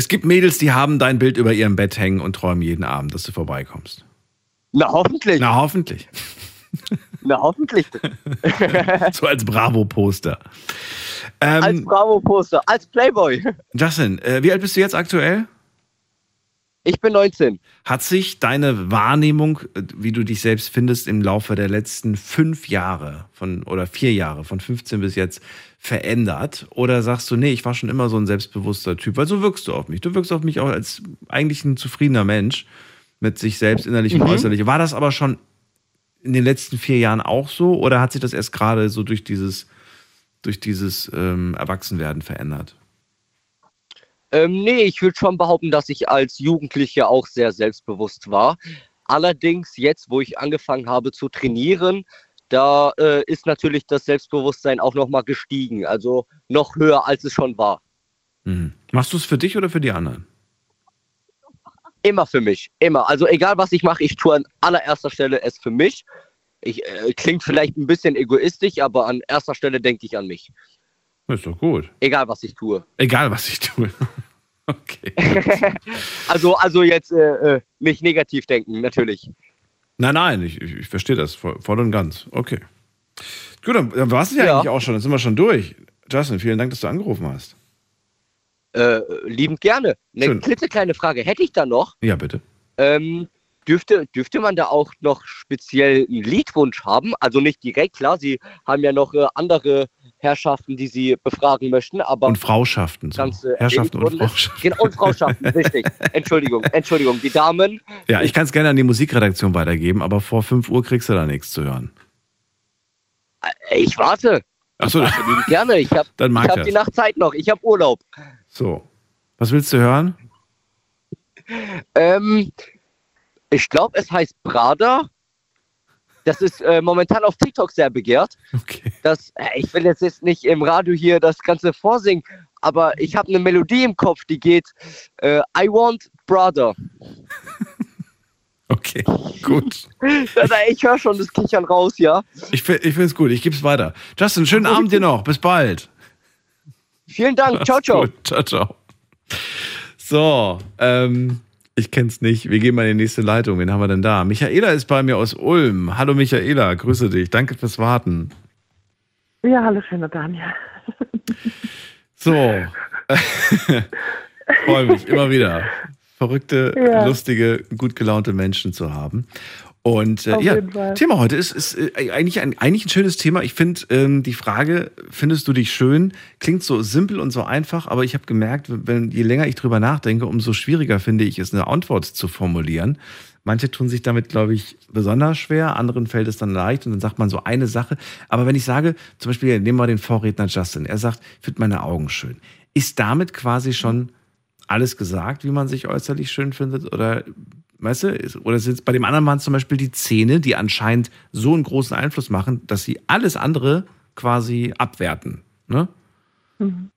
Es gibt Mädels, die haben dein Bild über ihrem Bett hängen und träumen jeden Abend, dass du vorbeikommst. Na, hoffentlich. Na, hoffentlich. (laughs) Na, hoffentlich. (laughs) so als Bravo-Poster. Ähm, als Bravo-Poster, als Playboy. Justin, äh, wie alt bist du jetzt aktuell? Ich bin 19. Hat sich deine Wahrnehmung, äh, wie du dich selbst findest, im Laufe der letzten fünf Jahre von oder vier Jahre, von 15 bis jetzt, verändert? Oder sagst du, nee, ich war schon immer so ein selbstbewusster Typ? Weil so wirkst du auf mich. Du wirkst auf mich auch als eigentlich ein zufriedener Mensch mit sich selbst innerlich und Mhm. äußerlich. War das aber schon in den letzten vier Jahren auch so? Oder hat sich das erst gerade so durch dieses, durch dieses ähm, Erwachsenwerden verändert? Ähm, nee, ich würde schon behaupten, dass ich als Jugendlicher auch sehr selbstbewusst war. Allerdings jetzt, wo ich angefangen habe zu trainieren, da äh, ist natürlich das Selbstbewusstsein auch nochmal gestiegen. Also noch höher, als es schon war. Mhm. Machst du es für dich oder für die anderen? Immer für mich, immer. Also egal, was ich mache, ich tue an allererster Stelle es für mich. Ich, äh, klingt vielleicht ein bisschen egoistisch, aber an erster Stelle denke ich an mich. Ist doch gut. Egal, was ich tue. Egal, was ich tue. (laughs) (laughs) Also, also jetzt äh, äh, nicht negativ denken, natürlich. Nein, nein, ich, ich, ich verstehe das voll, voll und ganz. Okay. Gut, dann, dann war es ja, Ja. eigentlich auch schon. Dann sind wir schon durch. Justin, vielen Dank, dass du angerufen hast. Äh, liebend gerne. Eine Schön. klitzekleine Frage hätte ich da noch. Ja, bitte. Ähm, dürfte, dürfte man da auch noch speziell einen Liedwunsch haben? Also nicht direkt, klar, Sie haben ja noch äh, andere Herrschaften, die Sie befragen möchten, aber Und Frauschaften. So. Herrschaften und. Frauschaften. Genau, und Frauschaften, (laughs) richtig. Entschuldigung, Entschuldigung. Die Damen, Ja, ich kann es gerne an die Musikredaktion weitergeben, aber vor 5 Uhr kriegst du da nichts zu hören. äh, ich warte. Achso, gerne. Ich habe hab die Nacht Zeit noch. Ich habe Urlaub. so. Was willst du hören? Ähm, ich glaube, es heißt Prada. Das ist äh, momentan auf TikTok sehr begehrt. Okay. Das, äh, ich will jetzt, jetzt nicht im Radio hier das Ganze vorsingen, aber ich habe eine Melodie im Kopf, die geht äh, I want Brother. (laughs) Okay, gut. (laughs) ich höre schon das Kichern raus, ja. Ich, ich finde es gut, ich gebe es weiter. Justin, schönen Abend dir noch. Bis bald. Vielen Dank. Ciao, ciao. Gut. Ciao, ciao. So, ähm, ich kenn's nicht. Wir gehen mal in die nächste Leitung. Wen haben wir denn da? Michaela ist bei mir aus Ulm. Hallo Michaela, grüße dich. Danke fürs Warten. Ja, hallo, schöner Daniel. (laughs) So. (laughs) Freue mich immer wieder. Verrückte, Ja. lustige, gut gelaunte Menschen zu haben. Und äh, ja. Thema heute ist, ist äh, eigentlich, ein, eigentlich ein schönes Thema. Ich finde ähm, die Frage, findest du dich schön, klingt so simpel und so einfach, aber ich habe gemerkt, wenn, je länger ich drüber nachdenke, umso schwieriger finde ich es, eine Antwort zu formulieren. Manche tun sich damit, glaube ich, besonders schwer, anderen fällt es dann leicht und dann sagt man so eine Sache. Aber wenn ich sage, zum Beispiel, nehmen wir den Vorredner Justin, er sagt, ich finde meine Augen schön. Ist damit quasi schon alles gesagt, wie man sich äußerlich schön findet? Oder, weißt du, oder sind es bei dem anderen Mann zum Beispiel die Zähne, die anscheinend so einen großen Einfluss machen, dass sie alles andere quasi abwerten? Ne? Mhm.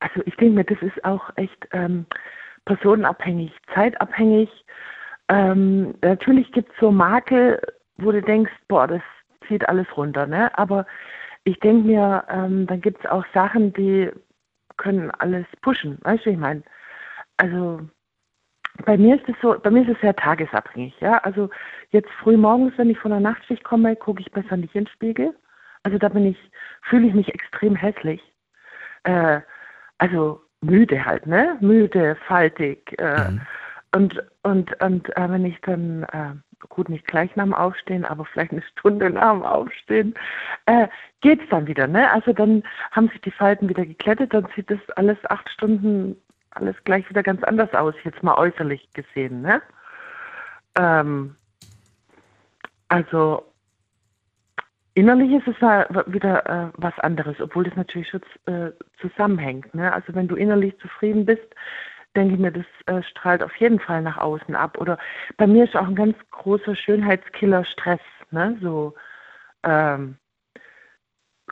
Also ich denke mir, das ist auch echt ähm, personenabhängig, zeitabhängig. Ähm, natürlich gibt es so Makel, wo du denkst, boah, das zieht alles runter, ne? Aber ich denke mir, ähm, dann gibt es auch Sachen, die können alles pushen, weißt du, wie ich meine? Also bei mir ist es so, bei mir ist es sehr tagesabhängig, ja. Also jetzt früh morgens, wenn ich von der Nachtschicht komme, gucke ich besser nicht in den Spiegel. Also da bin ich, fühle ich mich extrem hässlich. Äh, also müde halt, ne? Müde, faltig. Äh, Und und und äh, wenn ich dann äh, gut nicht gleich nach dem Aufstehen, aber vielleicht eine Stunde nach dem Aufstehen, äh, geht's dann wieder, ne? Also dann haben sich die Falten wieder geklettet, dann sieht das alles acht Stunden alles gleich wieder ganz anders aus, jetzt mal äußerlich gesehen, ne? Ähm, also innerlich ist es wieder äh, was anderes, obwohl das natürlich schon äh, zusammenhängt. Ne? Also wenn du innerlich zufrieden bist, denke ich mir, das äh, strahlt auf jeden Fall nach außen ab. Oder bei mir ist auch ein ganz großer Schönheitskiller Stress, ne? So ähm,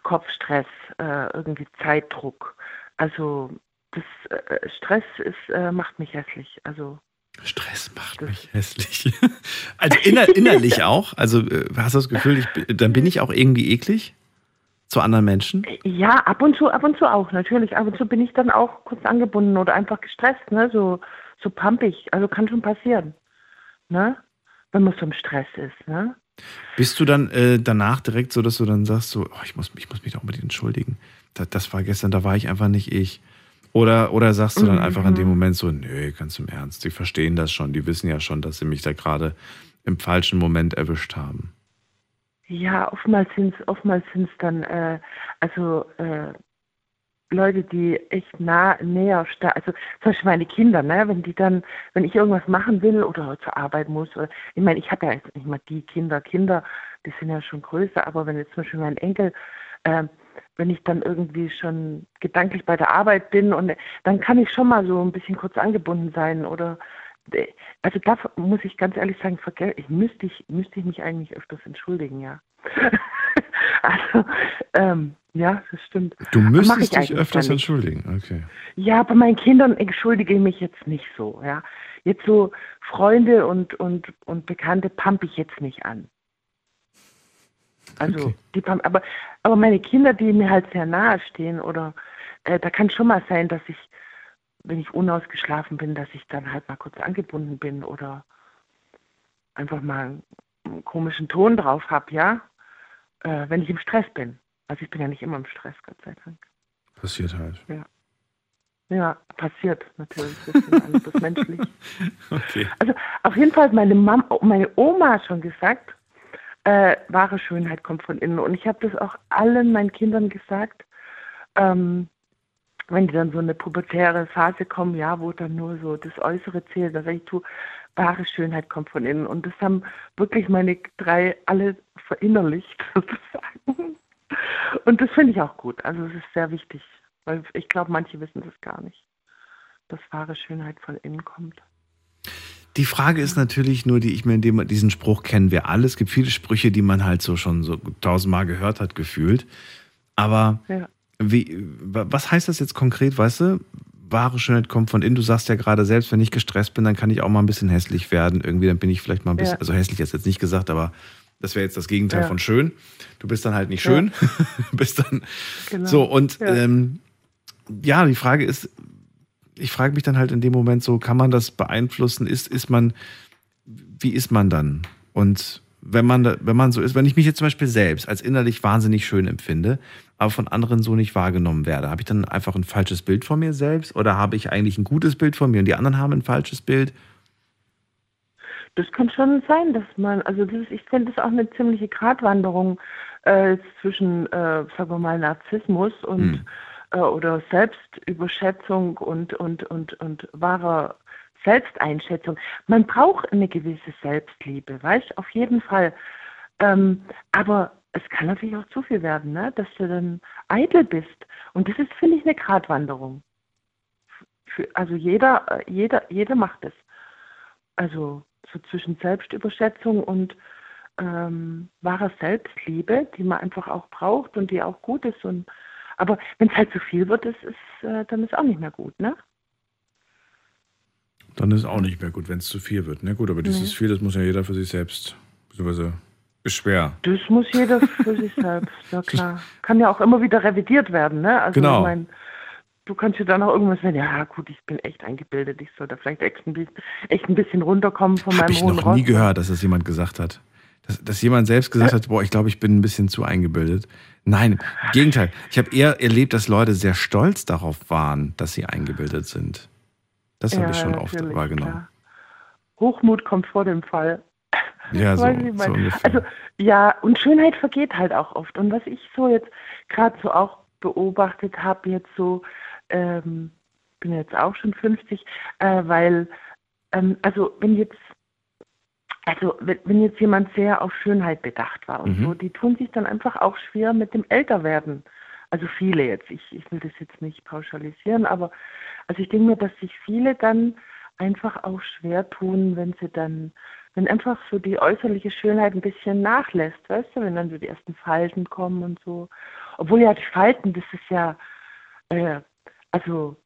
Kopfstress, äh, irgendwie Zeitdruck. Also das äh, Stress ist, äh, macht mich hässlich. Also Stress macht mich hässlich. (laughs) Also inner, innerlich auch? Also äh, hast du das Gefühl, ich, dann bin ich auch irgendwie eklig zu anderen Menschen? Ja, ab und zu, ab und zu auch, natürlich. Ab und zu bin ich dann auch kurz angebunden oder einfach gestresst, ne? So, so pumpig. Also kann schon passieren. Ne? Wenn man so im Stress ist, ne? Bist du dann äh, danach direkt so, dass du dann sagst, so, oh, ich, muss, ich muss mich da unbedingt entschuldigen. Das, das war gestern, da war ich einfach nicht ich. Oder, oder sagst du dann Mhm. einfach in dem Moment so, nö, ganz im Ernst, die verstehen das schon, die wissen ja schon, dass sie mich da gerade im falschen Moment erwischt haben. Ja, oftmals sind es oftmals sind's dann, äh, also äh, Leute, die echt nah, näher, also zum Beispiel meine Kinder, ne, wenn die dann, wenn ich irgendwas machen will oder zur Arbeit muss, oder, ich meine, ich habe ja jetzt nicht mal die Kinder, Kinder, die sind ja schon größer, aber wenn jetzt zum Beispiel mein Enkel, äh, wenn ich dann irgendwie schon gedanklich bei der Arbeit bin und dann kann ich schon mal so ein bisschen kurz angebunden sein oder äh, also da muss ich ganz ehrlich sagen, ich müsste ich müsste ich mich eigentlich öfters entschuldigen, ja. (laughs) also ähm, ja, das stimmt. Du müsstest dich öfters entschuldigen, okay. Ja, bei meinen Kindern entschuldige ich mich jetzt nicht so, ja. Jetzt so Freunde und und und Bekannte pump ich jetzt nicht an. Also die pump, aber aber meine Kinder, die mir halt sehr nahe stehen oder äh, da kann schon mal sein, dass ich wenn ich unausgeschlafen bin, dass ich dann halt mal kurz angebunden bin oder einfach mal einen komischen Ton drauf habe, ja, äh, wenn ich im Stress bin. Also ich bin ja nicht immer im Stress, Gott sei Dank. Passiert halt. Ja. Ja, passiert natürlich. Das ist ja alles das menschlich. (laughs) Okay. Also auf jeden Fall hat meine Mama, meine Oma schon gesagt, äh, wahre Schönheit kommt von innen. Und ich habe das auch allen meinen Kindern gesagt, ähm, wenn die dann so eine pubertäre Phase kommen, ja, wo dann nur so das Äußere zählt, da ich, du, wahre Schönheit kommt von innen. Und das haben wirklich meine drei alle verinnerlicht, (laughs) sozusagen. Und das finde ich auch gut. Also es ist sehr wichtig, weil ich glaube, manche wissen das gar nicht, dass wahre Schönheit von innen kommt. Die Frage ist natürlich nur, die ich mir in dem, diesen Spruch kennen wir alle. Es gibt viele Sprüche, die man halt so schon so tausendmal gehört hat, gefühlt. Aber Ja. wie, wa- was heißt das jetzt konkret, weißt du? Wahre Schönheit kommt von innen. Du sagst ja gerade selbst, wenn ich gestresst bin, dann kann ich auch mal ein bisschen hässlich werden. Irgendwie, dann bin ich vielleicht mal ein bisschen, Ja. also hässlich ist jetzt nicht gesagt, aber das wäre jetzt das Gegenteil Ja. von schön. Du bist dann halt nicht schön. (laughs) bist dann Genau. so und ähm, ja, die Frage ist, ich frage mich dann halt in dem Moment so, kann man das beeinflussen? Ist, ist man, wie ist man dann? Und wenn man, wenn man so ist, wenn ich mich jetzt zum Beispiel selbst als innerlich wahnsinnig schön empfinde, aber von anderen so nicht wahrgenommen werde, habe ich dann einfach ein falsches Bild von mir selbst oder habe ich eigentlich ein gutes Bild von mir und die anderen haben ein falsches Bild? das kann schon sein, dass man, also das ist, ich finde das auch eine ziemliche Gratwanderung äh, zwischen, äh, sagen wir mal, Narzissmus und Hm. Äh, oder Selbstüberschätzung und und und und wahrer Selbsteinschätzung. Man braucht eine gewisse Selbstliebe, weißt? Auf jeden Fall. Ähm, aber es kann natürlich auch zu viel werden, ne? Dass du dann eitel bist. Und das ist, finde ich, eine Gratwanderung. Für, also jeder, äh, jeder, jeder macht es. Also so zwischen Selbstüberschätzung und ähm, wahrer Selbstliebe, die man einfach auch braucht und die auch gut ist. Und, aber wenn es halt zu viel wird, ist, ist, äh, dann ist auch nicht mehr gut, ne? Dann ist auch nicht mehr gut, wenn es zu viel wird. Ne? Gut, aber dieses Nee. viel, das muss ja jeder für sich selbst, beziehungsweise ist schwer. Das muss jeder für sich selbst, ja (laughs) klar. Kann ja auch immer wieder revidiert werden, ne? Also Genau. ich meine, du kannst ja dann auch irgendwas sagen, ja gut, ich bin echt eingebildet, ich soll da vielleicht echt ein bisschen, echt ein bisschen runterkommen von Habe meinem ich hohen noch Ross. nie gehört, dass das jemand gesagt hat. Dass, dass jemand selbst gesagt hat, boah, ich glaube, ich bin ein bisschen zu eingebildet. Nein, im Gegenteil. Ich habe eher erlebt, dass Leute sehr stolz darauf waren, dass sie eingebildet sind. Das habe Ja, ich schon oft wahrgenommen. klar. Hochmut kommt vor dem Fall. Ja, (laughs) so, so. Also ja, und Schönheit vergeht halt auch oft. Und was ich so jetzt gerade so auch beobachtet habe, jetzt so, ähm, bin jetzt auch schon 50, äh, weil, ähm, also wenn jetzt, also wenn, jetzt jemand sehr auf Schönheit bedacht war und Mhm. so, die tun sich dann einfach auch schwer mit dem Älterwerden. Also viele jetzt, ich, ich will das jetzt nicht pauschalisieren, aber also ich denke mir, dass sich viele dann einfach auch schwer tun, wenn sie dann, wenn einfach so die äußerliche Schönheit ein bisschen nachlässt, weißt du, wenn dann so die ersten Falten kommen und so. Obwohl ja die Falten, das ist ja, äh, also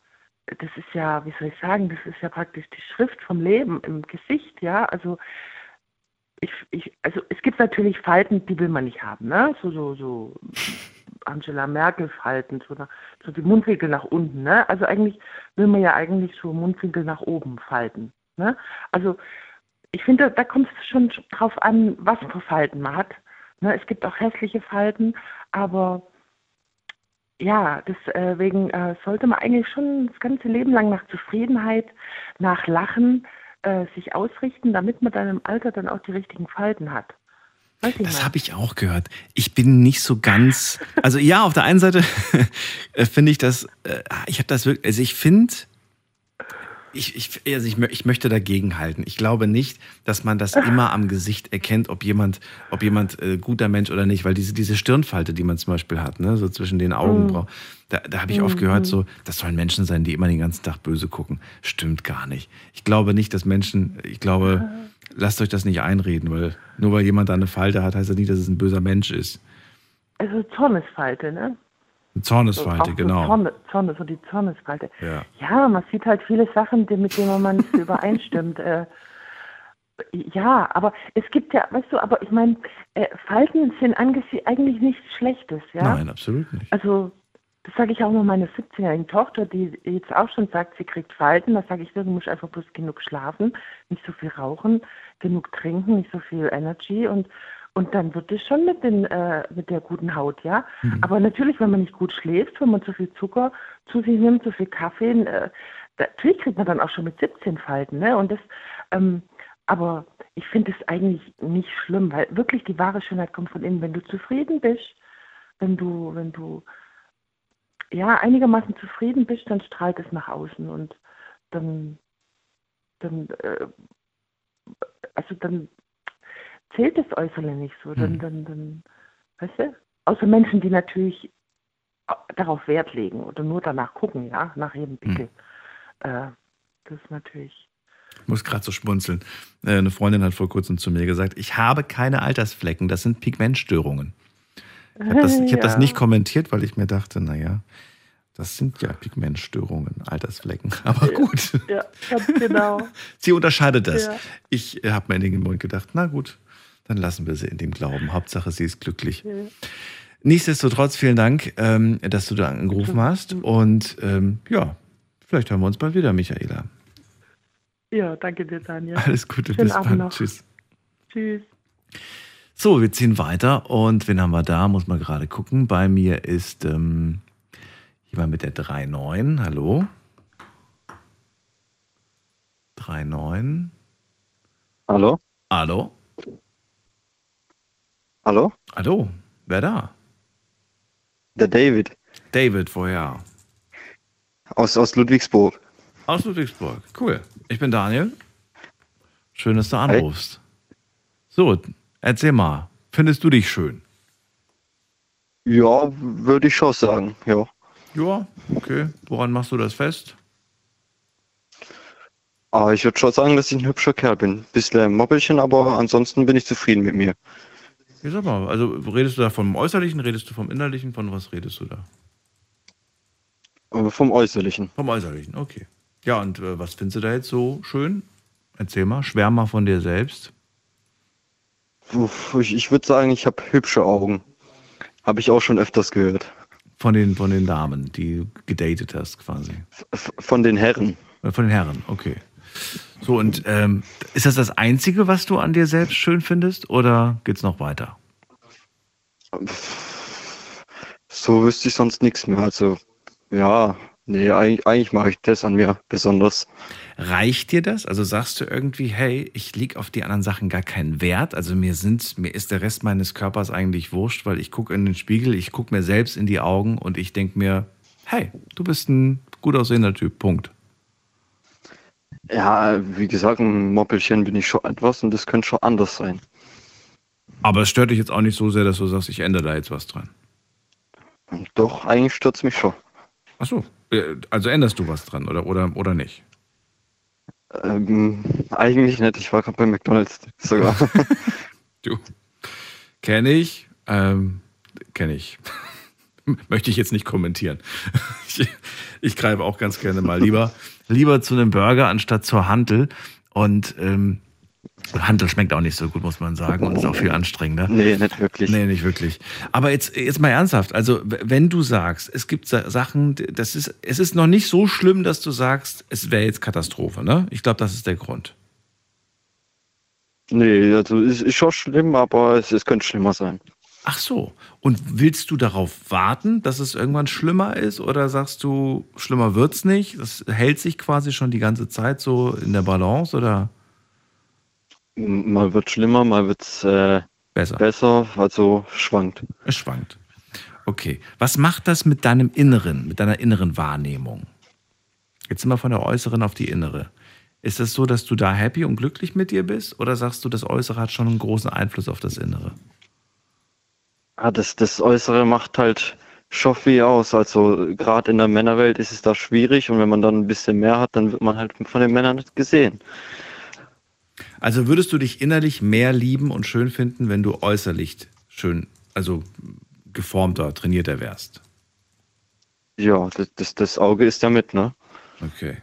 das ist ja, wie soll ich sagen, das ist ja praktisch die Schrift vom Leben im Gesicht, ja. Also ich, ich, also es gibt natürlich Falten, die will man nicht haben, ne? So, so, so Angela Merkel Falten, so, so die Mundwinkel nach unten, ne? Also eigentlich will man ja eigentlich so Mundwinkel nach oben falten, ne? Also ich finde, da, kommt es schon drauf an, was für Falten man hat. Ne? Es gibt auch hässliche Falten, aber ja, deswegen äh, sollte man eigentlich schon das ganze Leben lang nach Zufriedenheit, nach Lachen äh, sich ausrichten, damit man dann im Alter dann auch die richtigen Falten hat. Das habe ich auch gehört. Ich bin nicht so ganz. Also ja, auf der einen Seite (laughs) äh, finde ich das. Äh, ich habe das wirklich. Also ich finde. Ich, ich, also ich, ich möchte dagegen halten. Ich glaube nicht, dass man das immer am Gesicht erkennt, ob jemand, ob jemand äh, guter Mensch oder nicht, weil diese, diese Stirnfalte, die man zum Beispiel hat, ne, so zwischen den Augenbrauen, da, da habe ich oft Mhm. gehört, so, das sollen Menschen sein, die immer den ganzen Tag böse gucken. Stimmt gar nicht. Ich glaube nicht, dass Menschen, ich glaube, lasst euch das nicht einreden, weil nur weil jemand da eine Falte hat, heißt das nicht, dass es ein böser Mensch ist. Also Zornesfalte, ne? Zornesfalte, so genau. Zorne, Zorne, so die Zornesfalte. Ja. Ja, man sieht halt viele Sachen, die, mit denen man nicht (laughs) übereinstimmt. Äh, ja, aber es gibt ja, weißt du, aber ich meine, äh, Falten sind eigentlich nichts Schlechtes, ja? Nein, absolut nicht. Also, das sage ich auch mal meiner 17-jährigen Tochter, die jetzt auch schon sagt, sie kriegt Falten. Da sage ich, du musst einfach bloß genug schlafen, nicht so viel rauchen, genug trinken, nicht so viel Energy und und dann wird es schon mit, den, äh, mit der guten Haut, ja. Mhm. Aber natürlich, wenn man nicht gut schläft, wenn man zu viel Zucker zu sich nimmt, zu viel Kaffee, äh, natürlich kriegt man dann auch schon mit 17 Falten, ne? Und das, ähm, aber ich finde es eigentlich nicht schlimm, weil wirklich die wahre Schönheit kommt von innen. Wenn du zufrieden bist, wenn du, wenn du ja einigermaßen zufrieden bist, dann strahlt es nach außen und dann, dann, äh, also dann zählt das Äußere nicht so. Dann, Mhm. dann, dann, weißt du? Außer Menschen, die natürlich darauf Wert legen oder nur danach gucken, ja, nach jedem Pickel. Äh, das ist natürlich. Ich muss gerade so schmunzeln. Äh, Eine Freundin hat vor kurzem zu mir gesagt, ich habe keine Altersflecken, das sind Pigmentstörungen. Ich habe das, ich hab (laughs) das Ja. nicht kommentiert, weil ich mir dachte, naja, das sind ja Pigmentstörungen, Altersflecken. (laughs) Aber gut, Ja, ganz genau. (laughs) sie unterscheidet das. Ja. Ich äh, habe mir in den Mund gedacht, na gut, dann lassen wir sie in dem Glauben. Hauptsache, sie ist glücklich. Ja. Nichtsdestotrotz, vielen Dank, ähm, dass du da angerufen hast. Und ähm, ja, vielleicht hören wir uns bald wieder, Michaela. Ja, danke dir, Daniel. Alles Gute, Schönen bis Abend bald. noch. Tschüss. Tschüss. So, wir ziehen weiter und wen haben wir da? Muss man gerade gucken. Bei mir ist ähm, jemand mit der 3.9. Hallo? 3.9. Hallo? Hallo? Hallo? Hallo? Wer da? Der David. David, woher? Aus, aus Ludwigsburg. Aus Ludwigsburg. Cool. Ich bin Daniel. Schön, dass du anrufst. So, erzähl mal. Findest du dich schön? Ja, würde ich schon sagen, ja. Ja, okay. Woran machst du das fest? Aber ich würde schon sagen, dass ich ein hübscher Kerl bin. Bisschen ein Moppelchen, aber ansonsten bin ich zufrieden mit mir. Ich sag mal, also redest du da vom Äußerlichen, redest du vom Innerlichen, von was redest du da? Aber vom Äußerlichen. Vom Äußerlichen, okay. Ja, und äh, was findest du da jetzt so schön? Erzähl mal, schwärm mal von dir selbst. Uff, Ich, ich würde sagen, ich habe hübsche Augen. Habe ich auch schon öfters gehört. Von den, von den Damen, die du gedatet hast, quasi. F von den Herren. Äh, Von den Herren, okay. So, und ähm, ist das das Einzige, was du an dir selbst schön findest, oder geht's noch weiter? So wüsste ich sonst nichts mehr. Also, ja, nee, eigentlich, eigentlich mache ich das an mir besonders. Reicht dir das? Also sagst du irgendwie, hey, ich leg auf die anderen Sachen gar keinen Wert. Also mir sind, mir ist der Rest meines Körpers eigentlich wurscht, weil ich gucke in den Spiegel, ich gucke mir selbst in die Augen und ich denke mir, hey, du bist ein gut aussehender Typ. Punkt. Ja, wie gesagt, ein Moppelchen bin ich schon etwas und das könnte schon anders sein. Aber es stört dich jetzt auch nicht so sehr, dass du sagst, ich ändere da jetzt was dran. Doch, eigentlich stört es mich schon. Ach so. Äh, Also änderst du was dran oder, oder, oder nicht? Ähm, eigentlich nicht, ich war gerade bei McDonalds sogar. (laughs) Du. Kenne ich. Ähm, Kenne ich. (laughs) Möchte ich jetzt nicht kommentieren. (laughs) Ich, ich greife auch ganz gerne mal lieber, lieber zu einem Burger anstatt zur Hantel. Und ähm, Hantel schmeckt auch nicht so gut, muss man sagen, und ist auch viel anstrengender. Nee, nicht wirklich. Nee, nicht wirklich. Aber jetzt, jetzt mal ernsthaft. Also, wenn du sagst, es gibt Sa- Sachen, das ist, es ist noch nicht so schlimm, dass du sagst, es wäre jetzt Katastrophe, ne? Ich glaube, das ist der Grund. Nee, also es ist schon schlimm, aber es, es könnte schlimmer sein. Ach so. Und willst du darauf warten, dass es irgendwann schlimmer ist? Oder sagst du, schlimmer wird's nicht? Das hält sich quasi schon die ganze Zeit so in der Balance? Oder? Mal wird schlimmer, mal wird äh, besser. besser, also schwankt. Es schwankt. Okay. Was macht das mit deinem Inneren, mit deiner inneren Wahrnehmung? Jetzt sind wir von der äußeren auf die innere. Ist es so, dass du da happy und glücklich mit dir bist? Oder sagst du, das Äußere hat schon einen großen Einfluss auf das Innere? Ah, das, das Äußere macht halt schon viel aus. Also gerade in der Männerwelt ist es da schwierig und wenn man dann ein bisschen mehr hat, dann wird man halt von den Männern nicht gesehen. Also würdest du dich innerlich mehr lieben und schön finden, wenn du äußerlich schön, also geformter, trainierter wärst? Ja, das, das, das Auge ist ja mit, ne? Okay.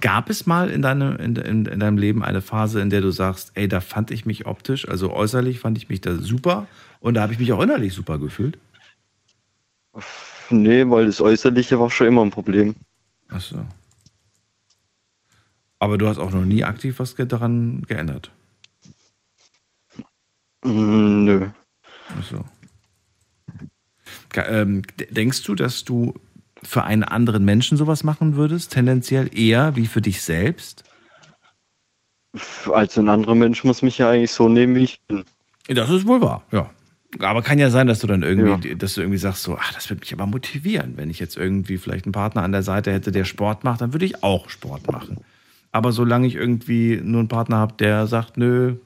Gab es mal in deinem, in, in, in deinem Leben eine Phase, in der du sagst, ey, da fand ich mich optisch, also äußerlich fand ich mich da super und da habe ich mich auch innerlich super gefühlt? Nee, weil das Äußerliche war schon immer ein Problem. Ach so. Aber du hast auch noch nie aktiv was daran geändert? Mm, Nö. Ach so. Ähm, denkst du, dass du für einen anderen Menschen sowas machen würdest, tendenziell eher wie für dich selbst? Als ein anderer Mensch muss mich ja eigentlich so nehmen, wie ich bin. Das ist wohl wahr, ja. Aber kann ja sein, dass du dann irgendwie, dass du irgendwie sagst, so, ach, das würde mich aber motivieren. Wenn ich jetzt irgendwie vielleicht einen Partner an der Seite hätte, der Sport macht, dann würde ich auch Sport machen. Aber solange ich irgendwie nur einen Partner habe, der sagt, nö,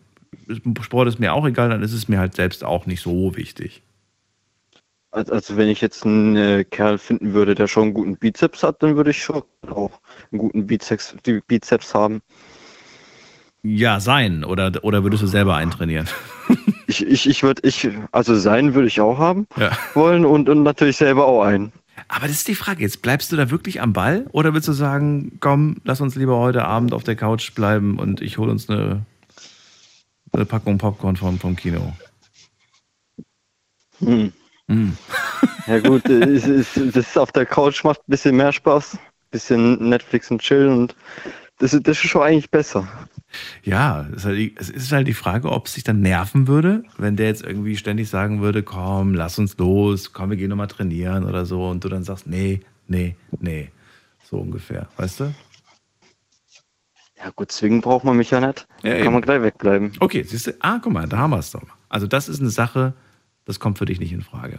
Sport ist mir auch egal, dann ist es mir halt selbst auch nicht so wichtig. Als- Also wenn ich jetzt einen äh, Kerl finden würde, der schon einen guten Bizeps hat, dann würde ich schon auch einen guten Bizeps, Bizeps haben. Ja, sein. Oder, oder würdest du selber eintrainieren? (laughs) Ich, ich, ich würde, ich, also sein würde ich auch haben Ja. wollen und, und natürlich selber auch einen. Aber das ist die Frage. Jetzt bleibst du da wirklich am Ball oder willst du sagen, komm, lass uns lieber heute Abend auf der Couch bleiben und ich hole uns eine, eine Packung Popcorn vom, vom Kino? Hm. Hm. (laughs) Ja gut, äh, es ist, das auf der Couch macht ein bisschen mehr Spaß, bisschen Netflix und chillen und das, das ist schon eigentlich besser. Ja, es ist, halt die, es ist halt die Frage, ob es sich dann nerven würde, wenn der jetzt irgendwie ständig sagen würde, komm, lass uns los, komm, wir gehen nochmal trainieren oder so und du dann sagst, nee, nee, nee. So ungefähr, weißt du? Ja gut, zwingen braucht man mich ja nicht. Ja, Kann man gleich wegbleiben. Okay, siehst du, ah, guck mal, da haben wir es doch. Also das ist eine Sache, das kommt für dich nicht in Frage.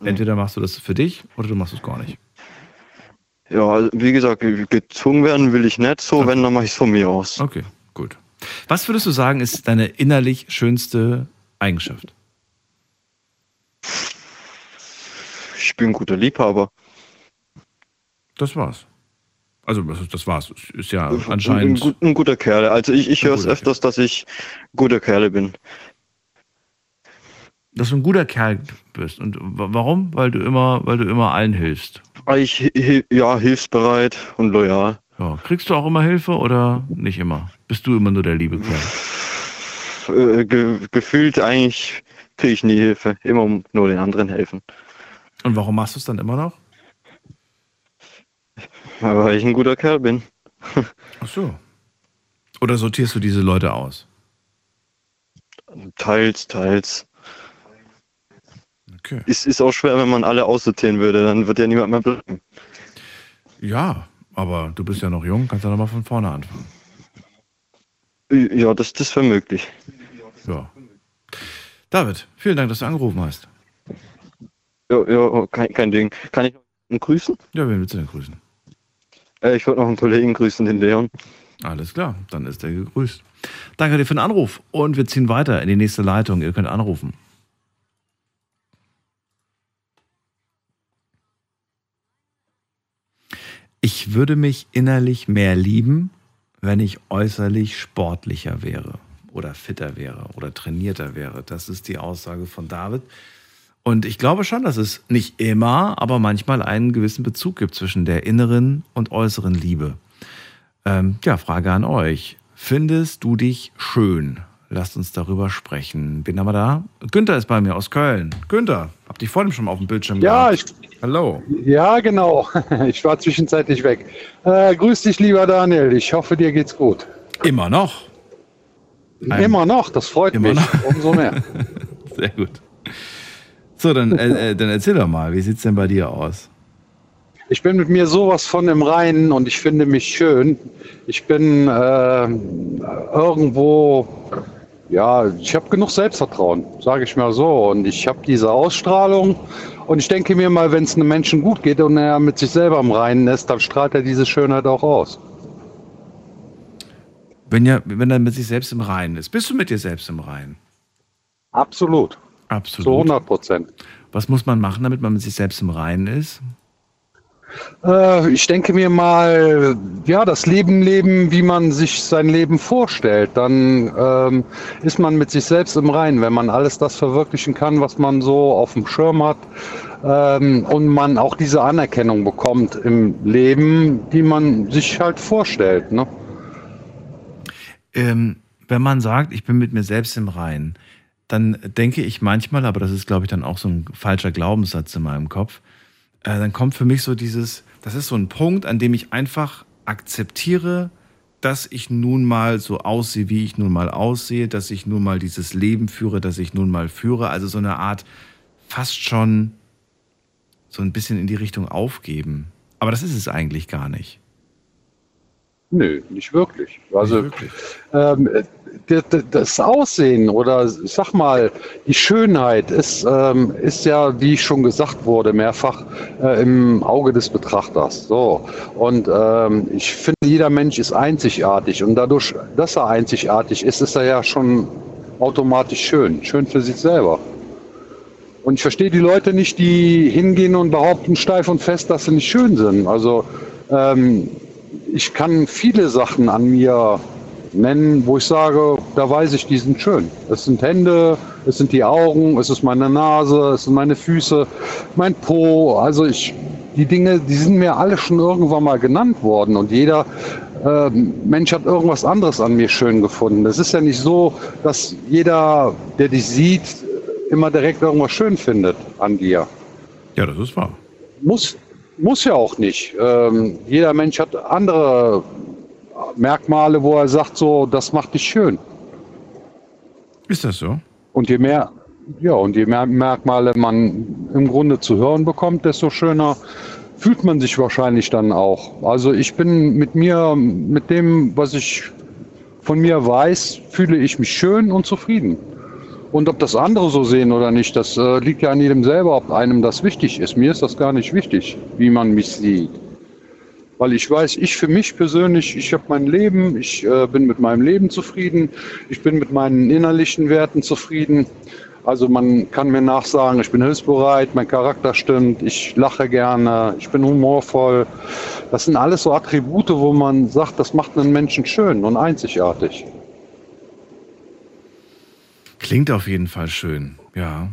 Entweder machst du das für dich oder du machst es gar nicht. Ja, also, wie gesagt, ge- gezwungen werden will ich nicht so, wenn, dann mache ich es von mir aus. Okay, gut. Was würdest du sagen, ist deine innerlich schönste Eigenschaft? Ich bin ein guter Liebhaber. Das war's. Also das, war's. Ist ja Ein, anscheinend. gut- ein guter Kerl. Also ich, ich Ein höre es öfters, dass ich ein guter Kerl bin. Dass du ein guter Kerl bist. Und wa- warum? Weil du immer, weil du immer allen hilfst. Weil Ich, ja, hilfsbereit und loyal. Ja. Kriegst du auch immer Hilfe oder nicht immer? Bist du immer nur der liebe Kerl? Äh, ge gefühlt eigentlich kriege ich nie Hilfe. Immer nur den anderen helfen. Und warum machst du es dann immer noch? Weil ich ein guter Kerl bin. Ach so. Oder sortierst du diese Leute aus? Teils, teils. Okay. Es ist auch schwer, wenn man alle aussortieren würde, dann wird ja niemand mehr bleiben. Ja, aber du bist ja noch jung, kannst ja noch mal von vorne anfangen. Ja, das, das wäre möglich. Ja. David, vielen Dank, dass du angerufen hast. Ja, ja kein, kein Ding. Kann ich noch einen grüßen? Ja, wen willst du denn grüßen? Äh, ich wollte noch einen Kollegen grüßen, den Leon. Alles klar, dann ist er gegrüßt. Danke dir für den Anruf und wir ziehen weiter in die nächste Leitung. Ihr könnt anrufen. Ich würde mich innerlich mehr lieben, wenn ich äußerlich sportlicher wäre oder fitter wäre oder trainierter wäre. Das ist die Aussage von David. Und ich glaube schon, dass es nicht immer, aber manchmal einen gewissen Bezug gibt zwischen der inneren und äußeren Liebe. Ähm, ja, Frage an euch. Findest du dich schön? Lasst uns darüber sprechen. Haben wir da? Günther ist bei mir aus Köln. Günther, hab dich vorhin schon auf dem Bildschirm Ja, gehabt. Hallo. Ja, genau. (laughs) Ich war zwischenzeitlich weg. Äh, grüß dich, lieber Daniel. Ich hoffe, dir geht's gut. Immer noch. Ein- Immer noch, das freut Immer mich. noch. Umso mehr. (laughs) Sehr gut. So, dann, äh, äh, dann erzähl doch mal, wie sieht's denn bei dir aus? Ich bin mit mir sowas von im Reinen und ich finde mich schön. Ich bin äh, irgendwo, ja, ich habe genug Selbstvertrauen, sage ich mal so. Und ich habe diese Ausstrahlung. Und ich denke mir mal, wenn es einem Menschen gut geht und er mit sich selber im Reinen ist, dann strahlt er diese Schönheit auch aus. Wenn, ja, wenn er mit sich selbst im Reinen ist. Bist du mit dir selbst im Reinen? Absolut. Absolut. Zu 100 Prozent. Was muss man machen, damit man mit sich selbst im Reinen ist? Äh, ich denke mir mal, ja, das Leben leben, wie man sich sein Leben vorstellt. Dann ähm, ist man mit sich selbst im Reinen, wenn man alles das verwirklichen kann, was man so auf dem Schirm hat. Ähm, und man auch diese Anerkennung bekommt im Leben, die man sich halt vorstellt. Ne? Ähm, wenn man sagt, ich bin mit mir selbst im Reinen, dann denke ich manchmal, aber das ist, glaube ich, dann auch so ein falscher Glaubenssatz in meinem Kopf, äh, dann kommt für mich so dieses, das ist so ein Punkt, an dem ich einfach akzeptiere, dass ich nun mal so aussehe, wie ich nun mal aussehe, dass ich nun mal dieses Leben führe, das ich nun mal führe. Also so eine Art fast schon so ein bisschen in die Richtung aufgeben. Aber das ist es eigentlich gar nicht. Nö, nicht wirklich. Also Ähm, d- d- das Aussehen oder sag mal, die Schönheit ist, ähm, ist ja, wie schon gesagt wurde, mehrfach äh, im Auge des Betrachters. So. Und ähm, ich finde, jeder Mensch ist einzigartig und dadurch, dass er einzigartig ist, ist er ja schon automatisch schön. Schön für sich selber. Und ich verstehe die Leute nicht, die hingehen und behaupten steif und fest, dass sie nicht schön sind. Also ähm, ich kann viele Sachen an mir nennen, wo ich sage, da weiß ich, die sind schön. Es sind Hände, es sind die Augen, es ist meine Nase, es sind meine Füße, mein Po. Also ich, die Dinge, die sind mir alle schon irgendwann mal genannt worden und jeder äh, Mensch hat irgendwas anderes an mir schön gefunden. Es ist ja nicht so, dass jeder, der dich sieht, immer direkt irgendwas schön findet an dir. Ja, das ist wahr. Muss, muss ja auch nicht. Ähm, jeder Mensch hat andere Merkmale, wo er sagt, so, das macht dich schön. Ist das so? Und je mehr, ja, und je mehr Merkmale man im Grunde zu hören bekommt, desto schöner fühlt man sich wahrscheinlich dann auch. Also ich bin mit mir, mit dem, was ich von mir weiß, fühle ich mich schön und zufrieden. Und ob das andere so sehen oder nicht, das äh, liegt ja an jedem selber, ob einem das wichtig ist. Mir ist das gar nicht wichtig, wie man mich sieht. Weil ich weiß, ich für mich persönlich, ich habe mein Leben, ich äh, bin mit meinem Leben zufrieden, ich bin mit meinen innerlichen Werten zufrieden. Also man kann mir nachsagen, ich bin hilfsbereit, mein Charakter stimmt, ich lache gerne, ich bin humorvoll. Das sind alles so Attribute, wo man sagt, das macht einen Menschen schön und einzigartig. Klingt auf jeden Fall schön, ja.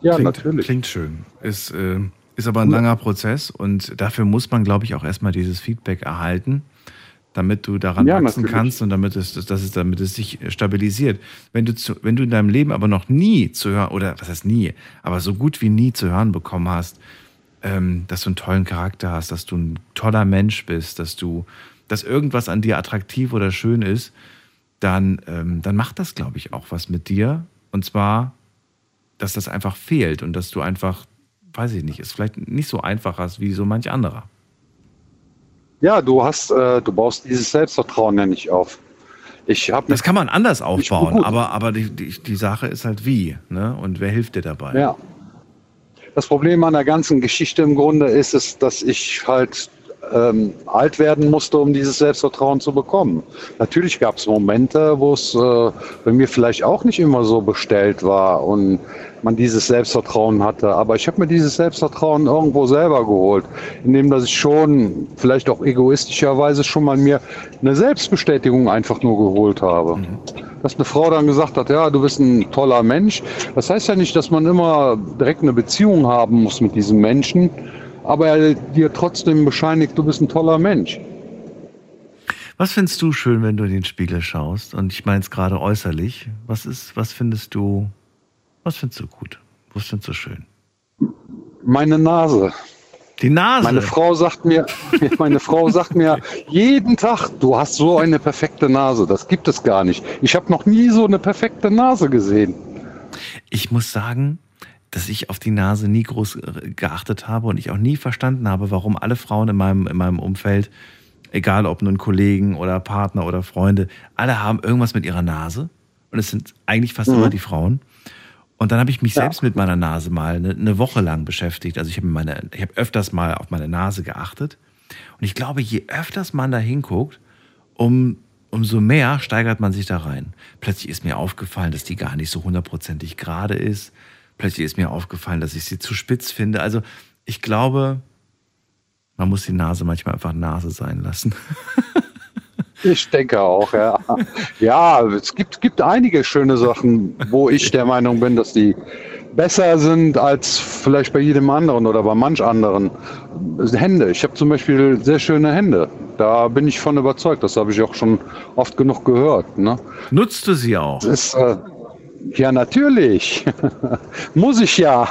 Ja, klingt, natürlich. Klingt schön. Ist, äh, ist aber ein langer Prozess und dafür muss man, glaube ich, auch erstmal dieses Feedback erhalten, damit du daran Ja, wachsen natürlich. kannst und damit es, dass es, damit es sich stabilisiert. Wenn du, zu, wenn du in deinem Leben aber noch nie zu hören, oder was heißt nie, aber so gut wie nie zu hören bekommen hast, ähm, dass du einen tollen Charakter hast, dass du ein toller Mensch bist, dass du, dass irgendwas an dir attraktiv oder schön ist, dann, ähm, dann macht das, glaube ich, auch was mit dir. Und zwar, dass das einfach fehlt und dass du einfach, weiß ich nicht, es vielleicht nicht so einfach hast wie so manch anderer. Ja, du hast, äh, du baust dieses Selbstvertrauen ja nicht auf. Ich hab Das kann man anders aufbauen, aber, aber die, die, die Sache ist halt wie, ne? Und wer hilft dir dabei? Ja. Das Problem an der ganzen Geschichte im Grunde ist es, dass ich halt ähm, alt werden musste, um dieses Selbstvertrauen zu bekommen. Natürlich gab es Momente, wo es äh, bei mir vielleicht auch nicht immer so bestellt war und man dieses Selbstvertrauen hatte. Aber ich habe mir dieses Selbstvertrauen irgendwo selber geholt, indem dass ich schon, vielleicht auch egoistischerweise, schon mal mir eine Selbstbestätigung einfach nur geholt habe. Dass eine Frau dann gesagt hat, ja, du bist ein toller Mensch. Das heißt ja nicht, dass man immer direkt eine Beziehung haben muss mit diesem Menschen, aber er dir trotzdem bescheinigt, du bist ein toller Mensch. Was findest du schön, wenn du in den Spiegel schaust? Und ich meine es gerade äußerlich. Was ist, was findest du, was findest du gut? Was findest du schön? Meine Nase. Die Nase. Meine Frau sagt mir, (laughs) meine Frau sagt mir jeden Tag, du hast so eine perfekte Nase. Das gibt es gar nicht. Ich habe noch nie so eine perfekte Nase gesehen. Ich muss sagen, dass ich auf die Nase nie groß äh, geachtet habe und ich auch nie verstanden habe, warum alle Frauen in meinem, in meinem Umfeld, egal ob nun Kollegen oder Partner oder Freunde, alle haben irgendwas mit ihrer Nase. Und es sind eigentlich fast Mhm. immer die Frauen. Und dann habe ich mich Ja. selbst mit meiner Nase mal eine, eine Woche lang beschäftigt. Also ich habe meine, ich habe öfters mal auf meine Nase geachtet. Und ich glaube, je öfters man da hinguckt, um, umso mehr steigert man sich da rein. Plötzlich ist mir aufgefallen, dass die gar nicht so hundertprozentig gerade ist. Plötzlich ist mir aufgefallen, dass ich sie zu spitz finde. Also ich glaube, man muss die Nase manchmal einfach Nase sein lassen. (laughs) Ich denke auch, ja. Ja, es gibt, gibt einige schöne Sachen, wo ich der Meinung bin, dass die besser sind als vielleicht bei jedem anderen oder bei manch anderen. Hände. Ich habe zum Beispiel sehr schöne Hände. Da bin ich von überzeugt. Das habe ich auch schon oft genug gehört. Ne? Nutzt du sie auch? Das ist, äh, ja, natürlich. (laughs) Muss ich ja.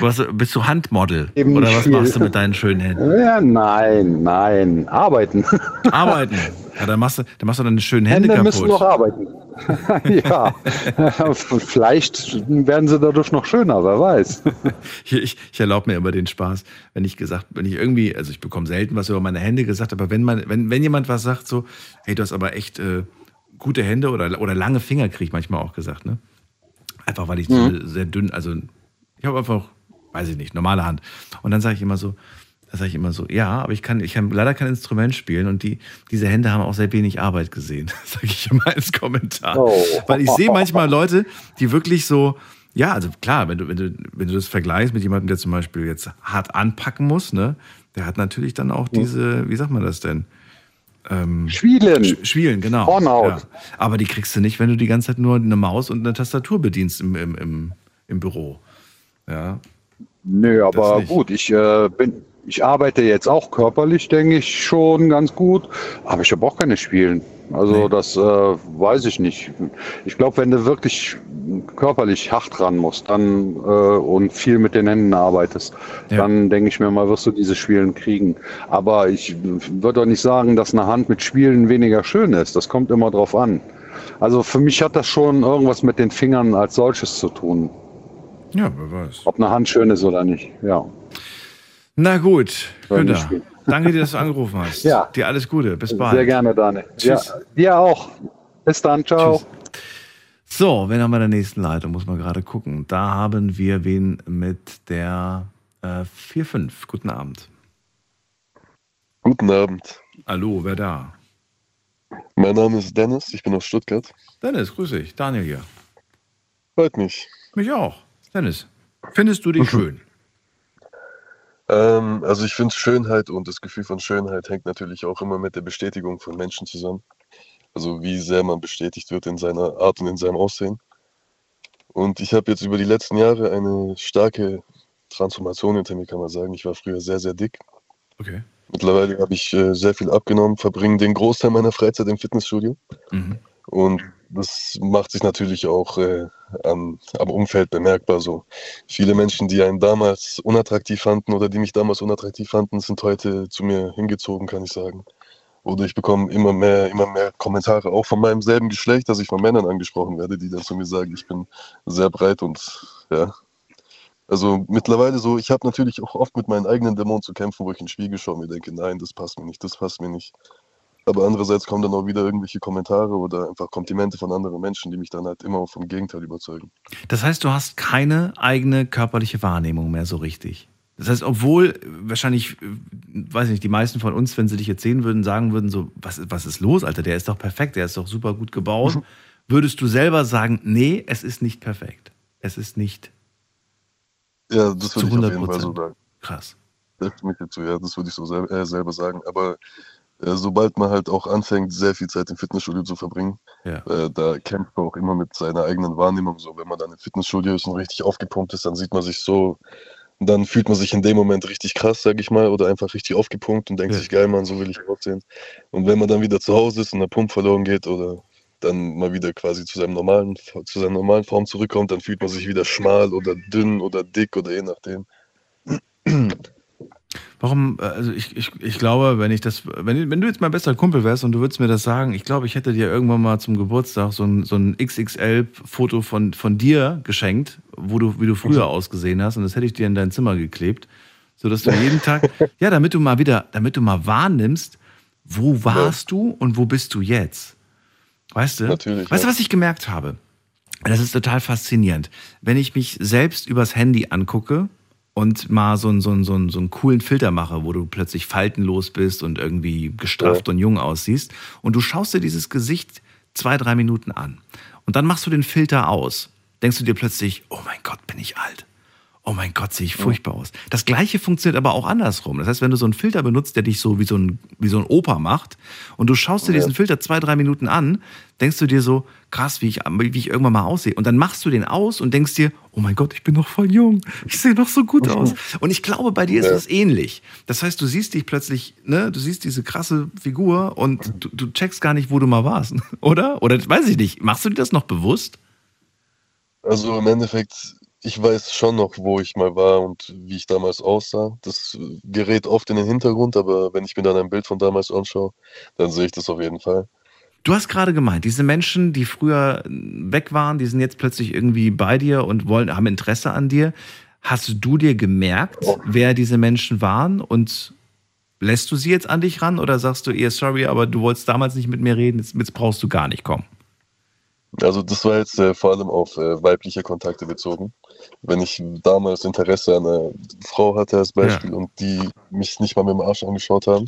Was, bist du Handmodel? Eben Oder was viel. machst du mit deinen schönen Händen? Ja, nein, nein. Arbeiten. (laughs) Arbeiten. Ja, dann machst du, dann machst du deine schönen Hände, Hände kaputt. müssen noch arbeiten. (laughs) ja, vielleicht werden sie dadurch noch schöner, wer weiß. Ich, ich erlaube mir immer den Spaß, wenn ich gesagt, wenn ich irgendwie, also ich bekomme selten was über meine Hände gesagt, aber wenn man, wenn, wenn jemand was sagt, so, hey, du hast aber echt äh, gute Hände oder, oder lange Finger, kriege ich manchmal auch gesagt, ne? Einfach weil ich Mhm. sehr dünn, also ich habe einfach, weiß ich nicht, normale Hand. Und dann sage ich immer so, da sage ich immer so, ja, aber ich kann, ich kann leider kein Instrument spielen und die, diese Hände haben auch sehr wenig Arbeit gesehen, (laughs) sage ich immer als Kommentar. Oh. Weil ich sehe manchmal Leute, die wirklich so, ja, also klar, wenn du, wenn du, wenn du das vergleichst mit jemandem, der zum Beispiel jetzt hart anpacken muss, ne, der hat natürlich dann auch diese, wie sagt man das denn? Ähm, Schwielen. Sch Schwielen, genau. Hornhaut. Ja. Aber die kriegst du nicht, wenn du die ganze Zeit nur eine Maus und eine Tastatur bedienst im, im, im, im Büro. Ja. Nö, aber gut, ich äh, bin, ich arbeite jetzt auch körperlich, denke ich schon ganz gut, aber ich habe auch keine Spielen. Also das äh, weiß ich nicht. Ich glaube, wenn du wirklich körperlich hart ran musst, dann äh, und viel mit den Händen arbeitest, dann denke ich mir mal, wirst du diese Spielen kriegen. Aber ich würde doch nicht sagen, dass eine Hand mit Spielen weniger schön ist. Das kommt immer drauf an. Also für mich hat das schon irgendwas mit den Fingern als solches zu tun. Ja, wer weiß. Ob eine Hand schön ist oder nicht, ja. Na gut, Günther. Danke dir, dass du angerufen hast. Ja. Dir alles Gute. Bis bald. Sehr gerne, Daniel. Tschüss. Ja, dir auch. Bis dann, ciao. So, wen haben wir in der nächsten Leitung? Muss man gerade gucken. Da haben wir wen mit der äh, 4-5. Guten Abend. Guten Abend. Hallo, wer da? Mein Name ist Dennis, ich bin aus Stuttgart. Dennis, grüß dich. Daniel hier. Freut mich. Mich auch. Dennis, findest du dich (laughs) schön? Ähm, also ich finde Schönheit und das Gefühl von Schönheit hängt natürlich auch immer mit der Bestätigung von Menschen zusammen. Also wie sehr man bestätigt wird in seiner Art und in seinem Aussehen. Und ich habe jetzt über die letzten Jahre eine starke Transformation hinter mir, kann man sagen. Ich war früher sehr, sehr dick. Okay. Mittlerweile habe ich äh, sehr viel abgenommen, verbringe den Großteil meiner Freizeit im Fitnessstudio. Mhm. Und das macht sich natürlich auch äh, am, am Umfeld bemerkbar so. Viele Menschen, die einen damals unattraktiv fanden oder die mich damals unattraktiv fanden, sind heute zu mir hingezogen, kann ich sagen. Oder ich bekomme immer mehr, immer mehr Kommentare, auch von meinem selben Geschlecht, dass ich von Männern angesprochen werde, die dann zu mir sagen, ich bin sehr breit und ja. Also mittlerweile so, ich habe natürlich auch oft mit meinen eigenen Dämonen zu kämpfen, wo ich in den Spiegel schaue und mir denke, nein, das passt mir nicht, das passt mir nicht. Aber andererseits kommen dann auch wieder irgendwelche Kommentare oder einfach Komplimente von anderen Menschen, die mich dann halt immer vom Gegenteil überzeugen. Das heißt, du hast keine eigene körperliche Wahrnehmung mehr so richtig. Das heißt, obwohl wahrscheinlich, äh, weiß nicht, die meisten von uns, wenn sie dich jetzt sehen würden, sagen würden so, was, was ist los, Alter? Der ist doch perfekt, der ist doch super gut gebaut. (laughs) Würdest du selber sagen, nee, es ist nicht perfekt. Es ist nicht Ja, das zu würde ich auf jeden 100 Fall so sagen. Krass. Das ja, das würde ich so äh, selber sagen. Aber sobald man halt auch anfängt, sehr viel Zeit im Fitnessstudio zu verbringen, Ja. äh, da kämpft man auch immer mit seiner eigenen Wahrnehmung. So, wenn man dann im Fitnessstudio ist und richtig aufgepumpt ist, dann sieht man sich so, dann fühlt man sich in dem Moment richtig krass, sag ich mal, oder einfach richtig aufgepumpt und denkt Ja. sich, geil, Mann, so will ich aussehen. Und wenn man dann wieder zu Hause ist und der Pump verloren geht oder dann mal wieder quasi zu seinem normalen, zu seiner normalen Form zurückkommt, dann fühlt man sich wieder schmal oder dünn oder dick oder je nachdem. Warum, äh, also ich, ich, ich glaube, wenn ich das, wenn, wenn du jetzt mein bester Kumpel wärst und du würdest mir das sagen, ich glaube, ich hätte dir irgendwann mal zum Geburtstag so ein, so ein XXL-Foto von, von dir geschenkt, wo du, wie du früher ausgesehen hast, und das hätte ich dir in dein Zimmer geklebt, sodass du jeden Tag, (laughs) ja, damit du mal wieder, damit du mal wahrnimmst, wo warst du und wo bist du jetzt? Weißt du? Natürlich, weißt du, ja. was ich gemerkt habe? Das ist total faszinierend. Wenn ich mich selbst übers Handy angucke und mal so einen, so, einen, so, einen, so einen coolen Filter mache, wo du plötzlich faltenlos bist und irgendwie gestrafft und jung aussiehst. Und du schaust dir dieses Gesicht zwei, drei Minuten an. Und dann machst du den Filter aus, denkst du dir plötzlich, oh mein Gott, bin ich alt. Oh mein Gott, sehe ich furchtbar aus. Das gleiche funktioniert aber auch andersrum. Das heißt, wenn du so einen Filter benutzt, der dich so wie so ein, wie so ein Opa macht und du schaust dir Ja. diesen Filter zwei, drei Minuten an, denkst du dir so, krass, wie ich, wie ich irgendwann mal aussehe. Und dann machst du den aus und denkst dir, oh mein Gott, ich bin noch voll jung. Ich sehe noch so gut aus. Und ich glaube, bei dir ist Ja. das ähnlich. Das heißt, du siehst dich plötzlich, ne, du siehst diese krasse Figur und du, du checkst gar nicht, wo du mal warst. (laughs) Oder? Oder weiß ich nicht. Machst du dir das noch bewusst? Also im Endeffekt, ich weiß schon noch, wo ich mal war und wie ich damals aussah. Das äh, gerät oft in den Hintergrund, aber wenn ich mir dann ein Bild von damals anschaue, dann sehe ich das auf jeden Fall. Du hast gerade gemeint, diese Menschen, die früher weg waren, die sind jetzt plötzlich irgendwie bei dir und wollen, haben Interesse an dir. Hast du dir gemerkt, wer diese Menschen waren und lässt du sie jetzt an dich ran oder sagst du eher sorry, aber du wolltest damals nicht mit mir reden, jetzt, jetzt brauchst du gar nicht kommen? Also das war jetzt äh, vor allem auf äh, weibliche Kontakte bezogen. Wenn ich damals Interesse an einer Frau hatte als Beispiel und die mich nicht mal mit dem Arsch angeschaut haben,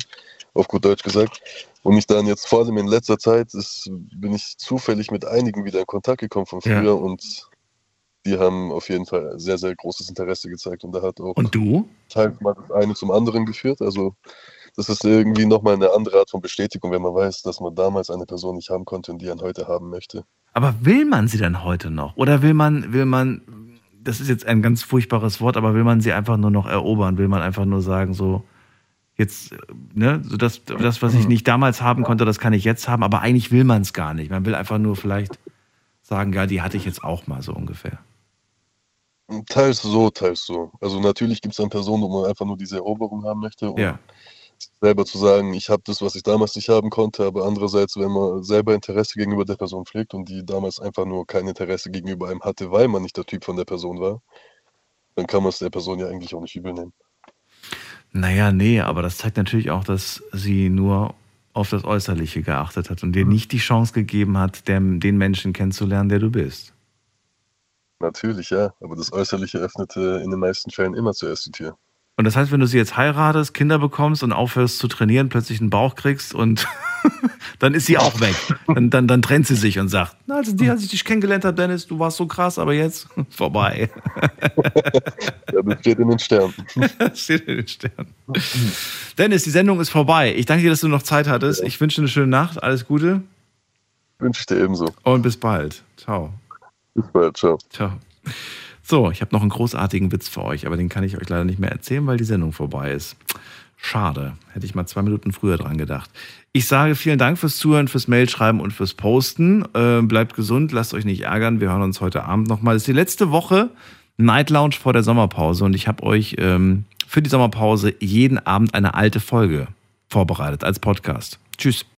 auf gut Deutsch gesagt, und ich dann jetzt vor allem in letzter Zeit ist, bin ich zufällig mit einigen wieder in Kontakt gekommen von Ja. früher und die haben auf jeden Fall sehr, sehr großes Interesse gezeigt und da hat auch Und du? teils mal das eine zum anderen geführt. Also das ist irgendwie nochmal eine andere Art von Bestätigung, wenn man weiß, dass man damals eine Person nicht haben konnte und die einen heute haben möchte. Aber will man sie dann heute noch? Oder will man, will man, das ist jetzt ein ganz furchtbares Wort, aber will man sie einfach nur noch erobern? Will man einfach nur sagen, so, jetzt, ne, so das, das, was ich nicht damals haben konnte, das kann ich jetzt haben, aber eigentlich will man es gar nicht. Man will einfach nur vielleicht sagen, ja, die hatte ich jetzt auch mal so ungefähr. Teils so, teils so. Also natürlich gibt es dann Personen, wo man einfach nur diese Eroberung haben möchte, Ja. Selber zu sagen, ich habe das, was ich damals nicht haben konnte, aber andererseits, wenn man selber Interesse gegenüber der Person pflegt und die damals einfach nur kein Interesse gegenüber einem hatte, weil man nicht der Typ von der Person war, dann kann man es der Person ja eigentlich auch nicht übel nehmen. Naja, nee, aber das zeigt natürlich auch, dass sie nur auf das Äußerliche geachtet hat und dir nicht die Chance gegeben hat, dem, den Menschen kennenzulernen, der du bist. Natürlich, ja. Aber das Äußerliche öffnete in den meisten Fällen immer zuerst die Tür. Und das heißt, wenn du sie jetzt heiratest, Kinder bekommst und aufhörst zu trainieren, plötzlich einen Bauch kriegst und (laughs) dann ist sie auch weg. Dann, dann, dann trennt sie sich und sagt, na, also die, als ich dich kennengelernt habe, Dennis, du warst so krass, aber jetzt (laughs) vorbei. (laughs) ja, das steht in den Sternen. Das steht in den Sternen. Dennis, die Sendung ist vorbei. Ich danke dir, dass du noch Zeit hattest. Ich wünsche eine schöne Nacht. Alles Gute. Wünsche ich dir ebenso. Und bis bald. Ciao. Bis bald. Ciao. Ciao. So, ich habe noch einen großartigen Witz für euch, aber den kann ich euch leider nicht mehr erzählen, weil die Sendung vorbei ist. Schade. Hätte ich mal zwei Minuten früher dran gedacht. Ich sage vielen Dank fürs Zuhören, fürs Mailschreiben und fürs Posten. Äh, bleibt gesund, lasst euch nicht ärgern. Wir hören uns heute Abend nochmal. Das ist die letzte Woche Night Lounge vor der Sommerpause und ich habe euch ähm, für die Sommerpause jeden Abend eine alte Folge vorbereitet als Podcast. Tschüss.